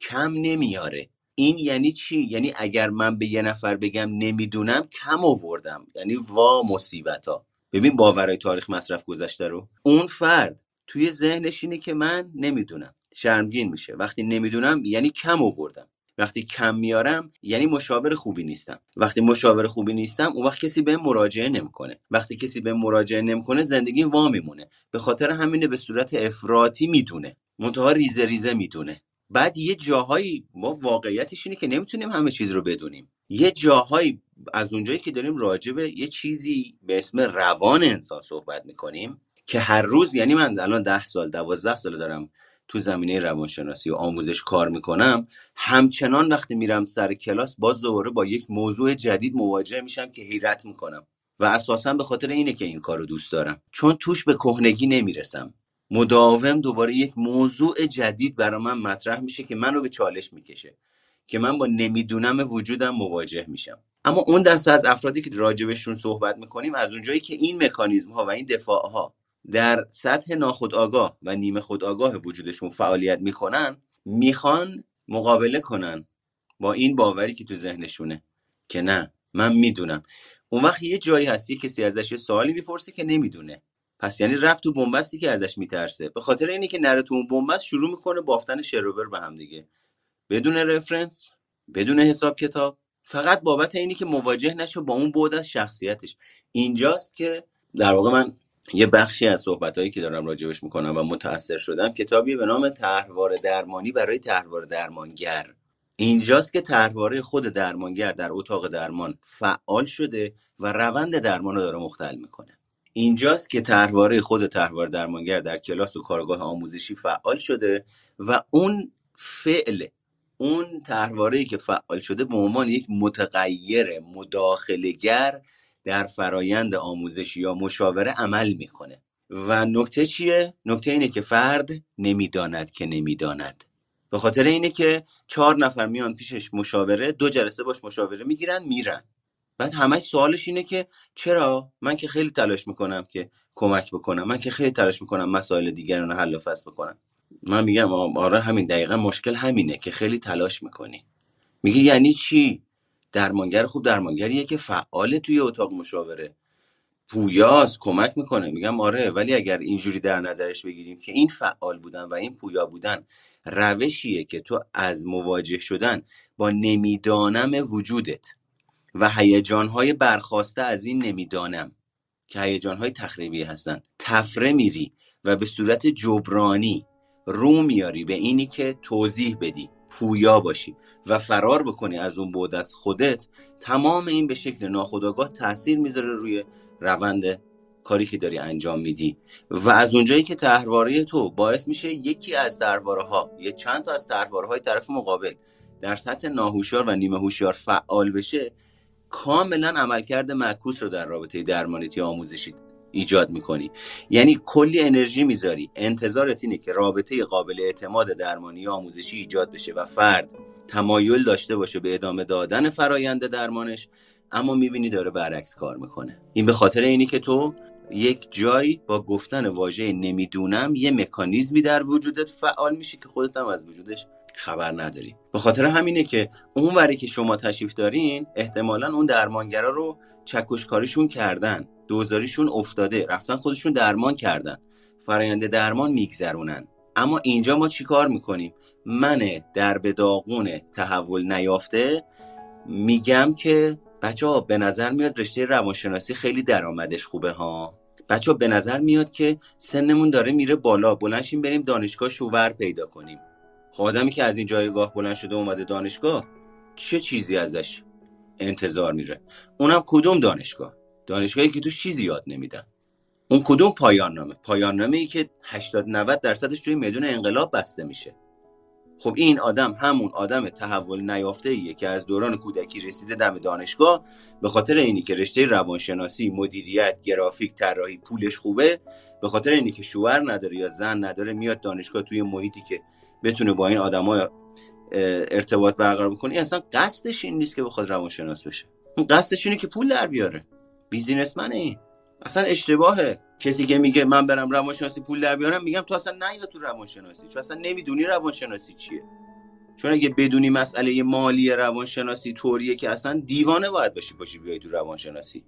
کم نمیاره. این یعنی چی؟ یعنی اگر من به یه نفر بگم نمی‌دونم کم آوردم. یعنی وا مصیبت ها ببین باورای تاریخ مصرف گذشته رو. اون فرد توی ذهنش اینه که من نمی‌دونم. شرمگین میشه. وقتی نمی‌دونم یعنی کم آوردم. وقتی کم میارم یعنی مشاور خوبی نیستم. وقتی مشاور خوبی نیستم اون وقت کسی به مراجعه نمی‌کنه. وقتی کسی به مراجعه نمی‌کنه زندگی وا میمونه. به خاطر همینه به صورت افراطی می‌دونه. منتها ریزه ریزه می‌دونه. بعد یه جاهایی ما واقعیتش اینه که نمی‌تونیم همه چیز رو بدونیم. یه جاهایی از اونجایی که داریم راجع به یه چیزی به اسم روان انسان صحبت می‌کنیم که هر روز یعنی من الان ده سال دوازده سال دارم تو زمینه روانشناسی و آموزش کار می‌کنم همچنان وقتی میرم سر کلاس باز دوباره با یک موضوع جدید مواجه میشم که حیرت می‌کنم و اساسا به خاطر اینه که این کار رو دوست دارم. چون توش به کهنگی نمی‌رسم. مداوم دوباره یک موضوع جدید برای من مطرح میشه که منو به چالش می‌کشه که من با نمی‌دونم وجودم مواجه میشم. اما اون دسته از افرادی که راجبشون صحبت می‌کنیم از اونجایی که این مکانیزم ها و این دفاع ها در سطح ناخودآگاه و نیمه خودآگاه وجودشون فعالیت می‌کنن می‌خوان مقابله کنن با این باوری که تو ذهنشونه که نه من می‌دونم. اون وقت یه جایی هستی کسی ازش یه سوالی می‌پرسه که نمی‌دونه. پس یعنی رفت تو بنبستی که ازش میترسه. به خاطر اینه که نره تو اون بنبست شروع می‌کنه بافتن شروور به هم دیگه. بدون رفرنس بدون حساب کتاب فقط بابت اینی که مواجه نشه با اون بود از شخصیتش. اینجاست که در واقع من یه بخشی از صحبتهایی که دارم راجبش می‌کنم و متاثر شدم کتابی به نام طرحواره درمانی برای طرحواره درمانگر. اینجاست که طرحواره خود درمانگر در اتاق درمان فعال شده و روند درمان رو داره مختل می‌کنه. اینجاست که طرحواره خود طرحواره درمانگر در کلاس و کارگاه آموزشی فعال شده و اون فعل اون طرحواره که فعال شده به عنوان یک متغیر مداخلگر در فرایند آموزشی یا مشاوره عمل می‌کنه. و نکته چیه؟ نکته اینه که فرد نمی‌داند که نمی‌داند. به خاطر اینه که چهار نفر میان پیشش مشاوره دو جلسه باش مشاوره می‌گیرن میرن. بعد همش سوالش اینه که چرا؟ من که خیلی تلاش می‌کنم که کمک بکنم من که خیلی تلاش می‌کنم مسائل دیگران رو حل و فصل بکنم. من میگم آره همین دقیقا مشکل همینه که خیلی تلاش می‌کنی. میگه یعنی چی؟ درمانگر خوب درمانگریه که فعال توی اتاق مشاوره. پویاست کمک می‌کنه. میگم آره ولی اگر اینجوری در نظرش بگیریم که این فعال بودن و این پویا بودن روشیه که تو از مواجه شدن با نمی‌دانم وجودت و هیجانهای برخواسته از این نمی‌دانم که هیجانهای تخریبی هستن. تفره میری و به صورت جبرانی رو میاری به اینی که توضیح بدی. پویا باشی و فرار بکنی از اون بود از خودت تمام این به شکل ناخودآگاه تاثیر می‌ذاره روی روند کاری که داری انجام میدی. و از اونجایی که تحواره تو باعث میشه یکی از تحواره ها یه چند تا از تحواره های طرف مقابل در سطح ناهوشیار و نیمه هوشیار فعال بشه کاملا عملکرد معکوس رو در رابطه درمانیتی آموزشی ایجاد می‌کنی. یعنی کلی انرژی می‌ذاری. انتظارت اینه که رابطه قابل اعتماد درمانی آموزشی ایجاد بشه و فرد تمایل داشته باشه به ادامه دادن فرایند درمانش اما می‌بینی داره برعکس کار می‌کنه. این به خاطر اینی که تو یک جایی با گفتن واژه نمی‌دونم یه مکانیزمی در وجودت فعال میشه که خودت هم از وجودش خبر نداری. به خاطر همینه که اون وری که شما تشریف دارین احتمالا اون درمانگرا رو چکشکاریشون کردن. دوزاریشون افتاده. رفتن خودشون درمان کردن. فرایند درمان میگذرونن. اما اینجا ما چیکار می‌کنیم؟ من در به داغون تحول نیافته میگم که بچه ها به نظر میاد رشته روانشناسی خیلی درآمدش خوبه ها. بچه ها به نظر میاد که سنمون داره میره بالا. بلنشیم بریم دانشگاه شوور پیدا کنیم. خب آدمی که از این جایگاه بلند شده اومده دانشگاه چه چیزی ازش انتظار میره؟ اونم کدوم دانشگاه؟ دانشگاهی که تو چیزی یاد نمیدن. اون کدوم پایان نامه پایان نامه ای که 80 90 درصدش توی میدون انقلاب بسته میشه. خب این آدم همون آدم تحول نیافته ایه که از دوران کودکی رسیده دم دانشگاه به خاطر اینی که رشته روانشناسی مدیریت گرافیک طراحی پولش خوبه به خاطر اینی که شوهر نداره یا زن نداره میاد دانشگاه توی محیطی که بتونه با این آدما ارتباط برقرار بکنه. اصلا قصدش این نیست که بخواد روانشناس بشه. قصدش اینه که پول در بیاره. بیزینسمنه این. اصلا اشتباهه. کسی که میگه من برم روانشناسی پول در بیارم میگم تو اصلا نیا تو روانشناسی. چون اصلا نمی‌دونی روانشناسی چیه. چون اگه بدونی مسئله مالی روانشناسی طوریه که اصلا دیوانه باید باشی باشی بیای تو روانشناسی.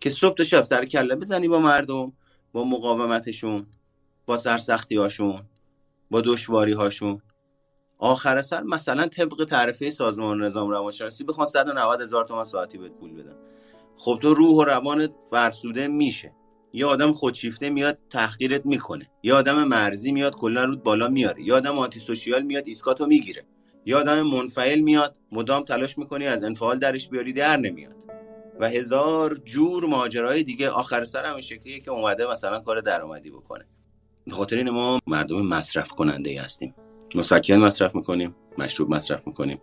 که صبح تا شب سر کله بزنی با مردم با مقاومتشون با سرسختی هاشون با دشواری هاشون آخر سر مثلا طبق تعرفه سازمان نظام روانشناسی بخوان 190 هزار تومان ساعتی بهت پول بدن. خب تو روح و روان فرسوده میشه. یه آدم خودشیفته میاد تحقیرت می‌کنه. یه آدم مرزی میاد کلا رود بالا میاره. یه آدم آنتی سوشیال میاد ایسکاتو می‌گیره. یه آدم منفعل میاد مدام تلاش می‌کنی از انفعال درش بیاری در نمیاد. و هزار جور ماجرای دیگه. آخر سر همین شکلیه که اومده مثلا کار درآمدی بکنه. به خاطر این ما مردم مصرف کننده ای هستیم. مسکن مصرف می‌کنیم مشروب مصرف می‌کنیم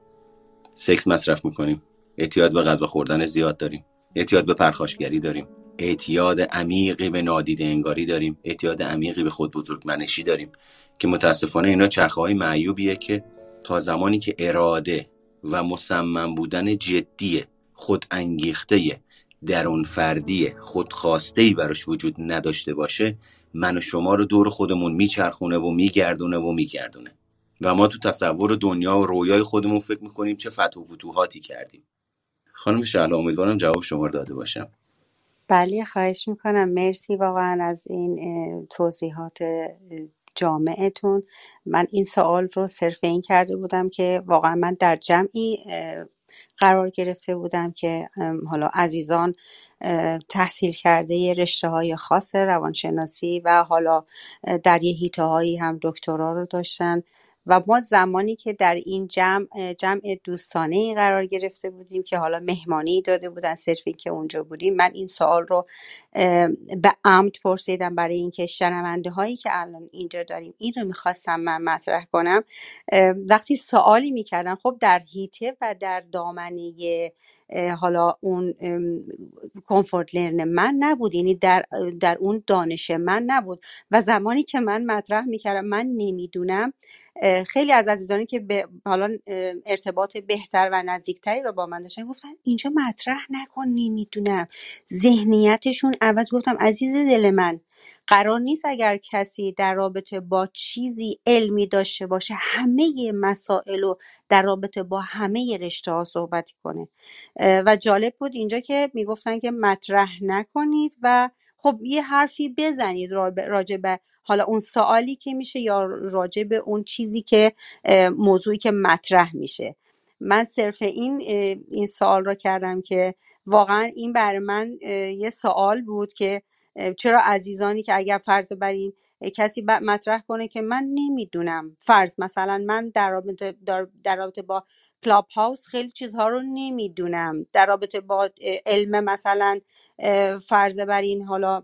سکس مصرف می‌کنیم. اعتیاد به غذا خوردن زیاد داریم. اعتیاد به پرخاشگری داریم. اعتیاد عمیقی به نادیده انگاری داریم. اعتیاد عمیقی به خود بزرگ منشی داریم. که متاسفانه اینا چرخه های معیوبیه که تا زمانی که اراده و مصمم بودن جدی خود انگیخته درون فردی خودخواسته ای براش وجود نداشته باشه من و شما رو دور خودمون میچرخونه و میگردونه و میگردونه. و ما تو تصور دنیا و رویای خودمون فکر می‌کنیم چه فتح و فتوحاتی کردیم. خانم شعلا امیدوارم جواب شما رو داده باشم. بله خواهش می‌کنم. مرسی واقعا از این توضیحات جامعتون. من این سوال رو صرف این کرده بودم که واقعا من در جمعی قرار گرفته بودم که حالا عزیزان تحصیل کرده رشته های خاص روانشناسی و حالا در یه هایی هم دکترا رو داشتن. و ما زمانی که در این جمع جمع دوستانه ای قرار گرفته بودیم که حالا مهمانی داده بودن صرف این که اونجا بودیم من این سوال رو به عمد پرسیدم برای اینکه شنونده هایی که الان اینجا داریم این رو می‌خواستم من مطرح کنم. وقتی سوالی می‌کردن خب در هیته و در دامنه حالا اون کامفورت لرن من نبود یعنی در در اون دانش من نبود. و زمانی که من مطرح می‌کردم من نمی‌دونم خیلی از عزیزانی که به حالا ارتباط بهتر و نزدیکتری رو با من داشتن گفتن اینجا مطرح نکن نمی‌دونم. ذهنیتشون عوض گفتم عزیز دل من قرار نیست اگر کسی در رابطه با چیزی علمی داشته باشه همه مسائل رو در رابطه با همه رشته ها صحبت کنه. و جالب بود اینجا که می‌گفتن که مطرح نکنید و خب یه حرفی بزنید را- راجع به حالا اون سوالی که میشه یا راجع به اون چیزی که موضوعی که مطرح میشه. من صرف این این سوال رو کردم که واقعا این برای من یه سوال بود که چرا عزیزانی که اگر فرض بر این کسی مطرح کنه که من نمی‌دونم. فرض مثلا من در رابطه در در رابطه با کلاب هاوس خیلی چیزها رو نمی‌دونم. در رابطه با علم مثلا فرض بر این حالا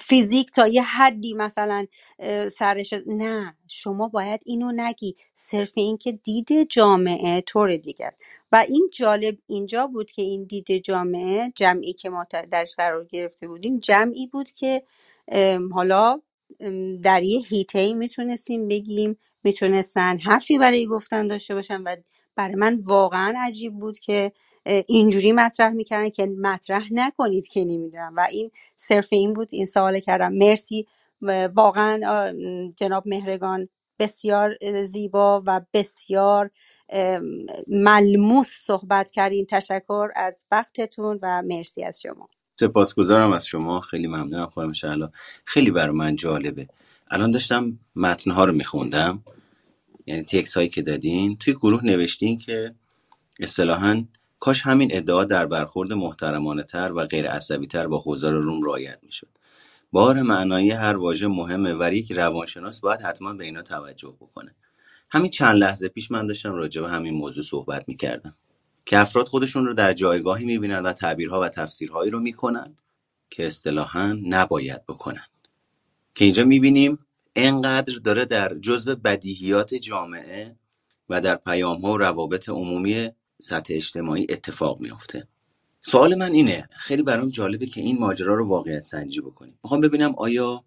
فیزیک تا یه حدی مثلا اه، سرش نه. شما باید اینو نگی. صرف اینکه دید جامعه طور دیگه است. و این جالب اینجا بود که این دید جامعه جمعی که ما درش قرار گرفته بودیم جمعی بود که حالا در یه هیته می‌تونستیم بگیم می‌تونستن حرفی برای گفتن داشته باشن و برای من واقعا عجیب بود که اینجوری مطرح می‌کردن که مطرح نکنید که نمی‌دونم. و این صرف این بود این سوال کردم. مرسی. واقعا جناب مهرگان بسیار زیبا و بسیار ملموس صحبت کردین. تشکر از وقتتون و مرسی از شما. سپاسگزارم از شما. خیلی ممنونم خانم شعلا خیلی برای من جالبه. الان داشتم متنها رو میخوندم. یعنی تکس هایی که دادین. توی گروه نوشتین که اصطلاحا کاش همین ادعا در برخورد محترمانه تر و غیر عصبی تر با حضار روم رعایت می‌شد. بار معنایی هر واژه مهمه و یک روانشناس باید حتما به اینا توجه بکنه. همین چند لحظه پیش من داشتم راجع به همین موضوع صحبت می‌کردم. که افراد خودشون رو در جایگاهی می‌بینن و تعبیرها و تفسیرهایی رو می‌کنن که اصطلاحا نباید بکنن. که اینجا می‌بینیم انقدر داره در جزء بدیهیات جامعه و در پیام ها و روابط عمومی سطح اجتماعی اتفاق میافته. سوال من اینه خیلی برام جالبه که این ماجرا رو واقعیت سنجی بکنیم. می‌خوام ببینم آیا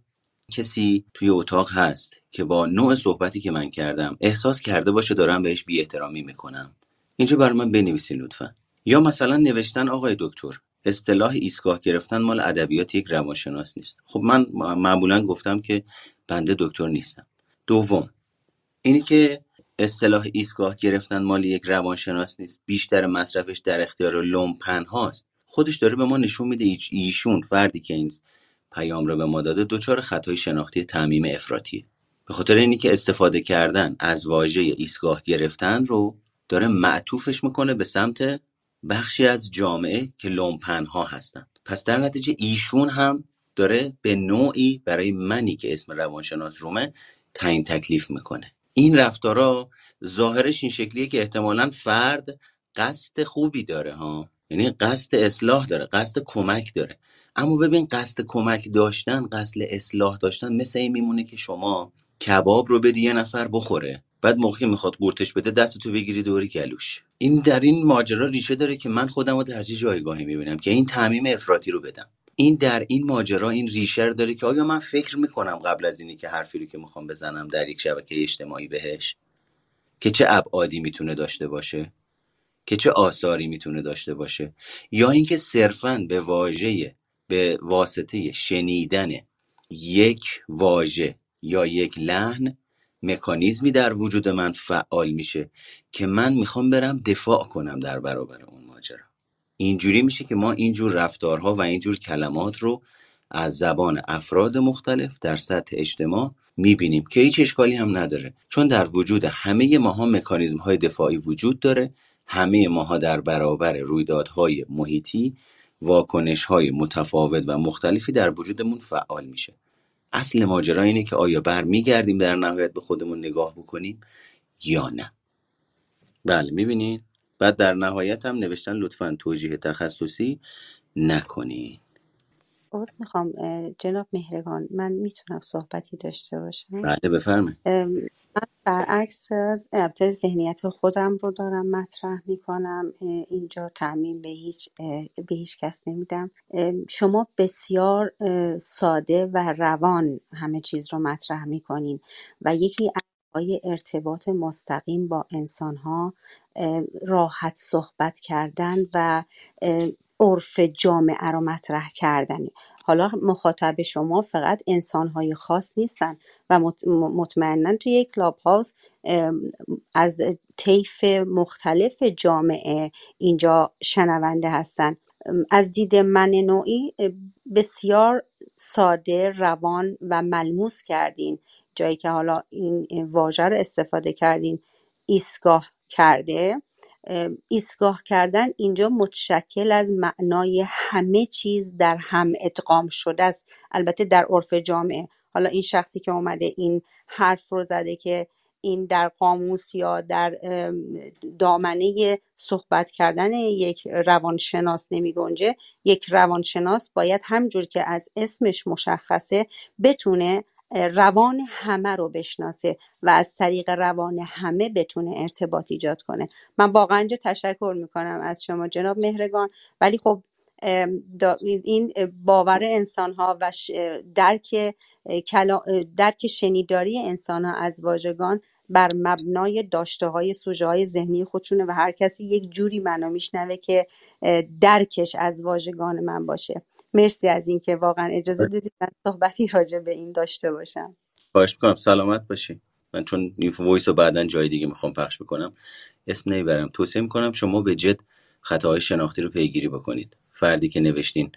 کسی توی اتاق هست که با نوع صحبتی که من کردم احساس کرده باشه دارم بهش بی احترامی می‌کنم؟ اینجا برای من بنویسین لطفا. یا مثلا نوشتن آقای دکتر اصطلاح ایستگاه گرفتن مال ادبیات یک روانشناس نیست. خب من معمولا گفتم که بنده دکتر نیستم. دوم اینی که اصطلاح ایستگاه گرفتن مال یک روانشناس نیست بیشتر مصرفش در اختیار لومپن هاست خودش داره به ما نشون میده ایشون فردی که این پیام رو به ما داده دچار خطای شناختی تعمیم افراطیه. به خاطر اینی که استفاده کردن از واژه ایستگاه گرفتن رو داره معطوفش می‌کنه به سمت بخشی از جامعه که لومپنها هستند. پس در نتیجه ایشون هم داره به نوعی برای منی که اسم روانشناس رومه تعیین تکلیف می‌کنه. این رفتارا ظاهرش این شکلیه که احتمالا فرد قصد خوبی داره ها. یعنی قصد اصلاح داره قصد کمک داره. اما ببین قصد کمک داشتن قصد اصلاح داشتن مثل این میمونه که شما کباب رو بدی یه نفر بخوره. بعد موقعی می‌خواد قورتش بده دستتو بگیری دوری گلوش. این در این ماجرا ریشه داره که من خودم رو در چه جایگاهی می‌بینم که این تعمیم افراطی رو بدم. این در این ماجرا این ریشه داره که آیا من فکر می‌کنم قبل از اینی که حرفی رو که می‌خوام بزنم در یک شبکه اجتماعی بهش؟ که چه ابعادی می‌تونه داشته باشه؟ که چه آثاری می‌تونه داشته باشه؟ یا اینکه صرفا به واژه به واسطه شنیدن یک واژه یا یک لحن مکانیزمی در وجود من فعال میشه که من می‌خوام برم دفاع کنم در برابر اون ماجرا. اینجوری میشه که ما اینجور رفتارها و اینجور کلمات رو از زبان افراد مختلف در سطح اجتماع می‌بینیم که هیچ اشکالی هم نداره. چون در وجود همه ماها مکانیزم های دفاعی وجود داره همه ماها در برابر رویدادهای محیطی واکنش های متفاوت و مختلفی در وجودمون فعال میشه. اصل ماجرا اینه که آیا برمیگردیم در نهایت به خودمون نگاه بکنیم یا نه. بله می‌بینید؟ بعد در نهایت هم نوشتن لطفا توجیه تخصصی نکنید. عذر می‌خوام جناب مهرگان من می‌تونم صحبتی داشته باشم؟ بله بفرمایید. من برعکس از البته ذهنیت خودم رو دارم مطرح می‌کنم اینجا تعمین به هیچ به هیچ کس نمیدم. شما بسیار ساده و روان همه چیز رو مطرح می‌کنین و یکی از ارتباط مستقیم با انسان ها راحت صحبت کردن و عرف جامعه رو مطرح کردنه. حالا مخاطب شما فقط انسانهای خاص نیستن و مطمئنا توی یک کلاب هاوس از طیف مختلف جامعه اینجا شنونده هستن. از دید من نوعی بسیار ساده روان و ملموس کردین. جایی که حالا این واژه رو استفاده کردین ایستگاه کرده. ایستگاه کردن اینجا متشکل از معنای همه چیز در هم ادغام شده است. البته در عرف جامعه. حالا این شخصی که اومده این حرف رو زده که این در قاموس یا در دامنه صحبت کردن یک روانشناس نمی گنجه. یک روانشناس باید همجور که از اسمش مشخصه بتونه روان همه رو بشناسه و از طریق روان همه بتونه ارتباط ایجاد کنه. من واقعا اینجا تشکر می‌کنم از شما جناب مهرگان. ولی خب این باور انسان ها و درک درک شنیداری انسان ها از واژگان بر مبنای داشته های سوژه های ذهنی خودشونه و هر کسی یک جوری منو میشنوه که درکش از واژگان من باشه. مرسی از اینکه واقعا اجازه دادید من صحبتی راجع به این داشته باشم. خواهش می‌کنم. سلامت باشی من چون این وایس رو بعدا جای دیگه می‌خوام پخش بکنم. اسم نمی‌برم. توصیه می‌کنم شما به جد خطاهای شناختی رو پیگیری بکنید. فردی که نوشتین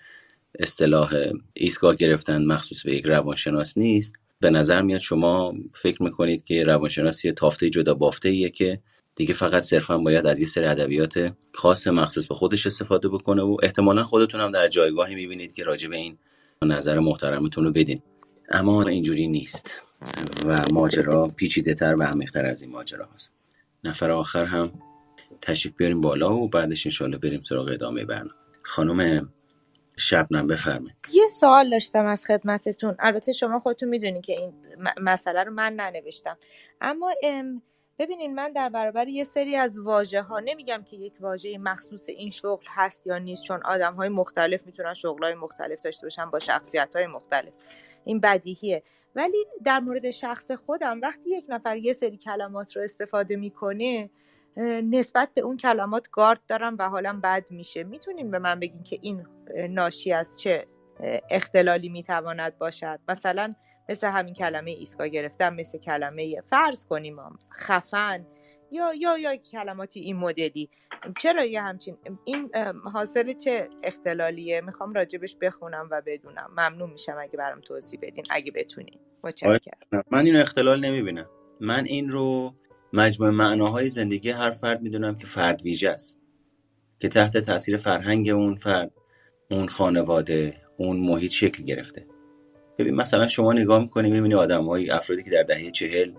اصطلاح ایستگاه گرفتن مخصوص به یک روانشناس نیست. به نظر میاد شما فکر می‌کنید که روانشناسی تافته جدا بافته ایه که دیگه فقط صرفا باید از یه سری ادبیات خاص مخصوص به خودش استفاده بکنه و احتمالا خودتون هم در جایگاهی می‌بینید که راجع به این نظر محترمتون رو بدین. اما اینجوری نیست و ماجرا پیچیده تر و عمیق‌تر از این ماجرا هست. نفر آخر هم تشریف بیاریم بالا و بعدش انشالله بریم سراغ ادامه برنامه. خانم شبنم بفرمایید. یه سوال داشتم از خدمتتون. البته شما خودتون می‌دونی که این مسئله رو من ننوشتم. اما ببینین من در برابر یه سری از واژه ها نمیگم که یک واژه مخصوص این شغل هست یا نیست چون آدم های مختلف می‌تونن شغل های مختلف داشته باشن با شخصیت های مختلف. این بدیهیه. ولی در مورد شخص خودم وقتی یک نفر یه سری کلمات رو استفاده می‌کنه نسبت به اون کلمات گارد دارم و حالم بد میشه. می‌تونین به من بگین که این ناشی از چه اختلالی می‌تواند باشد؟ مثلا مثل همین کلمه ایستگاه گرفتم مثل کلمه فرض کنیم خفن. یا یا یا کلماتی این مدلی. چرا یه همچین این حاصل چه اختلالیه؟ می‌خوام راجبش بخونم و بدونم. ممنون میشم اگه برام توضیح بدین اگه بتونین. من این اختلال نمی‌بینم. من این رو مجموع معناهای زندگی هر فرد می‌دونم که فرد ویژه است. که تحت تاثیر فرهنگ اون فرد اون خانواده اون محیط شکل گرفته. ببین مثلا شما نگاه می‌کنی می‌بینی آدمایی افرادی که در دهه چهل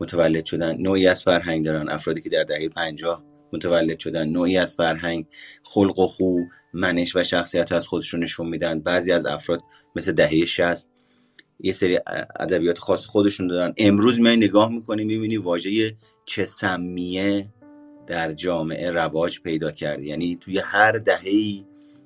متولد شدن نوعی از فرهنگ دارن. افرادی که در دهه پنجاه متولد شدن نوعی از فرهنگ خلق و خو منش و شخصیت از خودشون نشون میدن. بعضی از افراد مثل دهه شست یه سری ادبیات خاص خودشون دارن. امروز میای نگاه می‌کنی می‌بینی واژه چه سمیه در جامعه رواج پیدا کرده. یعنی توی هر دهه‌ای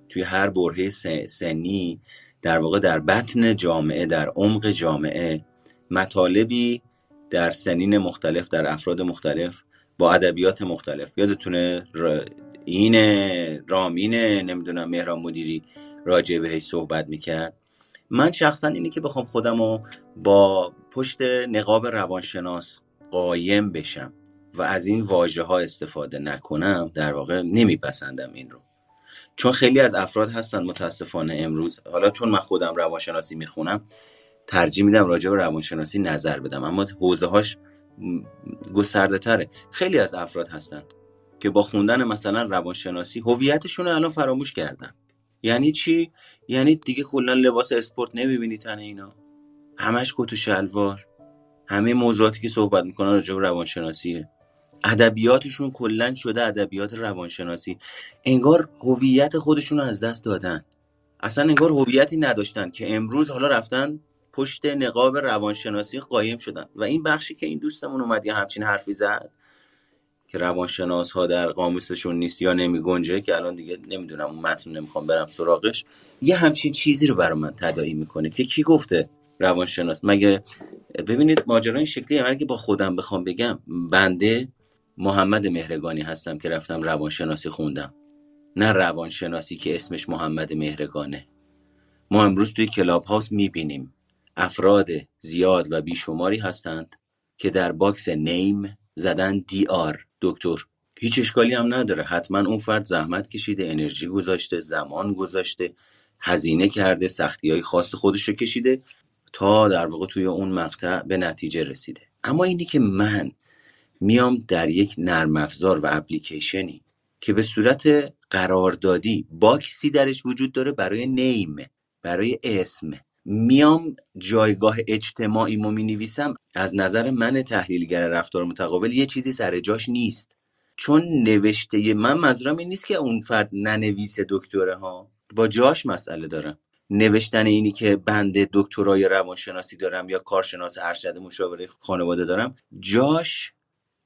توی هر برهه سنی در واقع در بطن جامعه در عمق جامعه مطالبی در سنین مختلف در افراد مختلف با ادبیات مختلف. یادتونه این رامین نمی‌دونم مهران مدیری راجع بهش صحبت می‌کرد. من شخصا اینی که بخوام خودم رو با پشت نقاب روانشناس قایم بشم و از این واژه ها استفاده نکنم در واقع نمیپسندم این رو. چون خیلی از افراد هستن متاسفانه امروز. حالا چون من خودم روانشناسی می‌خونم ترجیح میدم راجع به روانشناسی نظر بدم. اما حوزه هاش گسترده تره. خیلی از افراد هستن که با خوندن مثلا روانشناسی هویتشون رو الان فراموش کردن. یعنی چی؟ یعنی دیگه کلا لباس اسپورت نمی‌بینی تن اینا. همش کت و شلوار. همه موضوعاتی که صحبت می‌کنن راجع به روانشناسیه. ادبیاتشون کلا شده ادبیات روانشناسی. انگار هویت خودشون رو از دست دادن. اصلا انگار هویتی نداشتن که امروز حالا رفتن پشت نقاب روانشناسی قایم شدن. و این بخشی که این دوستمون اومد یه همچین حرفی زد که روانشناس ها در قاموسشون نیست یا نمی گنجه که الان دیگه نمی‌دونم اون متن نمی‌خوام برم سراغش. یه همچین چیزی رو برای من تداعی می‌کنه که کی گفته روانشناس؟ مگه ببینید ماجرا این شکلیه. من که با خودم بخوام بگم بنده محمد مهرگانی هستم که رفتم روانشناسی خوندم. نه روانشناسی که اسمش محمد مهرگانه. ما امروز توی کلاب هاوس می‌بینیم افراد زیاد و بیشماری هستند که در box name زدن DR. دکتر هیچ اشکالی هم نداره. حتما اون فرد زحمت کشیده انرژی گذاشته زمان گذاشته هزینه کرده سختی های خاص خودش رو کشیده تا در واقع توی اون مقطع به نتیجه رسیده. اما اینی که من میام در یک نرم افزار و اپلیکیشنی که به صورت قراردادی باکسی درش وجود داره برای نیم برای اسم. میام جایگاه اجتماعی مو می نویسم از نظر من تحلیلگر رفتار متقابل یه چیزی سر جاش نیست. چون نوشته من منظورم این نیست که اون فرد ننویسه دکتره ها. با جاش مسئله دارم. نوشتن اینی که بنده دکترای روانشناسی دارم یا کارشناس ارشد مشاوره خانواده دارم جاش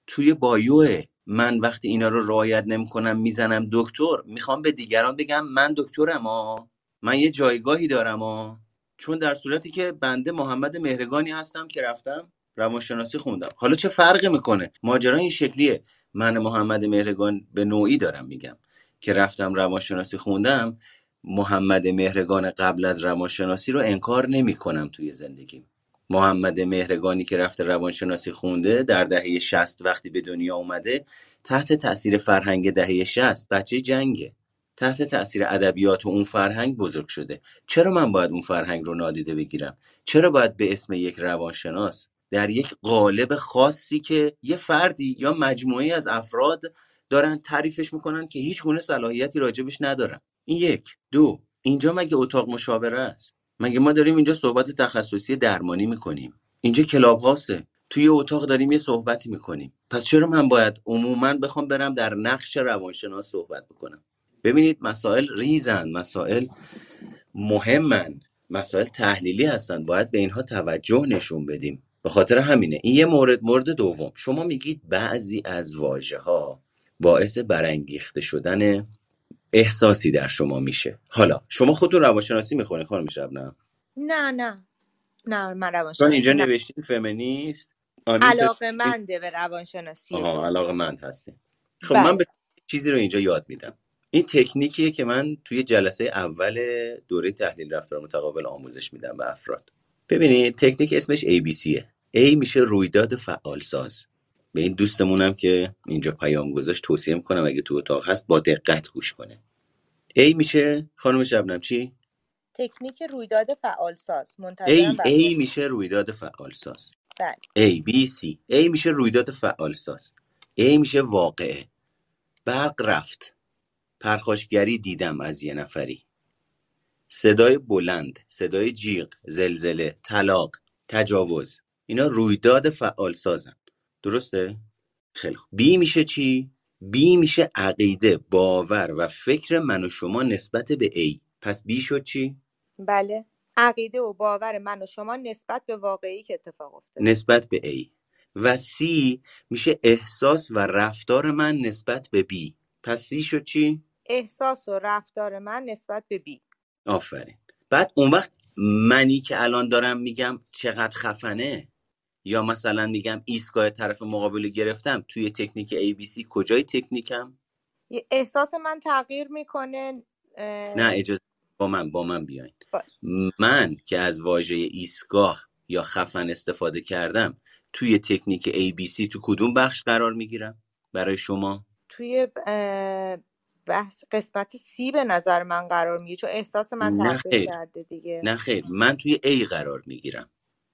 توی بایوه. من وقتی اینا رو رعایت نمی‌کنم می‌زنم دکتر. می‌خوام به دیگران بگم من دکترم ها من یه جایگاهی دارم ها چون در صورتی که بنده محمد مهرگانی هستم که رفتم روانشناسی خوندم. حالا چه فرقی می‌کنه؟ ماجرا این شکلیه. من محمد مهرگان به نوعی دارم میگم که رفتم روانشناسی خوندم. محمد مهرگان قبل از روانشناسی رو انکار نمی کنم توی زندگیم. محمد مهرگانی که رفته روانشناسی خونده در دهه 60 وقتی به دنیا اومده تحت تاثیر فرهنگ دهه 60 بچه جنگه. تحت تاثیر ادبیات و اون فرهنگ بزرگ شده. چرا من باید اون فرهنگ رو نادیده بگیرم؟ چرا باید به اسم یک روانشناس در یک قالب خاصی که یه فردی یا مجموعه از افراد دارن تعریفش می‌کنن که هیچ گونه صلاحیتی راجبش ندارن؟ این یک. دو. اینجا مگه اتاق مشاوره است؟ مگه ما داریم اینجا صحبت تخصصی درمانی می‌کنیم؟ اینجا کلاب هاسه توی اتاق داریم یه صحبتی می‌کنیم. پس چرا من باید عموما بخوام برم در نقش روانشناس صحبت بکنم؟ ببینید مسائل ریزن مسائل مهمن مسائل تحلیلی هستن. باید به اینها توجه نشون بدیم. به خاطر همینه. این یه مورد مورد دوم. شما میگید بعضی از واژه ها باعث برانگیخته شدن احساسی در شما میشه. حالا شما خودتون روانشناسی می‌خونید خانم شبنم نه؟ نه نه. من چون روانشناسی اینجا نه. نوشتین فمینیست علاقه منده به روانشناسی آها علاقه من هستیم خب بله. من به چیزی رو اینجا یاد میدم. این تکنیکیه که من توی جلسه اول دوره تحلیل رفتار متقابل آموزش میدم به افراد. ببینید تکنیک اسمش ABCه A میشه رویداد فعال ساز به این دوستمونم که اینجا پیام گذاشت توصیه می‌کنم اگه تو اتاق هست با دقت گوش کنه. A میشه خانم شبنم چی؟ تکنیک رویداد فعال ساز. A منتظرم A بقیه میشه رویداد فعال ساز. بله. A B C A میشه رویداد فعال ساز. A میشه واقعه. برق رفت. پرخاشگری دیدم از یه نفری. صدای بلند صدای جیغ زلزله طلاق تجاوز. اینا رویداد فعال سازن. درسته؟ خیلی خوب. بی میشه چی؟ بی میشه عقیده باور و فکر من و شما نسبت به A. پس بی شد چی؟ بله. عقیده و باور من و شما نسبت به واقعی که اتفاق افتاده. نسبت به A. و C میشه احساس و رفتار من نسبت به B. پس C شد چی؟ احساس و رفتار من نسبت به بی آفرین. بعد اون وقت منی که الان دارم میگم چقدر خفنه؟ یا مثلا میگم ایستگاه طرف مقابل گرفتم توی تکنیک ABC کجای تکنیکم؟ احساس من تغییر می‌کنه نه اجازه با من با من بیاین. باش من که از واژه ایستگاه یا خفن استفاده کردم توی تکنیک ABC تو کدوم بخش قرار می‌گیرم برای شما؟ توی اه، بحث قسمت سی به نظر من قرار می‌گیره چون احساس من تغییر کرده دیگه. نه خیر. من توی A قرار می‌گیرم.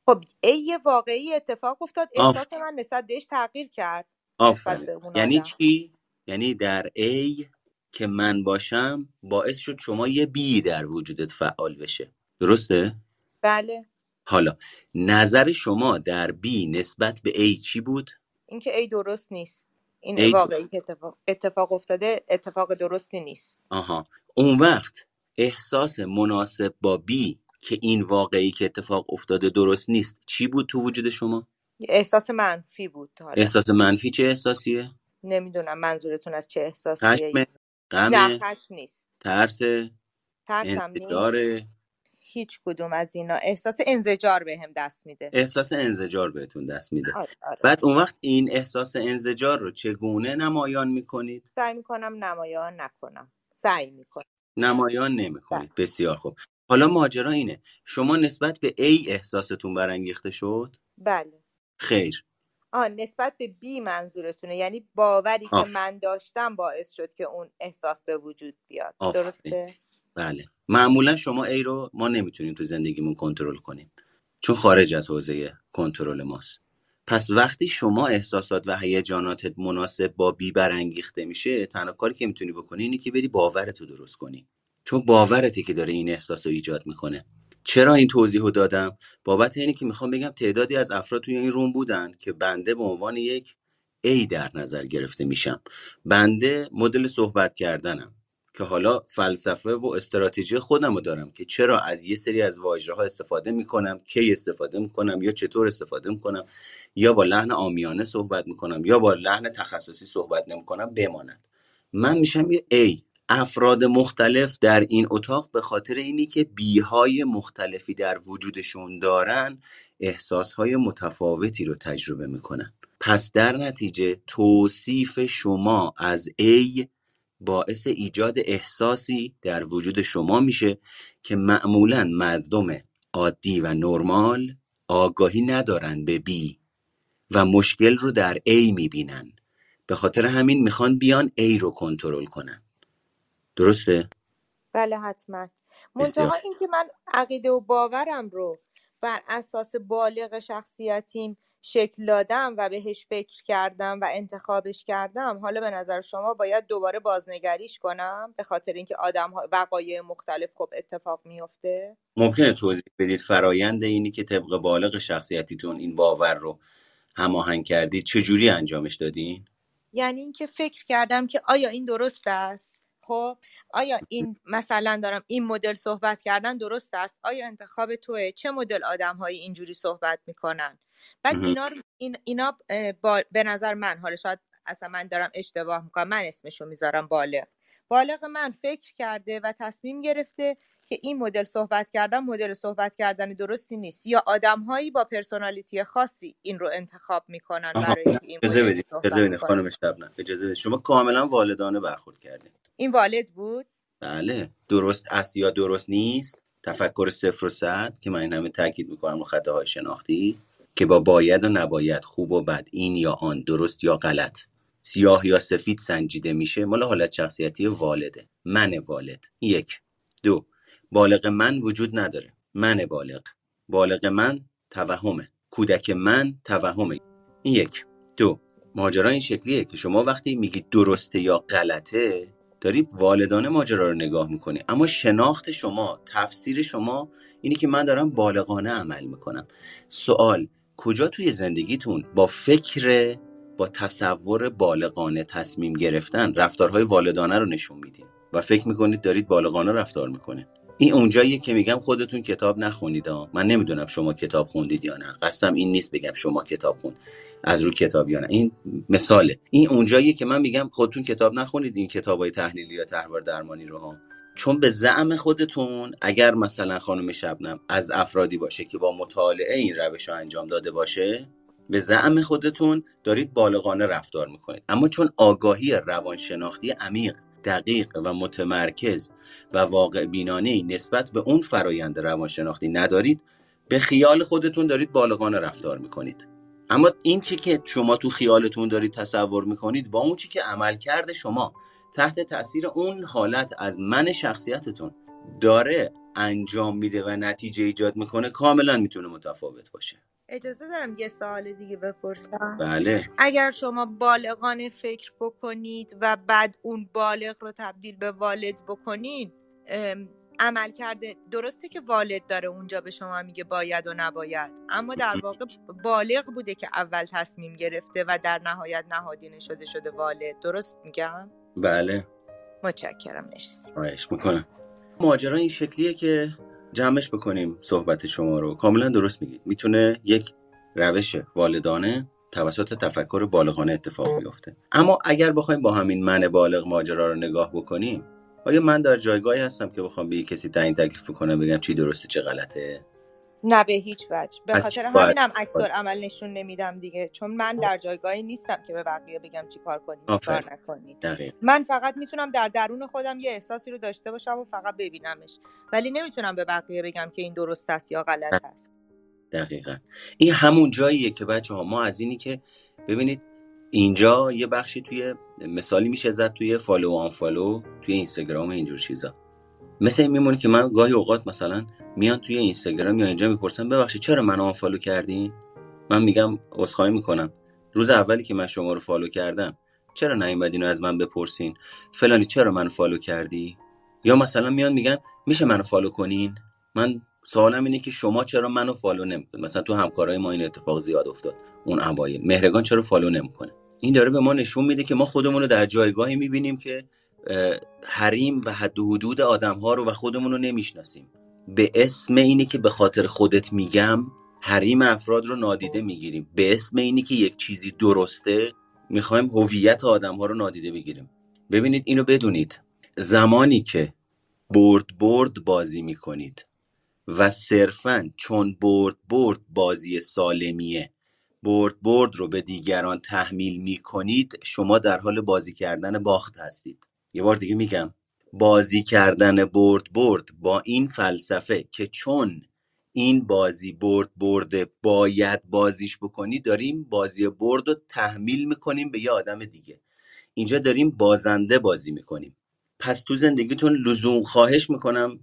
خب ای یه واقعی اتفاق افتاد. آف احساس من نسبت بهش تغییر کرد نسبت آفرین. به اون یعنی آدم. چی؟ یعنی در A که من باشم باعث شد شما یه بی در وجودت فعال بشه. درسته؟ بله. حالا نظر شما در B نسبت به A چی بود؟ اینکه ای درست نیست. این A واقعی که اتفاق, اتفاق افتاده اتفاق درستی نیست. آها. اون وقت احساس مناسب با B که این واقعی که اتفاق افتاده درست نیست چی بود تو وجود شما؟ احساس منفی بود حالا. احساس منفی چه احساسیه؟ نمی‌دونم منظورتون از چه احساسیه؟ خشم نه غم خشم نیست. ترس ترسم نیست. هیچ کدوم از اینا. احساس انزجار بهم دست میده. احساس انزجار بهتون دست میده. آره آره. بعد اون وقت این احساس انزجار رو چگونه نمایان می‌کنید؟ سعی می‌کنم نمایان نکنم. سعی می‌کنم. نمایان بله. نمی‌کنید بسیار خوب. حالا ماجرا اینه. شما نسبت به A احساستون برانگیخته شد؟ بله. خیر. آه نسبت به بی منظورتونه. یعنی باوری که آف من داشتم باعث شد که اون احساس به وجود بیاد. آفرین. درسته؟ بله. معمولا شما A رو ما نمی‌تونیم تو زندگیمون کنترل کنیم. چون خارج از حوزه کنترل ماست. پس وقتی شما احساسات و هیجاناتت مناسب با بی برانگیخته میشه تنها کاری که می‌تونی بکنی اینه که بری باورتو درست کنی. چون باورته که داره این احساس رو ایجاد می‌کنه. چرا این توضیح رو دادم؟ بابت اینه که می‌خوام بگم تعدادی از افراد توی این روم بودن که بنده به عنوان یک A در نظر گرفته میشم. بنده مدل صحبت کردنم که حالا فلسفه و استراتژی خودم رو دارم که چرا از یه سری از واژه ها استفاده می‌کنم کی استفاده می‌کنم یا چطور استفاده می‌کنم یا با لحن آمیانه صحبت می‌کنم یا با لحن تخصصی صحبت نمی‌کنم بماند. من میشم یه A افراد مختلف در این اتاق به خاطر اینی که بیهای مختلفی در وجودشون دارن احساسهای متفاوتی رو تجربه می‌کنن. پس در نتیجه توصیف شما از A باعث ایجاد احساسی در وجود شما میشه که معمولا مردم عادی و نرمال آگاهی ندارن به B و مشکل رو در A می‌بینن. به خاطر همین می‌خوان بیان A رو کنترل کنن. درسته؟ بله حتما بسیار منتها اینکه من عقیده و باورم رو بر اساس بالغ شخصیتیم شکل دادم و بهش فکر کردم و انتخابش کردم حالا به نظر شما باید دوباره بازنگریش کنم به خاطر اینکه آدم ها وقایع مختلف خب اتفاق میفته ممکنه توضیح بدید فرایند اینی که طبق بالغ شخصیتیتون این باور رو هماهنگ کردید چجوری انجامش دادین؟ یعنی اینکه فکر کردم که آیا این درست است خب آیا این مثلا دارم این مدل صحبت کردن درست است؟ آیا انتخاب توه؟ چه مدل آدم هایی اینجوری صحبت می‌کنن؟ بعد اینا این اینا با به نظر من حالا شاید اصلا من دارم اشتباه می‌کنم من اسمشو می‌ذارم بالغ. بالغ من فکر کرده و تصمیم گرفته که این مدل صحبت کردن مدل صحبت کردن درستی نیست. یا آدمهایی با پرسونالیتی خاصی این رو انتخاب می‌کنن برای این اجازه بدید اجازه بدید خانم شبنم. اجازه بدید شما کاملا والدانه برخورد کردید این والد بود؟ بله. درست است یا درست نیست؟ تفکر صفر و صد که من این همه تاکید می‌کنم رو خطاهای شناختی که با باید و نباید خوب و بد این یا آن درست یا غلط سیاه یا سفید سنجیده میشه. مال حالت شخصیتی والده. من والد. یک. دو. بالغ من وجود نداره. من بالغ. بالغ من توهمه. کودک من توهمه. این یک. دو. ماجرا این شکلیه که شما وقتی میگید درسته یا غلطه داری والدانه ماجرا رو نگاه می‌کنی. اما شناخت شما تفسیر شما اینی که من دارم بالغانه عمل می‌کنم. سوال کجا توی زندگیتون با فکر با تصور بالغانه تصمیم گرفتن رفتارهای والدانه رو نشون میدین؟ و فکر می‌کنید دارید بالغانه رفتار می‌کنید. این اونجاییه که میگم خودتون کتاب نخونید ها من نمی‌دونم شما کتاب خوندید یا نه. قسم این نیست بگم شما کتاب خوند. از رو کتاب یا نه. این مثاله. این اونجاییه که من میگم خودتون کتاب نخونید این کتابای تحلیلی یا تحوار درمانی رو ها چون به زعم خودتون اگر مثلا خانم شبنم از افرادی باشه که با مطالعه این روش رو انجام داده باشه به زعم خودتون دارید بالغانه رفتار می‌کنید. اما چون آگاهی روانشناختی عمیق دقیق و متمرکز و واقع بینانه نسبت به اون فرایند روانشناختی ندارید به خیال خودتون دارید بالغانه رفتار می‌کنید. اما این چی که شما تو خیالتون دارید تصور می‌کنید با اون چی که عمل کرده شما تحت تاثیر اون حالت از من شخصیتتون داره انجام میده و نتیجه ایجاد می‌کنه کاملا می‌تونه متفاوت باشه. اجازه دارم یه سوال دیگه بپرسم. بله. اگر شما بالغانه فکر بکنید و بعد اون بالغ رو تبدیل به والد بکنید عمل کرده درسته که والد داره اونجا به شما میگه باید و نباید اما در واقع بالغ بوده که اول تصمیم گرفته و در نهایت نهادینه شده شده والد. درست میگم؟ بله. متشکرم مرسی. می‌کنم. ماجرا این شکلیه که جمعش بکنیم صحبت شما رو. کاملا درست میگید. می‌تونه یک روش والدانه توسط تفکر بالغانه اتفاق بیفته. اما اگر بخوایم با همین من بالغ ماجرا رو نگاه بکنیم آیا من در جایگاهی هستم که بخوام به کسی تعیین تکلیف کنم بگم چی درسته چه غلطه؟ نه به هیچ وجه. به خاطر همینم عکس عمل نشون نمیدم دیگه چون من در جایگاهی نیستم که به بقیه بگم چی کار کنی چی کار نکنی من فقط می‌تونم در درون خودم یه احساسی رو داشته باشم و فقط ببینمش. ولی نمی‌تونم به بقیه بگم که این درست است یا غلط است. دقیقا. این همون جاییه که بچه ها ما از اینی که ببینید اینجا یه بخشی توی مثالی میشه زد توی follow unfollow توی اینستاگرام اینجور چیزا. مثل این میمونه که من گاهی اوقات مثلا میان توی اینستاگرام یا اینجا می‌پرسن ببخشید چرا منو unfollow کردین؟ من میگم عذرخواهی می‌کنم. روز اولی که من شما رو follow کردم چرا نیومدین از من بپرسین؟ فلانی چرا منو follow کردی؟ یا مثلا میان میگن میشه منو follow کنین؟ من سوالم اینه که شما چرا منو follow نمی‌کنید مثلا تو همکارای ما این اتفاق زیاد افتاد اون اوایل. مهرگان چرا follow نمی‌کنه؟ این داره به ما نشون میده که ما خودمون رو در جایگاهی می‌بینیم که حریم و حد و حدود آدم ها رو و خودمون رو نمی‌شناسیم. به اسم اینی که به خاطر خودت میگم حریم افراد رو نادیده می‌گیریم. به اسم اینی که یک چیزی درسته می‌خوایم هویت آدم ها رو نادیده بگیریم. ببینید اینو بدونید. زمانی که برد برد بازی می‌کنید و صرفا چون برد برد بازی سالمیه برد برد رو به دیگران تحمیل می‌کنید شما در حال بازی کردن باخت هستید. یه بار دیگه میگم. بازی کردن برد برد با این فلسفه که چون این بازی برد برده باید بازیش بکنی داریم بازی برد رو تحمیل می‌کنیم به یه آدم دیگه. اینجا داریم بازنده بازی می‌کنیم. پس تو زندگیتون لزوم خواهش می‌کنم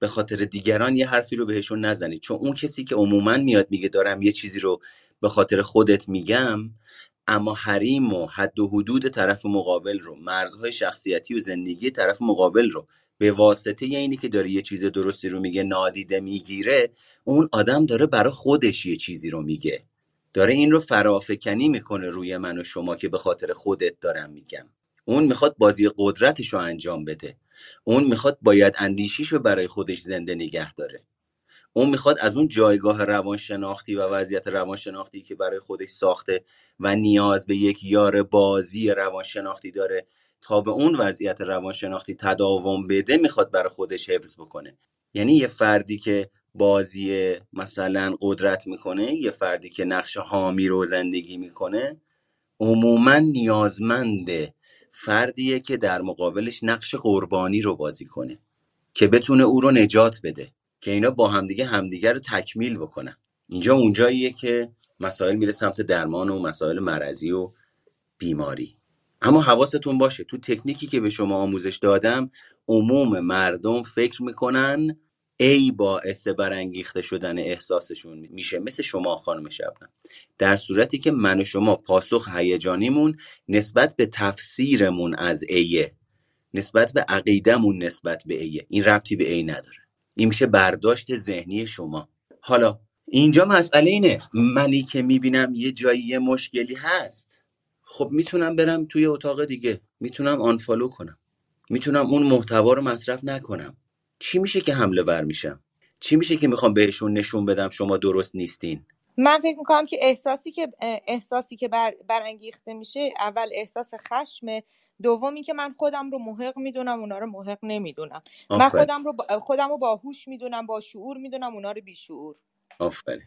به خاطر دیگران یه حرفی رو بهشون نزنید. چون اون کسی که عموما میاد میگه دارم یه چیزی رو به خاطر خودت میگم اما حریم و حد و حدود طرف مقابل رو مرزهای شخصیتی و زندگی طرف مقابل رو به واسطه اینی که داره یه چیز درستی رو میگه نادیده می‌گیره اون آدم داره برای خودش یه چیزی رو میگه. داره این رو فرافکنی می‌کنه روی من و شما که به خاطر خودت دارم میگم. اون می‌خواد بازی قدرتش رو انجام بده. اون می‌خواد باید اندیشیش رو برای خودش زنده نگه داره. اون می‌خواد از اون جایگاه روانشناختی و وضعیت روانشناختی که برای خودش ساخته و نیاز به یک یار بازی روانشناختی داره تا به اون وضعیت روانشناختی تداوم بده می‌خواد برای خودش حفظ بکنه. یعنی یه فردی که بازی مثلا قدرت می‌کنه یه فردی که نقش حامی رو زندگی می‌کنه عموما نیازمند فردیه که در مقابلش نقش قربانی رو بازی کنه که بتونه او رو نجات بده. که اینا با همدیگه همدیگه رو تکمیل بکنن. اینجا اونجاییه که مسائل میره سمت درمان و مسائل مرضی و بیماری. اما حواستون باشه تو تکنیکی که به شما آموزش دادم عموم مردم فکر می‌کنن ای باعث برانگیخته شدن احساسشون میشه مثل شما خانم شبنم. در صورتی که من و شما پاسخ هیجانیمون نسبت به تفسیرمون از ایه نسبت به عقیدهمون نسبت به ایه این ربطی به ای نداره. این میشه برداشت ذهنی شما. حالا اینجا مسئله اینه. منی که می‌بینم یه جایی یه مشکلی هست. خب می‌تونم برم توی اتاق دیگه. می‌تونم آنفالو کنم. می‌تونم اون محتوا رو مصرف نکنم. چی میشه که حمله ور میشم؟ چی میشه که می‌خوام بهشون نشون بدم شما درست نیستین؟ من فکر می‌کنم که احساسی که احساسی که بر برانگیخته میشه اول احساس خشمه دوم اینکه من خودم رو محق می‌دونم اونا رو محق نمی‌دونم. من خودم رو با... خودم رو باهوش می‌دونم با شعور می‌دونم اونا رو بیشعور. آفرین.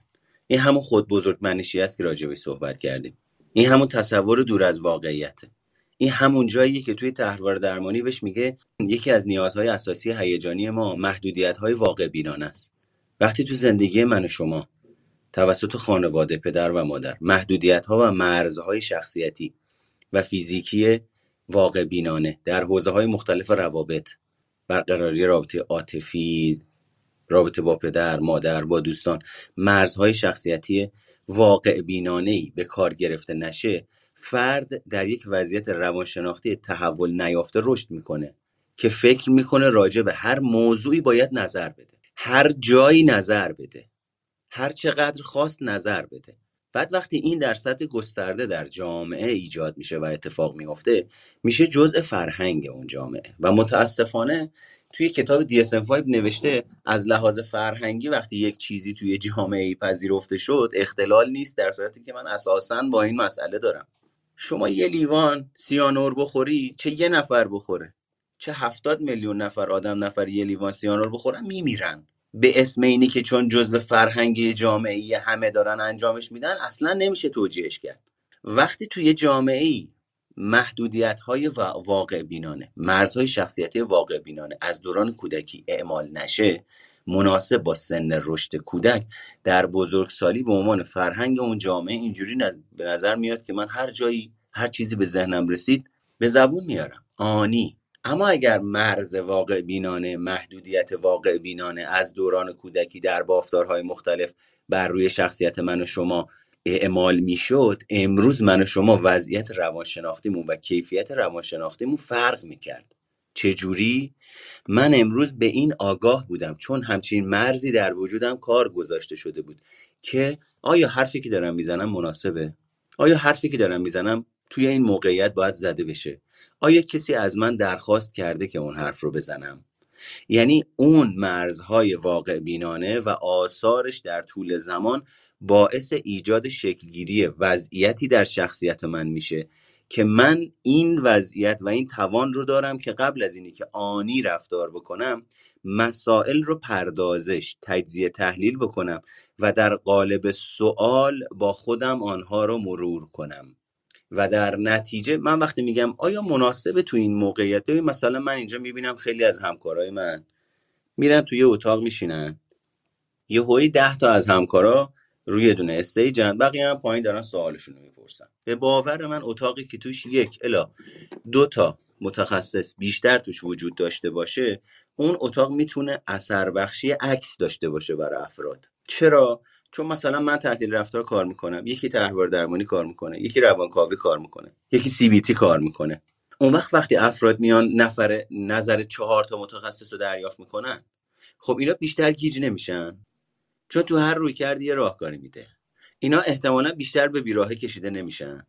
این همون خود بزرگ منشی است که راجبش صحبت کردیم. این همون تصور دور از واقعیته. این همون جاییه که توی تحول درمانی بهش میگه یکی از نیازهای اساسی هیجانی ما محدودیت های واقع بینانه است. وقتی تو زندگی من و شما توسط خانواده پدر و مادر محدودیت ها و مرزهای شخصیتی و فیزیکی واقع بینانه در حوزه های مختلف روابط برقراری رابطه عاطفی رابطه با پدر مادر با دوستان. مرزهای شخصیتی واقع بینانه به کار گرفته نشه فرد در یک وضعیت روانشناختی تحول نیافته رشد می‌کنه که فکر می‌کنه راجع به هر موضوعی باید نظر بده. هر جایی نظر بده. هر چقدر خواست نظر بده. بعد وقتی این در سطح گسترده در جامعه ایجاد میشه و اتفاق میفته میشه جزء فرهنگ اون جامعه. و متاسفانه توی کتاب DSM-5 نوشته از لحاظ فرهنگی وقتی یک چیزی توی جامعه ای پذیرفته شد اختلال نیست در صورتی که من اساسا با این مسئله دارم. شما یه لیوان سیانور بخوری چه یه نفر بخوره؟ چه هفتاد میلیون نفر آدم نفر یه لیوان سیانور بخورن میمیرن. به اسم اینی که چون جزء فرهنگ جامعه همه دارن انجامش میدن اصلا نمیشه توجیهش کرد. وقتی توی جامعه ای محدودیت های واقع بینانه مرزهای شخصیتی واقع بینانه از دوران کودکی اعمال نشه مناسب با سن رشد کودک در بزرگسالی به عنوان فرهنگ اون جامعه اینجوری به نظر میاد که من هر جایی هر چیزی به ذهنم رسید به زبون میارم. آنی. اما اگر مرز واقع بینانه محدودیت واقع بینانه از دوران کودکی در بافتارهای مختلف بر روی شخصیت من و شما اعمال می‌شد امروز من و شما وضعیت روانشناختیمون و کیفیت روانشناختیمون فرق می‌کرد. چجوری؟ من امروز به این آگاه بودم چون همچین مرزی در وجودم کار گذاشته شده بود که آیا حرفی که دارم می‌زنم مناسبه؟ آیا حرفی که دارم می‌زنم توی این موقعیت باید زده بشه. آیا کسی از من درخواست کرده که اون حرف رو بزنم؟ یعنی اون مرزهای واقع بینانه و آثارش در طول زمان باعث ایجاد شکلگیری وضعیتی در شخصیت من میشه که من این وضعیت و این توان رو دارم که قبل از اینی که آنی رفتار بکنم مسائل رو پردازش تجزیه تحلیل بکنم و در قالب سوال با خودم آنها رو مرور کنم. و در نتیجه من وقتی میگم آیا مناسبه تو این موقعیت؟ ببین مثلا من اینجا می‌بینم خیلی از همکارای من میرن توی اتاق میشینن. یه هوی ده تا از همکارا روی دونه استیجن بقیه هم پایین دارن سوالشون رو می‌پرسن. به باور من اتاقی که توش یک الا دو تا متخصص بیشتر توش وجود داشته باشه اون اتاق می‌تونه اثر بخشی عکس داشته باشه برای افراد. چرا؟ چون مثلا من تحلیل رفتار کار می‌کنم یکی تحول درمانی کار می‌کنه یکی روانکاوی کار می‌کنه یکی سی بی تی کار می‌کنه. اون وقت وقتی افراد میان نفر نظر چهار تا متخصص رو دریافت می‌کنن خب اینا بیشتر گیج نمیشن. چون تو هر رویکردی یه راهکاری میده. اینا احتمالا بیشتر به بیراهه کشیده نمیشن.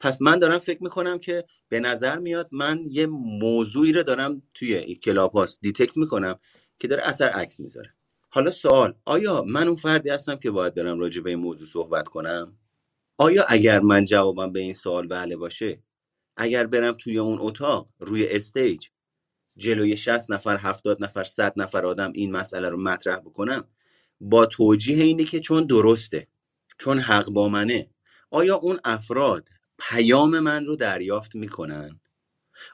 پس من دارم فکر می‌کنم که به نظر میاد من یه موضوعی رو دارم توی کلاب هاوس detect می‌کنم که داره اثر عکس می‌ذاره. حالا سوال آیا من اون فردی هستم که باید برم راجع به این موضوع صحبت کنم؟ آیا اگر من جوابم به این سوال بله باشه اگر برم توی اون اتاق روی stage جلوی 60 نفر 70 نفر 100 نفر آدم این مسئله رو مطرح بکنم با توجیه اینه که چون درسته چون حق با منه آیا اون افراد پیام من رو دریافت می‌کنن؟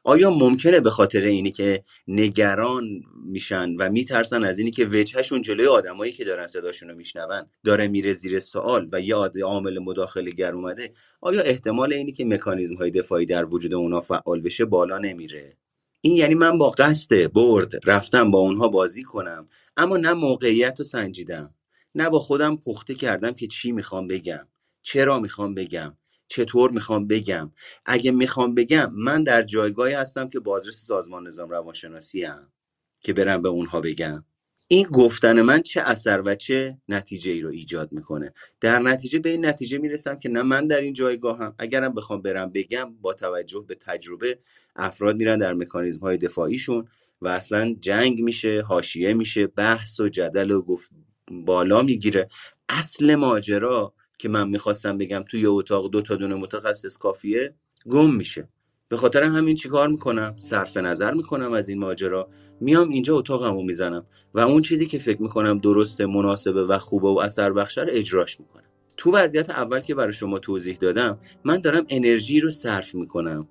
آیا ممکنه به خاطر اینی که نگران میشن و میترسن از اینی که وجهشون جلوی آدمایی که دارن صداشون رو میشنون داره میره زیر سوال و یه عامل مداخله گر اومده آیا احتمال اینی که مکانیزم های دفاعی در وجود اونا فعال بشه بالا نمیره؟ این یعنی من با قصد برد رفتم با اونها بازی کنم اما نه موقعیت رو سنجیدم نه با خودم پخته کردم که چی می‌خوام بگم چرا می‌خوام بگم. چطور می‌خوام بگم؟ اگه می‌خوام بگم من در جایگاهی هستم که بازرس سازمان نظام روانشناسی هم که برم به اونها بگم. این گفتن من چه اثر و چه نتیجه ای رو ایجاد می‌کنه؟ در نتیجه به این نتیجه می‌رسم که نه من در این جایگاهم. اگرم بخوام برم بگم با توجه به تجربه افراد میرن در مکانیزم های دفاعیشون و اصلا جنگ میشه حاشیه میشه بحث و جدل و گفت بالا می‌گیره. اصل ماجرا که من می‌خواستم بگم توی اتاق دو تا دونه متخصص کافیه گم میشه. به خاطر همین چیکار می‌کنم؟ صرف نظر می‌کنم از این ماجرا. میام اینجا اتاقمو می‌زنم و اون چیزی که فکر می‌کنم درسته مناسبه و خوبه و اثر بخشه رو اجراش می‌کنم. تو وضعیت اول که برای شما توضیح دادم من دارم انرژی رو صرف می‌کنم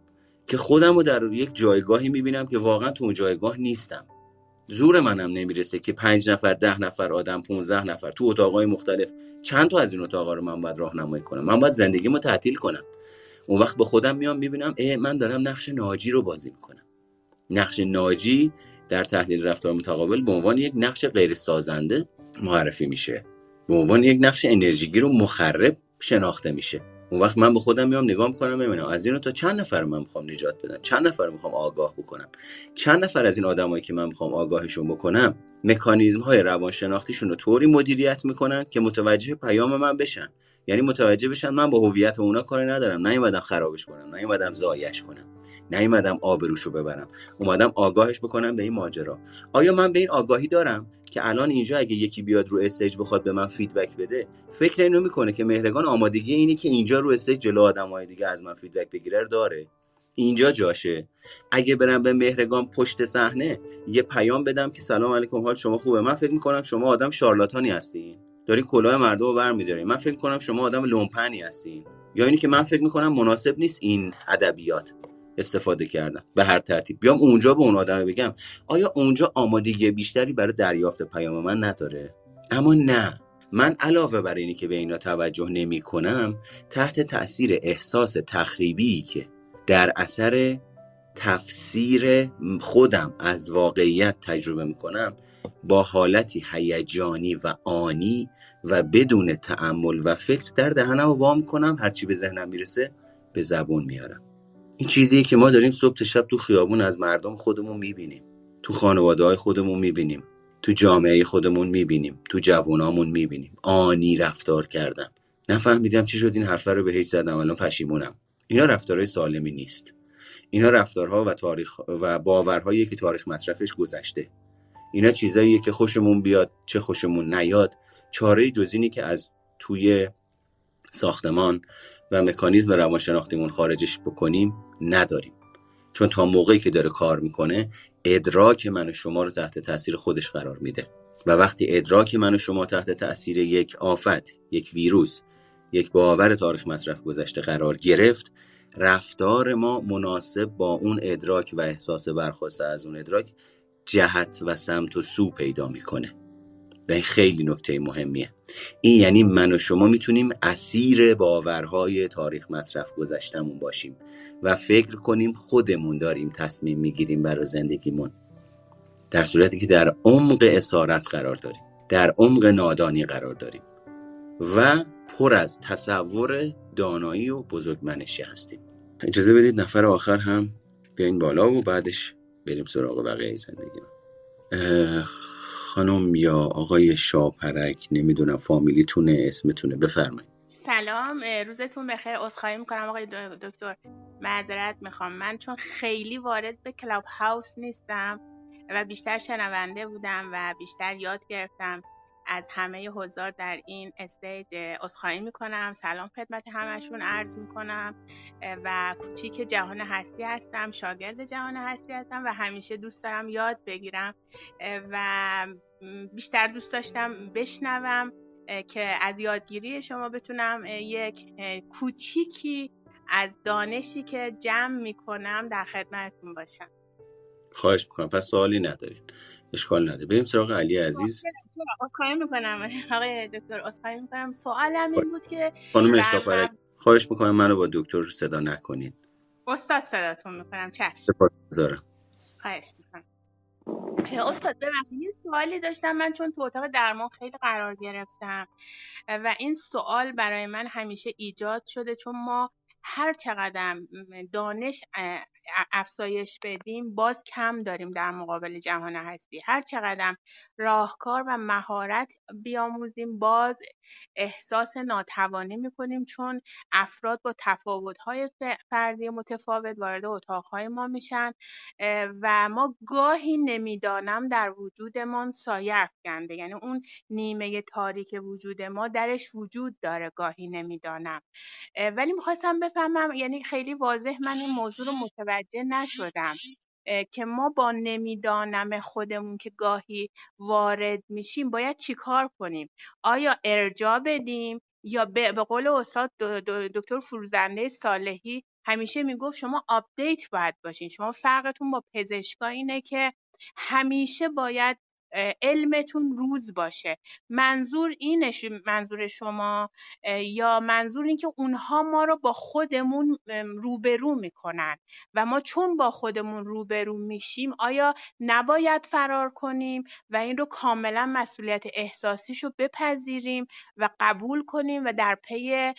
که خودم رو در یک جایگاهی می‌بینم که واقعا تو اون جایگاه نیستم. زور منم نمی‌رسه که پنج نفر ده نفر آدم 15 نفر تو اتاقای مختلف چند تا از این اتاقا رو من باید راهنمایی کنم. من باید زندگیمو تعطیل کنم. اون وقت به خودم میام می‌بینم اه من دارم نقش ناجی رو بازی می‌کنم. نقش ناجی در تحلیل رفتار متقابل به عنوان یک نقش غیر سازنده معرفی میشه. به عنوان یک نقش انرژیگیر و مخرب شناخته میشه. اون وقت من به خودم میام نگاه می‌کنم ببینم از اینو تا چند نفر من می‌خوام نجات بدم؟ چند نفر می‌خوام آگاه بکنم؟ چند نفر از این آدمایی که من می‌خوام آگاهشون بکنم مکانیزم های روانشناختیشون رو طوری مدیریت می‌کنن که متوجه پیام من بشن؟ یعنی متوجه بشن من با هویت اونا کاری ندارم. نیومدم خرابش کنم نیومدم زایش کنم نیومدم آبروشو ببرم. اومدم آگاهش بکنم به این ماجرا. آیا من به این آگاهی دارم که الان اینجا اگه یکی بیاد رو stage بخواد به من feedback بده فکر اینو می‌کنه که مهرگان آمادگی اینی که اینجا رو stage جلو آدمای دیگه از من feedback بگیره داره. اینجا جاشه. اگه برم به مهرگان پشت صحنه یه پیام بدم که سلام علیکم حال شما خوبه؟ من فکر می‌کنم شما آدم شارلاتانی هستین. داری کلاه مردم رو برمیداری. من فکر کنم شما آدم لومپنی هستین. یا اینی که من فکر می‌کنم مناسب نیست این ادبیات استفاده کردم به هر ترتیب. بیام اونجا به اون آدم بگم آیا اونجا آمادگی بیشتری برای دریافت پیام من نداره؟ اما نه. من علاوه بر اینی که به اینا توجه نمی کنم تحت تاثیر احساس تخریبی که در اثر تفسیر خودم از واقعیت تجربه می کنم با حالتی هیجانی و آنی و بدون تعمل و فکر در دهنم رو وام کنم هرچی به ذهنم می‌رسه به زبون میارم. این چیزیه که ما داریم صبح شب تو خیابون از مردم خودمون می‌بینیم. تو خانواده های خودمون می‌بینیم. تو جامعه خودمون می‌بینیم. تو جوانامون می‌بینیم. آنی رفتار کردم. نفهمیدم چی شد این حرفه رو به حیث زدم. الان پشیمونم. اینا رفتارهای سالمی نیست. اینا رفتارها و تاریخ و باورهایی که تاریخ مصرفش گذشته. اینا چیزاییه که خوشمون بیاد چه خوشمون نیاد. چاره جز که از توی ساختمان و مکانیزم روانشناختیمون خارجش بکنیم نداریم. چون تا موقعی که داره کار می‌کنه ادراک من و شما رو تحت تاثیر خودش قرار میده. و وقتی ادراک من و شما تحت تاثیر یک آفت یک ویروس یک باور تاریخ مصرف گذشته قرار گرفت رفتار ما مناسب با اون ادراک و احساس برخواسته از اون ادراک جهت و سمت و سو پیدا می‌کنه. و این خیلی نکته مهمیه. این یعنی من و شما می‌تونیم اسیر باورهای تاریخ مصرف گذشتمون باشیم و فکر کنیم خودمون داریم تصمیم می‌گیریم برای زندگیمون. در صورتی که در عمق اسارت قرار داریم. در عمق نادانی قرار داریم. و پر از تصور دانایی و بزرگمنشی هستیم. اجازه بدید نفر آخر هم بیاین بالا و بعدش بریم سراغ بقیه زندگی خانم یا آقای شاپرک نمی‌دونم فامیلیتونه اسمتونه بفرمایید. سلام روزتون بخیر. عذرخواهی می‌کنم آقای دکتر. معذرت می‌خوام. من چون خیلی وارد به کلاب هاوس نیستم و بیشتر شنونده بودم و بیشتر یاد گرفتم از همه حضار در این stage عذرخواهی می‌کنم. سلام خدمت همشون. عرض می‌کنم و کوچیک جهان هستی هستم شاگرد جهان هستی هستم و همیشه دوست دارم یاد بگیرم و بیشتر دوست داشتم بشنوم که از یادگیری شما بتونم یک کوچیکی از دانشی که جمع می‌کنم در خدمتتون باشم. خواهش می‌کنم. پس سوالی ندارین. اشکال نداره. بریم سراغ علی عزیز. چرا می‌کنم؟ آقای دکتر اسخای می‌کنم. سوالم این بود که خانم اشراق خواهش می‌کنم منو با دکتر صدا نکنین استاد صداتون می‌کنم. چشم. سپاسگزارم خواهش می‌کنم. استاد ببخشید. یه سوالی داشتم. من چون تو اتاق درمان خیلی قرار گرفتم و این سوال برای من همیشه ایجاد شده چون ما هر چقدر دانش افزایش بدیم باز کم داریم در مقابل جهان هستی. هر چقدر راهکار و مهارت بیاموزیم باز احساس ناتوانی می‌کنیم چون افراد با تفاوت‌های فردی متفاوت وارد اتاقهای ما میشن و ما گاهی نمی‌دانم در وجودمان سایه افکنده. یعنی اون نیمه تاریک وجود ما درش وجود داره گاهی نمی‌دانم. ولی می‌خواستم بفهمم یعنی خیلی واضح من این موضوع رو متوجه نشدم که ما با نمی‌دانم خودمون که گاهی وارد میشیم باید چیکار کنیم؟ آیا ارجا بدیم؟ یا به قول استاد دکتر فروزنده صالحی همیشه می‌گفت شما آپدیت باید باشین. شما فرقتون با پزشکا اینه که همیشه باید علمتون روز باشه. منظور اینش منظور شما یا منظور این که اونها ما رو با خودمون روبرو می‌کنن و ما چون با خودمون روبرو میشیم آیا نباید فرار کنیم و این رو کاملا مسئولیت احساسیش رو بپذیریم و قبول کنیم و در پی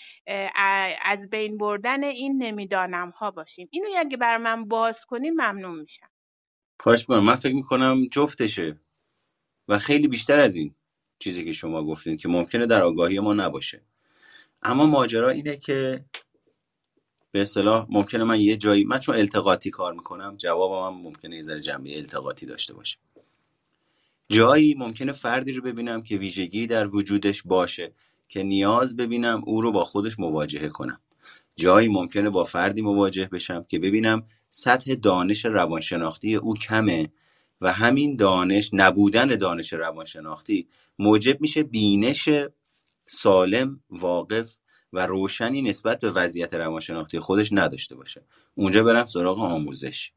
از بین بردن این نمی‌دانم ها باشیم؟ اینو اگه بر من باز کنین ممنون میشم. می‌کنم من فکر می‌کنم جفتشه. و خیلی بیشتر از این چیزی که شما گفتین که ممکنه در آگاهی ما نباشه. اما ماجرا اینه که به اصطلاح ممکنه من یه جایی من چون التقاطی کار می‌کنم جوابم هم ممکنه یه ذره جنبه التقاطی داشته باشه. جایی ممکنه فردی رو ببینم که ویژگی در وجودش باشه که نیاز ببینم او رو با خودش مواجهه کنم. جایی ممکنه با فردی مواجه بشم که ببینم سطح دانش روانشناختی او کمه و همین دانش نبودن دانش روانشناختی موجب میشه بینش سالم واقف و روشنی نسبت به وضعیت روانشناختی خودش نداشته باشه. اونجا برم سراغ آموزش.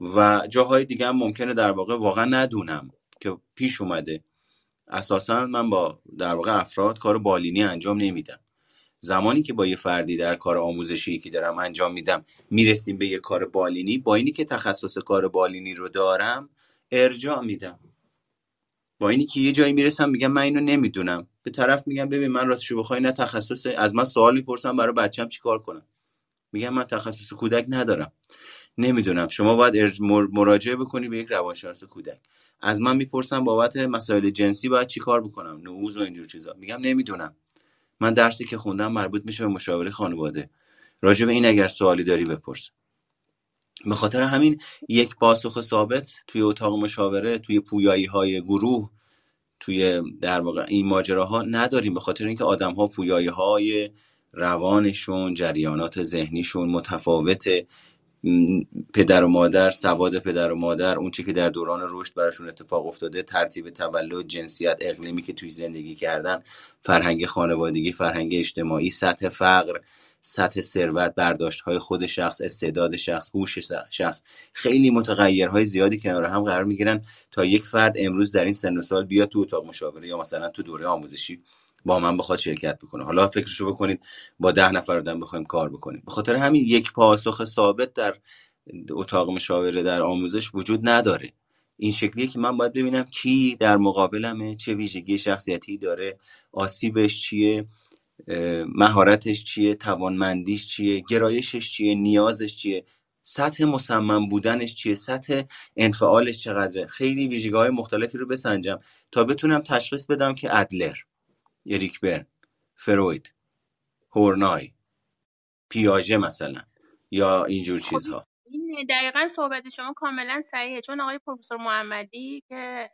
و جاهای دیگه هم ممکنه در واقع واقعا ندونم که پیش اومده. اساسا من با در واقع افراد کار بالینی انجام نمیدم. زمانی که با یه فردی در کار آموزشی که دارم انجام میدم می‌رسیم به یه کار بالینی با اینی که تخصص کار بالینی رو دارم ارجاع میدم. با اینی که یه جایی می‌رسم میگم من اینو نمی‌دونم. به طرف میگم ببین من راستشو بخوای نه تخصص از من سوال می‌پرسم برای بچم چیکار کنم. میگم من تخصص کودک ندارم. نمی‌دونم. شما باید مراجعه بکنی به یک روانشناس کودک. از من می‌پرسم بابت مسائل جنسی باید چیکار بکنم؟ نعوز و اینجور چیزا. میگم نمی‌دونم. من درسی که خوندم مربوط میشه به مشاوره خانواده. راجع به این اگر سوالی داری بپرس. به خاطر همین یک پاسخ ثابت توی اتاق مشاوره توی پویایی های گروه توی در واقع این ماجراها نداریم. به خاطر اینکه آدم ها پویایی های روانشون جریانات ذهنیشون متفاوت. پدر و مادر سواد پدر و مادر اون که در دوران رشد براشون اتفاق افتاده ترتیب تولد جنسیت اقلیمی که توی زندگی کردن فرهنگ خانوادگی فرهنگ اجتماعی سطح فقر. سطح ثروت برداشت های خود شخص استعداد شخص هوش شخص. خیلی متغیرهای زیادی کنار هم قرار می‌گیرن تا یک فرد امروز در این سن و سال بیاد تو اتاق مشاوره یا مثلا تو دوره آموزشی با من بخواد شرکت بکنه. حالا فکرشو بکنید با ده نفر آدم بخوایم کار بکنیم. به خاطر همین یک پاسخ ثابت در اتاق مشاوره در آموزش وجود نداره. این شکلیه که من باید ببینم کی در مقابلمه چه ویژگی شخصیتی داره آسیبش چیه. مهارتش چیه توانمندیش چیه گرایشش چیه نیازش چیه سطح مصمم بودنش چیه سطح انفعالش چقدره. خیلی ویژگی های مختلفی رو بسنجم تا بتونم تشخیص بدم که ادلر اریک برن فروید هورنای پیاژه مثلا یا اینجور خب چیزها. این دقیقا صحبت شما کاملا صحیحه. چون آقای پروفسور محمدی که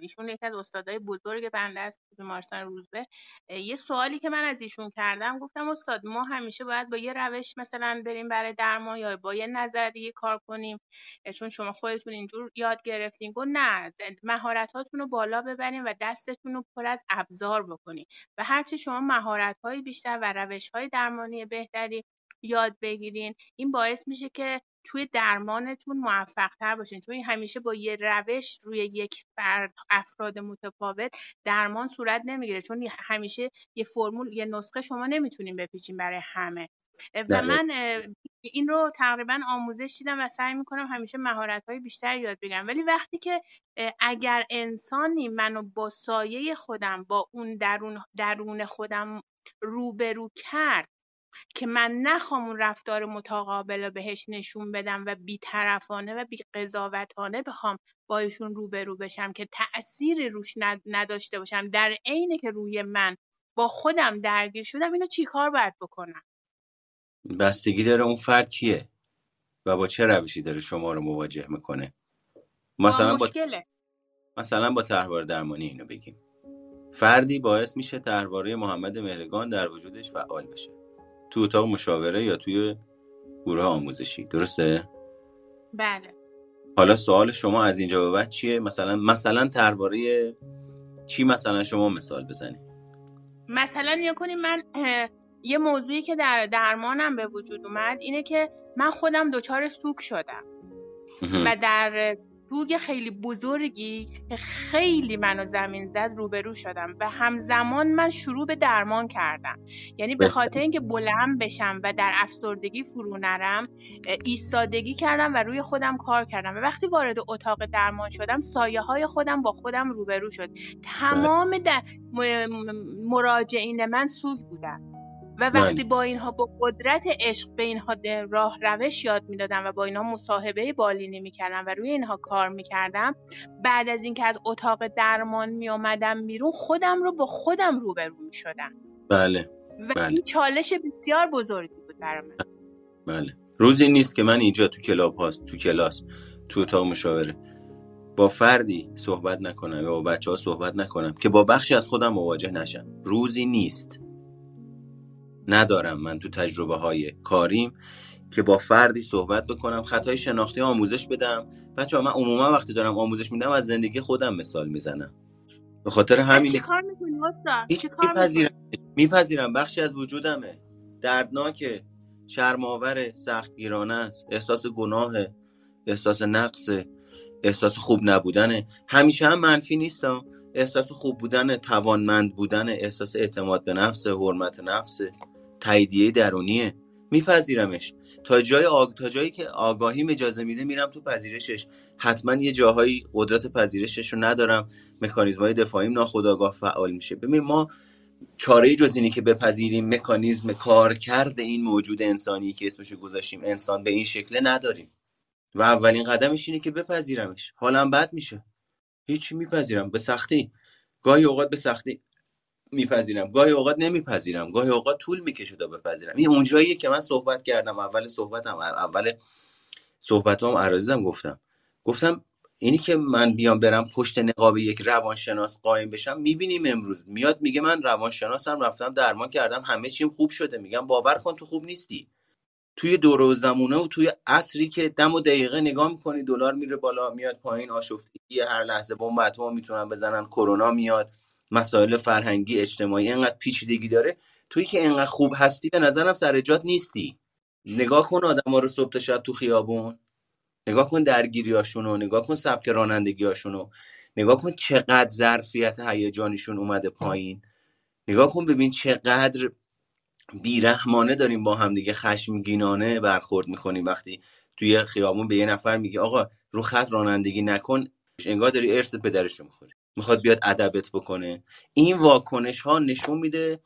ایشون یکی از استادای بزرگ بنده است بیمارستان روزبه یه سوالی که من از ایشون کردم گفتم استاد ما همیشه باید با یه روش مثلا بریم برای درمان یا با یه نظریه کار کنیم. چون شما خودتون اینجور یاد گرفتین. گفت نه مهارتاتون رو بالا ببرین و دستتون رو پر از ابزار بکنین و هرچی شما مهارت بیشتر و روش های درمانی بهتری یاد بگیرین. این باعث میشه که توی درمانتون موفق‌تر باشین. چون همیشه با یه روش روی یک فرد افراد متفاوت درمان صورت نمی‌گیره. چون همیشه یه فرمول یه نسخه شما نمی‌تونین بپیچین برای همه. و من این رو تقریبا آموزش دیدم و سعی می‌کنم همیشه مهارت های بیشتر یاد بگیرم. ولی وقتی که اگر انسانی منو با سایه خودم با اون درون درون خودم روبرو کرد که من نخوام اون رفتار متقابل رو بهش نشون بدم و بیطرفانه و بیقضاوتانه بخوام با ایشون روبرو بشم که تأثیری روش نداشته باشم. در عینه که روی من با خودم درگیر شدم اینو چیکار باید بکنم؟ بستگی داره اون فرد کیه و با چه روشی داره شما رو مواجه می‌کنه؟ مثلا با مثلا با تحوار درمانی اینو بگیم. فردی باعث میشه تحواره محمد مهرگان در وجودش فعال بشه. تو اتاق مشاوره یا توی گروه آموزشی. درسته؟ بله. حالا سوال شما از اینجا به بعد چیه؟ مثلا مثلا درباره چی مثلا شما مثال بزنید مثلا یا کنیم من یه موضوعی که در درمانم به وجود اومد اینه که من خودم دچار سوک شدم. و در سوگ خیلی بزرگی که خیلی منو زمین زد روبرو شدم. و همزمان من شروع به درمان کردم. یعنی به خاطر اینکه بلند بشم و در افسردگی فرو نرم ایستادگی کردم و روی خودم کار کردم. و وقتی وارد اتاق درمان شدم سایه های خودم با خودم روبرو شد. تمام مراجعین من سوگ بودن. و وقتی بله. با اینها با قدرت عشق به اینها راه روش یاد می‌دادم و با اینها مصاحبه بالینی می‌کردم و روی اینها کار می‌کردم بعد از اینکه از اتاق درمان میامدم بیرون خودم رو با خودم روبرو می‌شدم. بله. و بله. این چالش بسیار بزرگی بود برای من. بله. روزی نیست که من اینجا تو کلاب هاست تو کلاس تو اتاق مشاوره. با فردی صحبت نکنم یا با بچه ها صحبت نکنم که با بخشی از خودم مواجه نشم. روزی نیست. ندارم. من تو تجربه های کاریم که با فردی صحبت بکنم خطای شناختی آموزش بدم. بچه من عموما وقتی دارم آموزش میدم از زندگی خودم مثال می‌زنم. به خاطر همین چی کار می‌کنی میپذیرم. میپذیرم. بخشی از وجودمه. دردناکه شرماور سختگیرانه است. احساس گناه احساس نقص احساس خوب نبودنه. همیشه هم منفی نیستم. احساس خوب بودن توانمند بودن احساس اعتماد به نفس حرمت نفس. تاییدیه درونیه. میپذیرمش. تا جای آگ... تا جایی که آگاهی اجازه میده میرم تو پذیرشش. حتما یه جاهایی قدرت پذیرشش رو ندارم. مکانیزم دفاعیم ناخودآگاه فعال میشه. ببین ما چاره جز اینی که بپذیریم. مکانیزم کارکرد این موجود انسانی که اسمشو گذاشتیم. انسان به این شکله نداریم. و اولین قدمش اینه که بپذیرمش. حالم بد میشه. هیچی میپذیرم. به سختی. گاهی اوقات به سختی. میپذیرم. گاهی اوقات نمیپذیرم. گاهی اوقات طول می‌کشه تا بپذیرم. این اونجاییه که من صحبت کردم. اول صحبتم اول صحبتام عرضم گفتم. گفتم اینی که من بیام برم پشت نقاب یک روانشناس قایم بشم می‌بینیم امروز. میاد میگه من روانشناسم رفتم درمان کردم همه چیم خوب شده. میگم باور کن تو خوب نیستی. توی دور و زمونه و توی عصری که دم و دقیقه نگاه می‌کنی دلار میره بالا میاد پایین آشفتگی هر لحظه بمب اتم می‌تونن بزنن کرونا میاد. مسائل فرهنگی اجتماعی انقدر پیچیدگی داره. توی که انقدر خوب هستی به نظرم سر جات نیستی. نگاه کن آدم رو صبح شب تو خیابون. نگاه کن درگیریاشونو نگاه کن سبک رانندگیاشونو نگاه کن چقدر ظرفیت هیجانیشون اومده پایین. نگاه کن ببین چقدر بیرحمانه داریم با هم دیگه. خشمگینانه برخورد می‌کنیم وقتی توی خیابون به یه نفر میگی آقا رو خط رانندگی نکن انگار داری ارث پدرش رو می‌خوری. می‌خواد بیاد ادبت بکنه. این واکنش ها نشون میده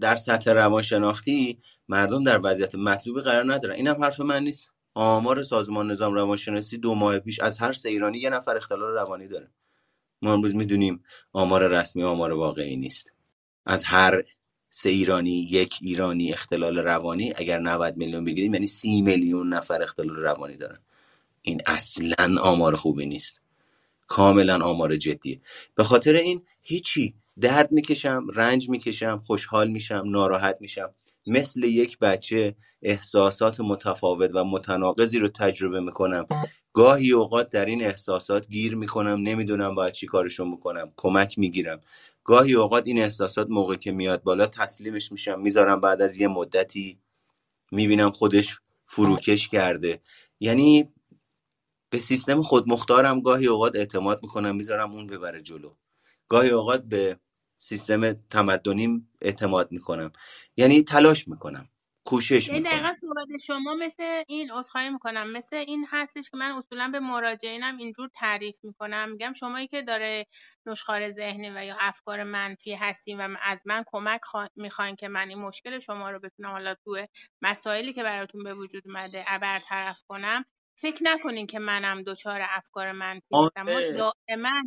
در سطح روانشناختی مردم در وضعیت مطلوبی قرار ندارن. اینم حرف من نیست. آمار سازمان نظام روانشناسی دو ماه پیش از هر سه ایرانی یه نفر اختلال روانی داره. ما امروز می‌دونیم آمار رسمی آمار واقعی نیست. از هر سه ایرانی یک ایرانی اختلال روانی اگر 90 میلیون بگیریم یعنی سی میلیون نفر اختلال روانی دارن. این اصلا آمار خوبی نیست. کاملا آمار جدیه. به خاطر این هیچی درد می‌کشم رنج می‌کشم خوشحال میشم ناراحت میشم. مثل یک بچه احساسات متفاوت و متناقضی رو تجربه می‌کنم. گاهی اوقات در این احساسات گیر می‌کنم نمی‌دونم باید چی کارشون می‌کنم کمک می‌گیرم. گاهی اوقات این احساسات موقع که میاد بالا تسلیمش میشم می‌ذارم بعد از یه مدتی می‌بینم خودش فروکش کرده. یعنی به سیستم خودمختارم گاهی اوقات اعتماد می‌کنم می‌ذارم اون ببره جلو. گاهی اوقات به سیستم تمدنیم اعتماد می‌کنم. یعنی تلاش می‌کنم کوشش یعنی می‌کنم. دقیقا صحبت شما مثل این عذرخواهی می‌کنم. مثل این هستش که من اصولا به مراجعینم اینجور تعریف می‌کنم. میگم شمایی که داره نشخوار ذهنی و یا افکار منفی هستیم و از من کمک خوا... می‌خواین که من این مشکل شما رو بتونم حالا تو مسائلی که براتون به وجود اومده برطرف کنم فکر نکنین که منم دچار افکار منفی نیستم. ما آره. دائما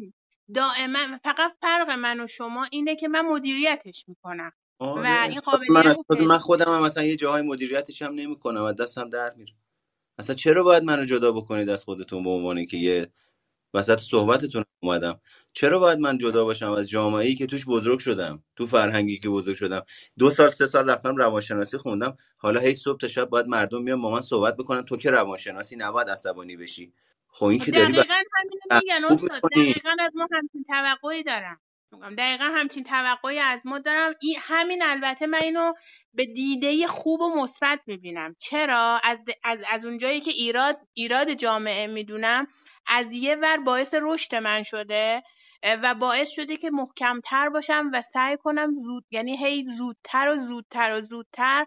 دائما فقط فرق من و شما اینه که من مدیریتش می‌کنم. و آره. این من قابلیت از رو تازه من پیدا خودم هم مثلا یه جاهای مدیریتش هم نمی‌کنم و دستم در میره. اصلا چرا باید منو جدا بکنید از خودتون به عنوان که یه وسط صحبتتون اومدم. چرا باید من جدا باشم از جامعه ای که توش بزرگ شدم؟ تو فرهنگی که بزرگ شدم. دو سال سه سال رفتم روانشناسی خوندم. حالا هی صبح تا شب باید مردم بیان با من صحبت بکنن. تو که روانشناسی نباید عصبانی بشی. خب این که داری دقیقا میگن خوب استاد. می‌کنی. دقیقا از ما همچین توقعی دارم. میگم دقیقا همچین توقعی از ما دارم. این همین البته من اینو به دیده خوب و مثبت می‌بینم. چرا؟ از, از, از اونجایی که ایراد ایراد جامعه می‌دونم از یه ور باعث رشد من شده و باعث شده که محکمتر باشم و سعی کنم زود یعنی هی زودتر و زودتر و زودتر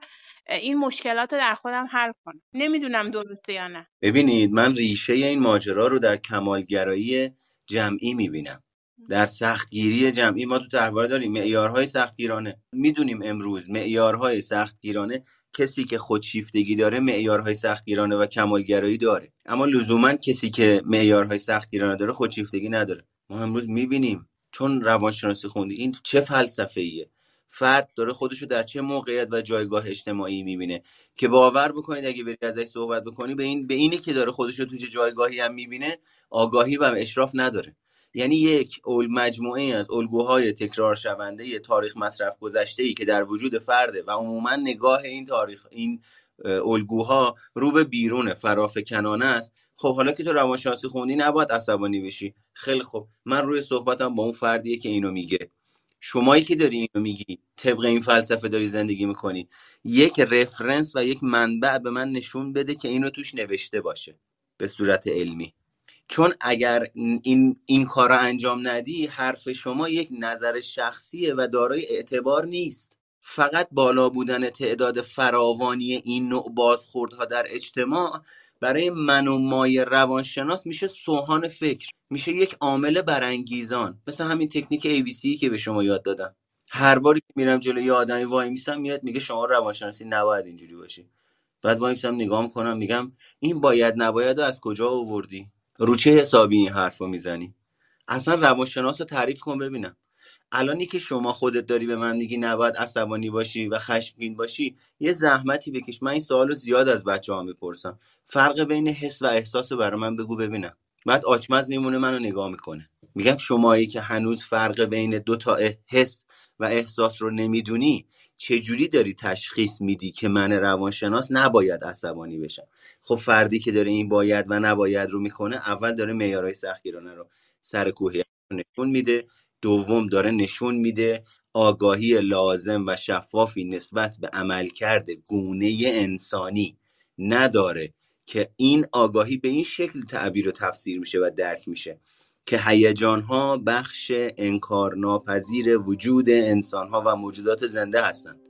این مشکلات در خودم حل کنم. نمی‌دونم درسته یا نه. ببینید من ریشه این ماجرا رو در کمالگرایی جمعی می‌بینم. در سختگیری جمعی ما تو تحوار داریم. معیارهای سختگیرانه. می‌دونیم امروز معیارهای سختگیرانه کسی که خودشیفتگی داره معیارهای سختگیرانه و کمالگرایی داره. اما لزوما کسی که معیارهای سختگیرانه داره خودشیفتگی نداره. ما امروز می‌بینیم. چون روانشناسی خوندی این چه فلسفه ایه فرد داره خودشو در چه موقعیت و جایگاه اجتماعی می‌بینه؟ که باور بکنید اگه بری ازش صحبت بکنی به این به اینی که داره خودشو تو چه جایگاهی هم می‌بینه آگاهی و اشراف نداره. یعنی یک اول مجموعه از الگوهای تکرار شونده تاریخ مصرف گذشته ای که در وجود فرده و عموما نگاه این تاریخ این الگوها رو به بیرون فرافکنانه است. خب حالا که تو روانشناسی خوندی نباید عصبانی بشی. خیلی خب من روی صحبتم با اون فردیه که اینو میگه. شمایی که داری اینو میگی طبق این فلسفه داری زندگی می‌کنی یک رفرنس و یک منبع به من نشون بده که اینو توش نوشته باشه به صورت علمی. چون اگر این این کار رو انجام ندی حرف شما یک نظر شخصیه و دارای اعتبار نیست. فقط بالا بودن تعداد فراوانی این نوع بازخوردها در اجتماع برای من و مای روانشناس میشه سوهان فکر میشه یک عامل برانگیزان. مثل همین تکنیک ABC که به شما یاد دادم. هر باری که میرم جلوی یه آدمی وای میسم میاد میگه شما روانشناسی نباید اینجوری باشی. بعد وای میسم نگاه می‌کنم میگم این باید نباید رو از کجا آوردی؟ رو چه حسابی این حرف رو می‌زنی؟ اصلا روانشناس رو تعریف کن ببینم. الانی که شما خودت داری به من میگی نباید عصبانی باشی و خشمگین باشی یه زحمتی بکش. من این سوالو زیاد از بچه ها می‌پرسم. فرق بین حس و احساس رو برای من بگو ببینم. بعد آچمز میمونه منو نگاه می‌کنه. میگم شمایی که هنوز فرق بین دو تا حس و احساس رو نمی‌دونی چجوری داری تشخیص میدی که من روانشناس نباید عصبانی بشم؟ خب فردی که داره این باید و نباید رو می‌کنه اول داره معیارهای سختگیرانه رو سر کوه نشون میده دوم داره نشون میده آگاهی لازم و شفافی نسبت به عملکرد گونه انسانی نداره که این آگاهی به این شکل تعبیر و تفسیر میشه و درک میشه. که هیجان ها بخش انکارناپذیر وجود انسان ها و موجودات زنده هستند.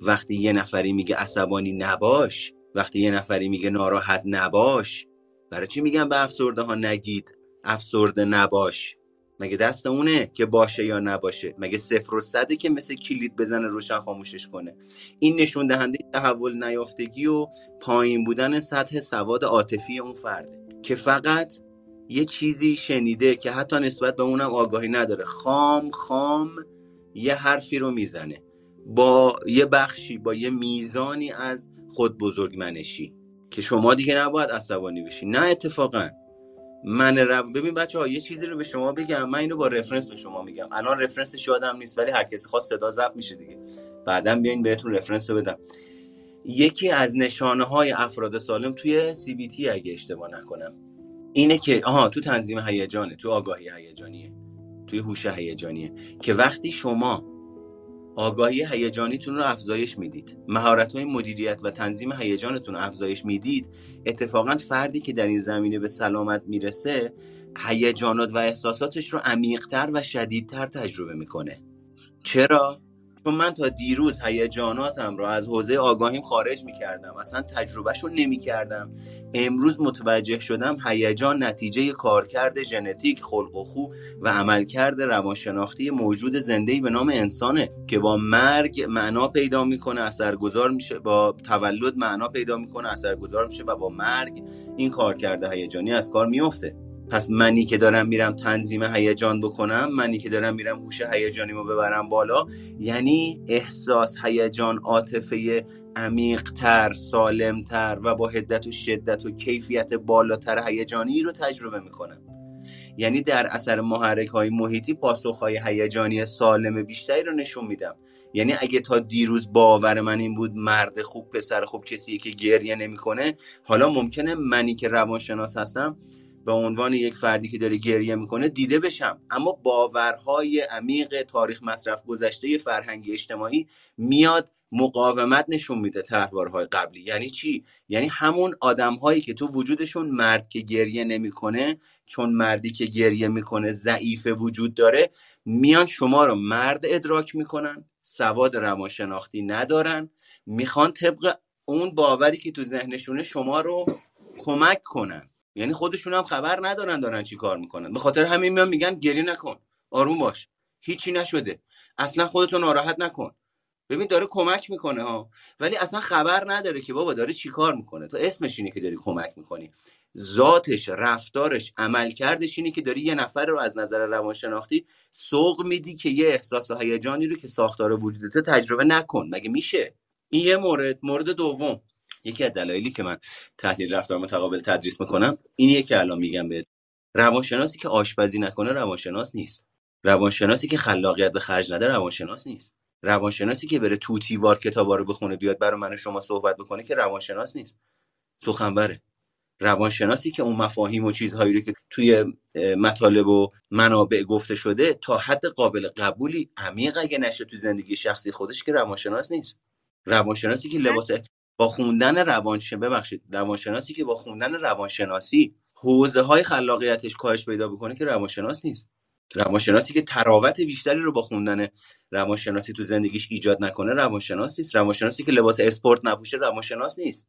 وقتی یه نفری میگه عصبانی نباش وقتی یه نفری میگه ناراحت نباش برای چی میگن به افسرده ها نگید؟ افسرده نباش. مگه دست اونه که باشه یا نباشه؟ مگه صفر و صده که مثل کلید بزنه روشن خاموشش کنه؟ این نشون دهنده تحول نیافتگی و پایین بودن سطح سواد عاطفی اون فرده که فقط یه چیزی شنیده که حتی نسبت به اونم آگاهی نداره. خام خام یه حرفی رو می‌زنه. با یه بخشی با یه میزانی از خود بزرگ منشی که شما دیگه نباید عصبانی بشی. نه اتفاقا. من رو ببین بچه ها یه چیزی رو به شما بگم. من اینو با رفرنس به شما میگم. الان رفرنسش یادم نیست ولی هر کسی خواست صدا ضبط میشه دیگه. بعدا بیاین بهتون رفرنس رو بدم. یکی از نشانه های افراد سالم توی سی بی تی اگه اشتباه نکنم. اینه که آها تو تنظیم هیجانه تو آگاهی هیجانیه توی هوش هیجانیه که وقتی شما آگاهی هیجانیتون رو افزایش می‌دید مهارت های مدیریت و تنظیم هیجانتون رو افزایش می‌دید اتفاقا فردی که در این زمینه به سلامت می‌رسه هیجانات و احساساتش رو عمیقتر و شدیدتر تجربه می‌کنه. چرا؟ چون من تا دیروز هیجاناتم رو از حوزه آگاهیم خارج می‌کردم. اصلا تجربهش رو نمی‌کردم. امروز متوجه شدم هیجان نتیجه کارکرد ژنتیک خلق و خو و عملکرد روانشناختی موجود زنده به نام انسانه که با مرگ معنا پیدا می‌کنه اثرگذار میشه با تولد معنا پیدا می‌کنه اثرگذار میشه و با مرگ این کارکرد هیجانی از کار میفته پس منی که دارم میرم تنظیم هیجان بکنم منی که دارم میرم هوش هیجانیمو ببرم بالا یعنی احساس هیجان عاطفه عمیقتر سالمتر و با حدت و شدت و کیفیت بالاتر هیجانی رو تجربه می‌کنم. یعنی در اثر محرک های محیطی پاسخ های هیجانی سالم بیشتری رو نشون میدم. یعنی اگه تا دیروز باور من این بود مرد خوب پسر خوب کسی که گریه نمی‌کنه حالا ممکنه منی که روانشناس هستم به عنوان یک فردی که داره گریه می‌کنه دیده بشم. اما باورهای عمیق تاریخ مصرف گذشته فرهنگی اجتماعی میاد مقاومت نشون میده تحوارهای قبلی. یعنی چی؟ یعنی همون آدمهایی که تو وجودشون مرد که گریه نمی‌کنه چون مردی که گریه می‌کنه ضعیف وجود داره میان شما رو مرد ادراک می‌کنن سواد روانشناختی ندارن می‌خوان طبق اون باوری که تو ذهنشونه شما رو کمک کنن. یعنی خودشون هم خبر ندارن دارن چی کار می‌کنن. به خاطر همین میان میگن گریه نکن. آروم باش. هیچی نشده. اصلا خودتو ناراحت نکن. ببین داره کمک می‌کنه ها. ولی اصلا خبر نداره که بابا داره چی کار می‌کنه. تو اسمش اینه که داری کمک می‌کنی. ذاتش رفتارش عملکردش اینه که داری یه نفر رو از نظر روانشناختی سوق میدی که یه احساس و هیجانی رو که ساختار وجودت تجربه نکن. مگه میشه؟ این یه مورد. مورد دوم. یکی از دلایلی که من تحلیل رفتار متقابل تدریس می‌کنم اینیه که الان میگم به روانشناسی که آشپزی نکنه روانشناس نیست. روانشناسی که خلاقیت به خرج نده روانشناس نیست. روانشناسی که بره توتیوار کتابا رو بخونه بیاد برای من و شما صحبت بکنه که روانشناس نیست. سخنوره. روانشناسی که اون مفاهیم و چیزهایی رو که توی مطالب و منابع گفته شده تا حد قابل قبولی عمیق اگه نشه تو زندگی شخصی خودش که روانشناس نیست. روانشناسی که لباس با خوندن روانش ببخشید روانشناسی که با خوندن روانشناسی حوزه های خلاقیتش کاهش پیدا بکنه که روانشناس نیست. روانشناسی که تراوت بیشتری رو با خوندن روانشناسی تو زندگیش ایجاد نکنه روانشناس نیست. روانشناسی که لباس اسپورت نپوشه روانشناس نیست.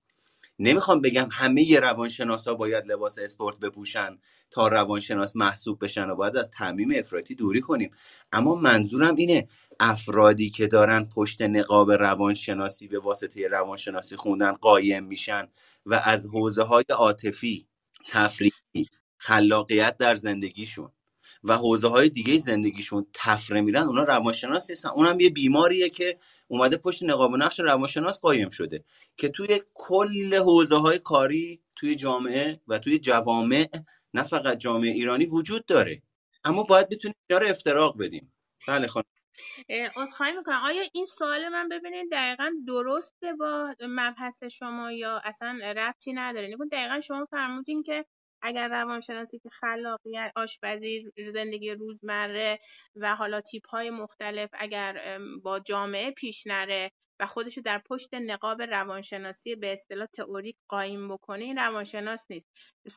نمی‌خوام بگم همه روانشناسا باید لباس اسپورت بپوشن تا روانشناس محسوب بشن و باید از تعمیم افراطی دوری کنیم. اما منظورم اینه افرادی که دارن پشت نقاب روانشناسی به واسطه روانشناسی خوندن قایم میشن و از حوزه های عاطفی تفریحی خلاقیت در زندگیشون و حوزه های دیگه زندگیشون تفره میرن اونا روانشناس نیستن. اونم یه بیماریه که اومده پشت نقاب و نقش روانشناس قایم شده که توی کل حوزه های کاری توی جامعه و توی جوامع نه فقط جامعه ایرانی وجود داره. اما باید بتونیم اینا رو افتراق بدیم. بله خانم. عذرخواهی می‌کنم. آیا این سوال من ببینید دقیقا درسته با مبحث شما یا اصلا ربطی نداره؟ نگون دقیقا شما فرمودین که اگر روانشناسی که خلاقیت آشپزی زندگی روزمره و حالا تیپ های مختلف اگر با جامعه پیش نره و خودشو در پشت نقاب روانشناسی به اصطلاح تئوریک قایم بکنه این روانشناس نیست.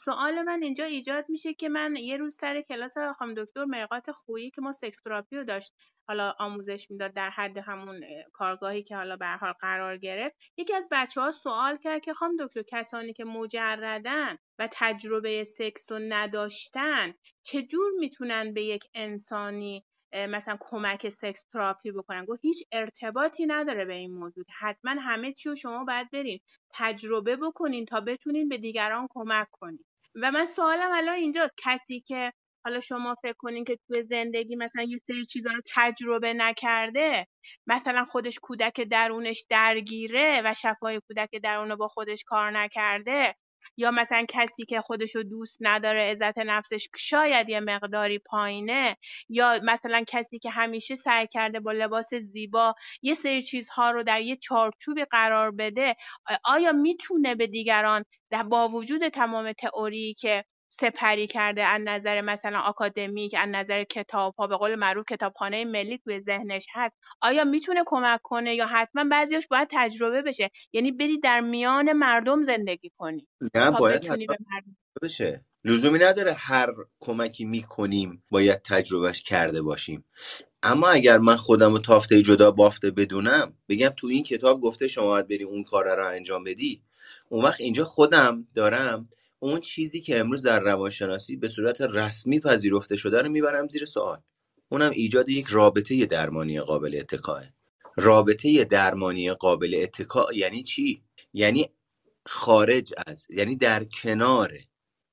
سوال من اینجا ایجاد میشه که من یه روز سر کلاس خانم دکتر مرقات خویی که ما سکس تراپی رو داشت حالا آموزش می‌داد در حد همون کارگاهی که حالا به حال قرار گرفت یکی از بچه ها سوال کرد که خانم دکتر کسانی که مجردن و تجربه سکس رو نداشتن چجور می‌تونن به یک انسانی مثلا کمک سکس تراپی بکنن. گفت هیچ ارتباطی نداره به این موضوع. حتما همه چی رو شما باید برین تجربه بکنین تا بتونین به دیگران کمک کنین. و من سوالم الان اینجا کسی که حالا شما فکر کنین که توی زندگی مثلا یه سری چیزا رو تجربه نکرده مثلا خودش کودک درونش درگیره و شفای کودک درون با خودش کار نکرده یا مثلا کسی که خودشو دوست نداره عزت نفسش شاید یه مقداری پایینه. یا مثلا کسی که همیشه سعی کرده با لباس زیبا یه سری چیزها رو در یه چارچوبی قرار بده آیا می‌تونه به دیگران با وجود تمام تئوری که سپری کرده از نظر مثلا آکادمیک از نظر کتاب ها به قول معروف کتابخانه ملی توی ذهنش هست. آیا می‌تونه کمک کنه یا حتما بعضیش باید تجربه بشه؟ یعنی بری در میان مردم زندگی کنی نه باید به مردم بشه. لزومی نداره هر کمکی می‌کنیم باید تجربهش کرده باشیم. اما اگر من خودم رو تافته جدا بافته بدونم بگم تو این کتاب گفته شما باید بری اون کار رو انجام بدی. اون وقت اینجا خودم دارم اون چیزی که امروز در روانشناسی به صورت رسمی پذیرفته شده رو می‌برم زیر سوال. اونم ایجاد یک رابطه درمانی قابل اتکاه رابطه درمانی قابل اتکا یعنی چی؟ یعنی خارج از یعنی در کنار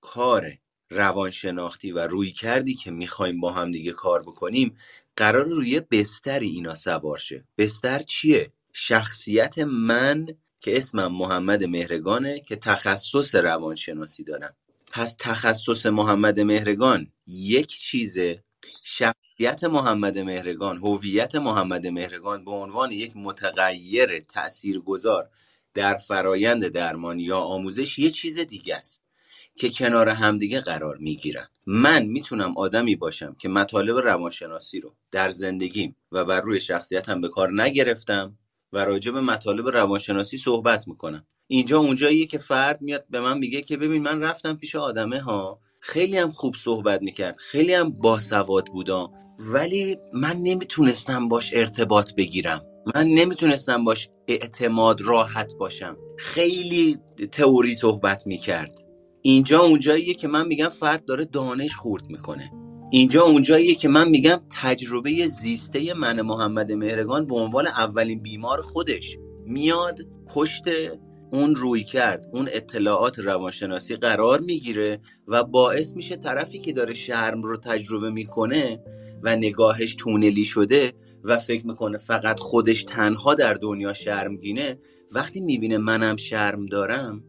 کار روانشناختی و روی کردی که می‌خوایم با هم دیگه کار بکنیم قرار روی بستری اینا سوار شه. بستر چیه؟ شخصیت من که اسمم محمد مهرگانه که تخصص روانشناسی دارم. پس تخصص محمد مهرگان یک چیزه. شخصیت محمد مهرگان هویت محمد مهرگان به عنوان یک متغیر تاثیرگذار در فرایند درمان یا آموزش یه چیز دیگه است که کنار همدیگه قرار می‌گیرن. من می‌تونم آدمی باشم که مطالب روانشناسی رو در زندگیم و بر روی شخصیتم به کار نگرفتم و راجع به مطالب روانشناسی صحبت می‌کنم. اینجا اونجاییه که فرد میاد به من میگه که ببین من رفتم پیش آدمه ها خیلی هم خوب صحبت می‌کرد خیلی هم باسواد بودا ولی من نمی‌تونستم باش ارتباط بگیرم. من نمی‌تونستم باش اعتماد راحت باشم. خیلی تئوری صحبت می‌کرد. اینجا اونجاییه که من میگم فرد داره دانش خورد می‌کنه. اینجا اونجاییه که من میگم تجربه زیسته من محمد مهرگان به عنوان اولین بیمار خودش میاد پشت اون روی کرد اون اطلاعات روانشناسی قرار می‌گیره و باعث میشه طرفی که داره شرم رو تجربه می‌کنه و نگاهش تونلی شده و فکر می‌کنه فقط خودش تنها در دنیا شرمگینه وقتی می‌بینه منم شرم دارم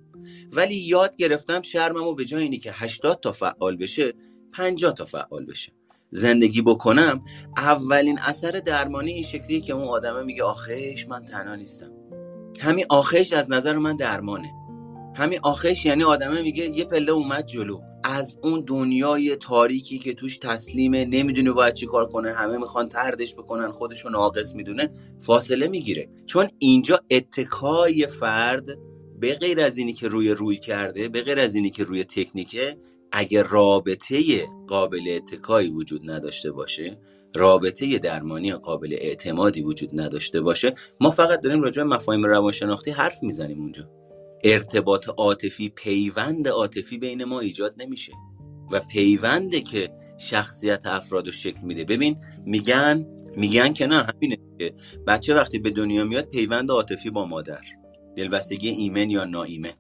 ولی یاد گرفتم شرممو به جای اینی که 80 تا فعال بشه 50 تا فعال بشه. زندگی بکنم اولین اثر درمانی این شکلیه که اون آدمه میگه آخش من تنها نیستم. همین آخش از نظر من درمانه. همین آخش یعنی آدمه میگه یه پله اومد جلو. از اون دنیای تاریکی که توش تسلیمه نمی‌دونه باید چی کار کنه همه می‌خوان تردش بکنن خودشو ناقص می‌دونه فاصله می‌گیره. چون اینجا اتکای فرد به غیر از اینی که روی روی کرده به غیر از اینی که روی تکنیکه اگه رابطه قابل اتکایی وجود نداشته باشه رابطه درمانی قابل اعتمادی وجود نداشته باشه ما فقط داریم راجع به مفاهیم روانشناختی حرف می‌زنیم اونجا. ارتباط عاطفی پیوند عاطفی بین ما ایجاد نمیشه. و پیونده که شخصیت افراد رو شکل میده. ببین میگن میگن که نه همینه که بچه وقتی به دنیا میاد پیوند عاطفی با مادر. دلبستگی ایمن یا ناایمن.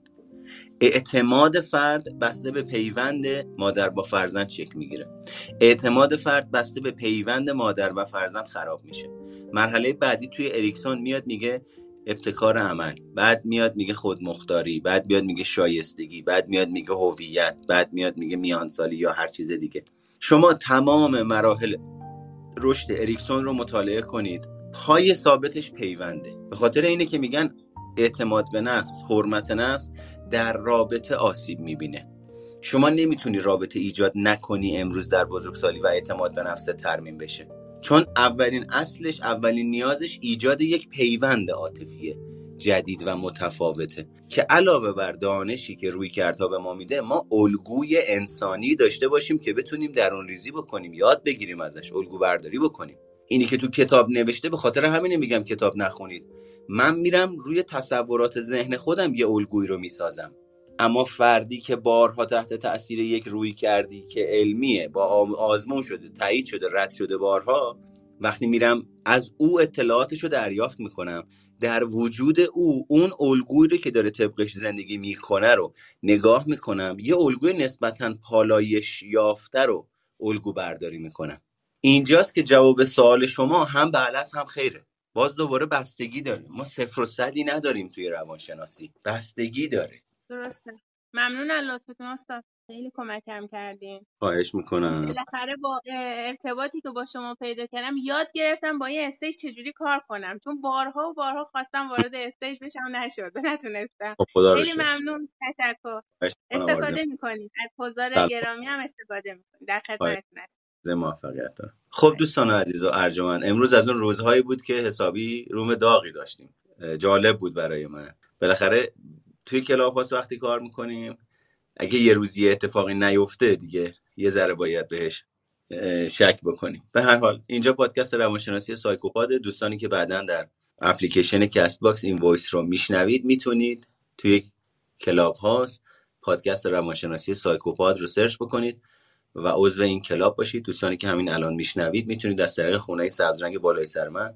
اعتماد فرد بسته به پیوند مادر با فرزند شکل می‌گیره. اعتماد فرد بسته به پیوند مادر و فرزند خراب میشه. مرحله بعدی توی اریکسون میاد میگه ابتکار عمل بعد میاد میگه خودمختاری بعد میاد میگه شایستگی بعد میاد میگه هویت بعد میاد میگه میانسالی یا هر چیز دیگه. شما تمام مراحل رشد اریکسون رو مطالعه کنید. پای ثابتش پیونده. به خاطر اینه که میگن اعتماد به نفس حرمت نفس در رابطه آسیب می‌بینه. شما نمی‌تونی رابطه ایجاد نکنی امروز در بزرگسالی و اعتماد به نفس ترمیم بشه. چون اولین اصلش اولین نیازش ایجاد یک پیوند عاطفیه جدید و متفاوته که علاوه بر دانشی که روی کردها به ما میده ما الگوی انسانی داشته باشیم که بتونیم درون ریزی بکنیم یاد بگیریم ازش الگو برداری بکنیم. اینی که تو کتاب نوشته به خاطر همینه میگم کتاب نخونید. من میرم روی تصورات ذهن خودم یه الگویی رو می‌سازم. اما فردی که بارها تحت تاثیر یک روی کردی که علمیه با آزمون شده تایید شده رد شده بارها وقتی میرم از او اطلاعاتش رو دریافت می‌کنم در وجود او اون الگویی رو که داره طبقش زندگی می‌کنه رو نگاه می‌کنم یه الگوی نسبتا پالایش یافته رو الگو برداری می‌کنم. اینجاست که جواب سوال شما هم بله هم خیره. باز دوباره بستگی داره. ما صفر و صدی نداریم توی روانشناسی. بستگی داره. درسته. ممنون از لطفتون استاد. خیلی کمکم کردین. خواهش می‌کنم. بالاخره با ارتباطی که با شما پیدا کردم یاد گرفتم با این stage چجوری کار کنم. چون بارها و بارها خواستم وارد stage بشم نشد. نتونستم. خب خدا خیلی شکر. ممنون. تشکر. استفاده. می‌کنید. از حضار سلام. گرامی هم استفاده می‌کنید. در خدمتتون هستم. موفقیت دارم. خب دوستان عزیز و ارجمند امروز از اون روزهایی بود که حسابی room داغی داشتیم. جالب بود برای من. بالاخره توی club وقتی کار می‌کنیم اگه یه روزی اتفاقی نیفته دیگه یه ذره باید بهش شک بکنیم. به هر حال اینجا پادکست روانشناسی سایکوپاد دوستانی که بعدا در اپلیکیشن Castbox این voice رو میشنوید می‌تونید توی Clubhouse پادکست روانشناسی سایکوپاد رو search بکنید. و عضو این club باشید. دوستانی که همین الان میشنوید می‌تونید از طریق خونه سبز رنگ بالای سر من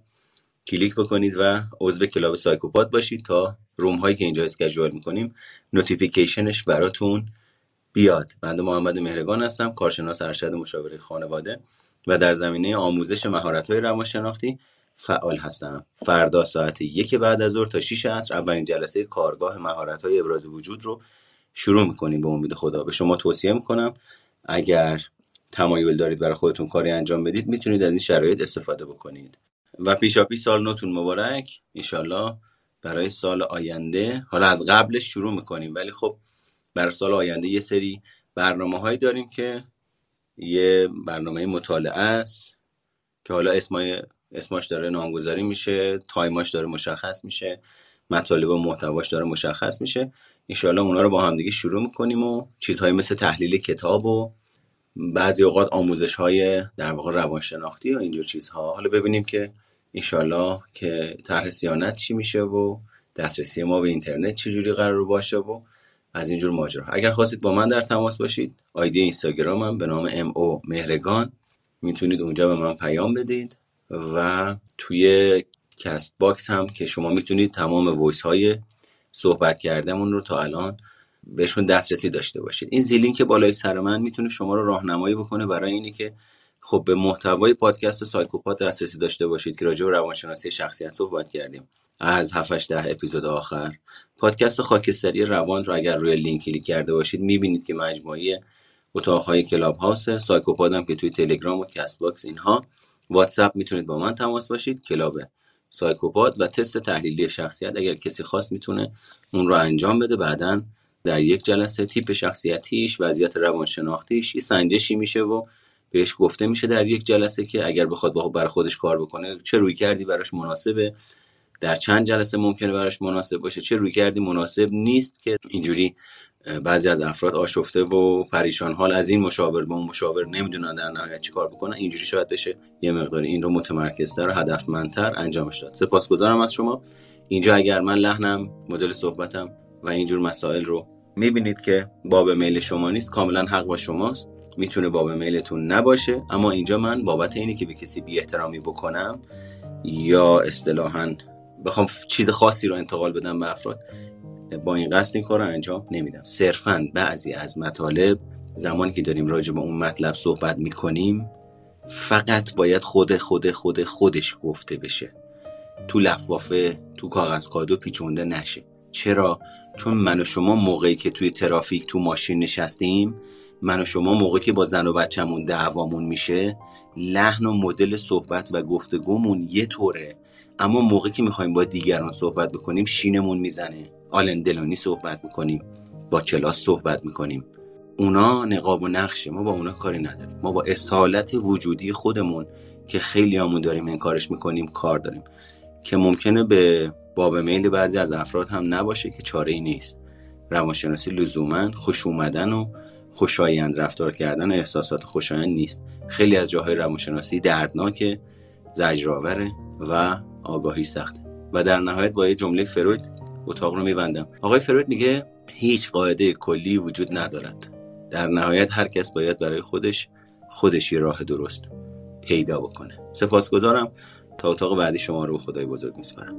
کلیک بکنید و عضو club سایکوپاد باشید تا room هایی که اینجا schedule می‌کنیم notification ش براتون بیاد. بنده محمد مهرگان هستم کارشناس ارشد مشاوره خانواده و در زمینه آموزش مهارت های روانشناختی فعال هستم. فردا ساعت یک بعد از ظهر تا 6 عصر اولین جلسه کارگاه مهارت های ابراز وجود رو شروع می‌کنیم. به امید خدا. به شما توصیه می‌کنم اگر تمایل دارید برای خودتون کاری انجام بدید می‌تونید از این شرایط استفاده بکنید. و پیشاپیش سال نوتون مبارک. ایشالله برای سال آینده حالا از قبلش شروع می‌کنیم ولی خب برای سال آینده یه سری برنامه هایی داریم که یه برنامه مطالعه است که حالا اسمای اسماش داره نامگذاری میشه تایماش داره مشخص میشه. مطالب و محتواش داره مشخص میشه. انشاءالله اونا رو با هم دیگه شروع می‌کنیم و چیزهایی مثل تحلیل کتاب و بعضی اوقات آموزش های در واقع روانشناختی و اینجور چیزها. حالا ببینیم که انشالله که طرح سیانت چی میشه و دسترسی ما به اینترنت چجوری قرار باشه و از اینجور ماجرا. اگر خواستید با من در تماس باشید آیدی اینستاگرامم به نام M O مهرگان. می‌تونید اونجا به من پیام بدید و توی Castbox هم که شما می‌تونید تمام voice های صحبت کردمون رو تا الان بهشون دسترسی داشته باشید. این زیلینک که بالای سر من می‌تونه شما رو راهنمایی بکنه. برای اینی که خب به محتوای پادکست سایکوپاد دسترسی داشته باشید که راجع به روانشناسی شخصیت صحبت کردیم. از 7 ده اپیزود آخر. پادکست خاکستری روان رو اگر روی لینک کلیک کرده باشید می‌بینید که مجموعه اتاقهای Clubhouse سایکوپاد هم که توی تلگرام و Castbox اینها. واتساپ می‌تونید با من تماس باشید. club سایکوپاد و تست تحلیلی شخصیت اگر کسی خواست می‌تونه اون رو انجام بده. بعدا در یک جلسه تیپ شخصیتیش وضعیت روانشناختیش یه سنجشی میشه و بهش گفته میشه در یک جلسه که اگر بخواد با بر خودش کار بکنه چه رویکردی براش مناسبه. در چند جلسه ممکنه براش مناسب باشه چه روی کردی مناسب نیست که اینجوری بعضی از افراد آشفته و پریشان حال از این مشاور به اون مشاور نمی‌دونن در نهایت چی کار بکنن اینجوری شاید بشه. یه مقدار این رو متمرکزتر و هدفمندتر انجامش داد. سپاسگزارم از شما. اینجا اگر من لحنم مدل صحبتم و اینجور مسائل رو می‌بینید که باب میل شما نیست کاملا حق با شماست. می‌تونه باب میلتون نباشه اما اینجا من بابت اینی که به کسی بی احترامی بکنم یا اصطلاحا بخوام چیز خاصی رو انتقال بدم به افراد با این قصد این کار رو انجام نمیدم. صرفا بعضی از مطالب زمانی که داریم راجع به اون مطلب صحبت می‌کنیم فقط باید خود خود خود خودش گفته بشه. تو لفافه تو کاغذ کادو پیچونده نشه. چرا؟ چون من و شما موقعی که توی ترافیک تو ماشین نشستیم من و شما موقعی که با زن و بچه‌مون دعوامون میشه لحن و مدل صحبت و گفتگومون یه طوره. اما موقعی که می‌خوایم با دیگران صحبت بکنیم شینمون می‌زنه. آلندلونی صحبت می‌کنیم. با کلاس صحبت می‌کنیم. اونا نقاب و نقشه ما با اونا کاری نداریم. ما با اصالت وجودی خودمون که خیلی همون داریم این کارش می‌کنیم کار داریم. که ممکنه به باب میل بعضی از افراد هم نباشه که چاره ای نیست. روانشناسی لزوما خوش اومدن و خوشایند رفتار کردن و احساسات خوشایند نیست. خیلی از جاهای روانشناسی دردناکه زجرآوره و آگاهی سخته و در نهایت با یه جمله فروید اتاق رو میبندم. آقای فروید میگه هیچ قاعده کلی وجود ندارد. در نهایت هر کس باید برای خودش خودش یه راه درست پیدا بکنه. سپاسگزارم. تا اتاق بعدی شما رو به خدای بزرگ میسپارم.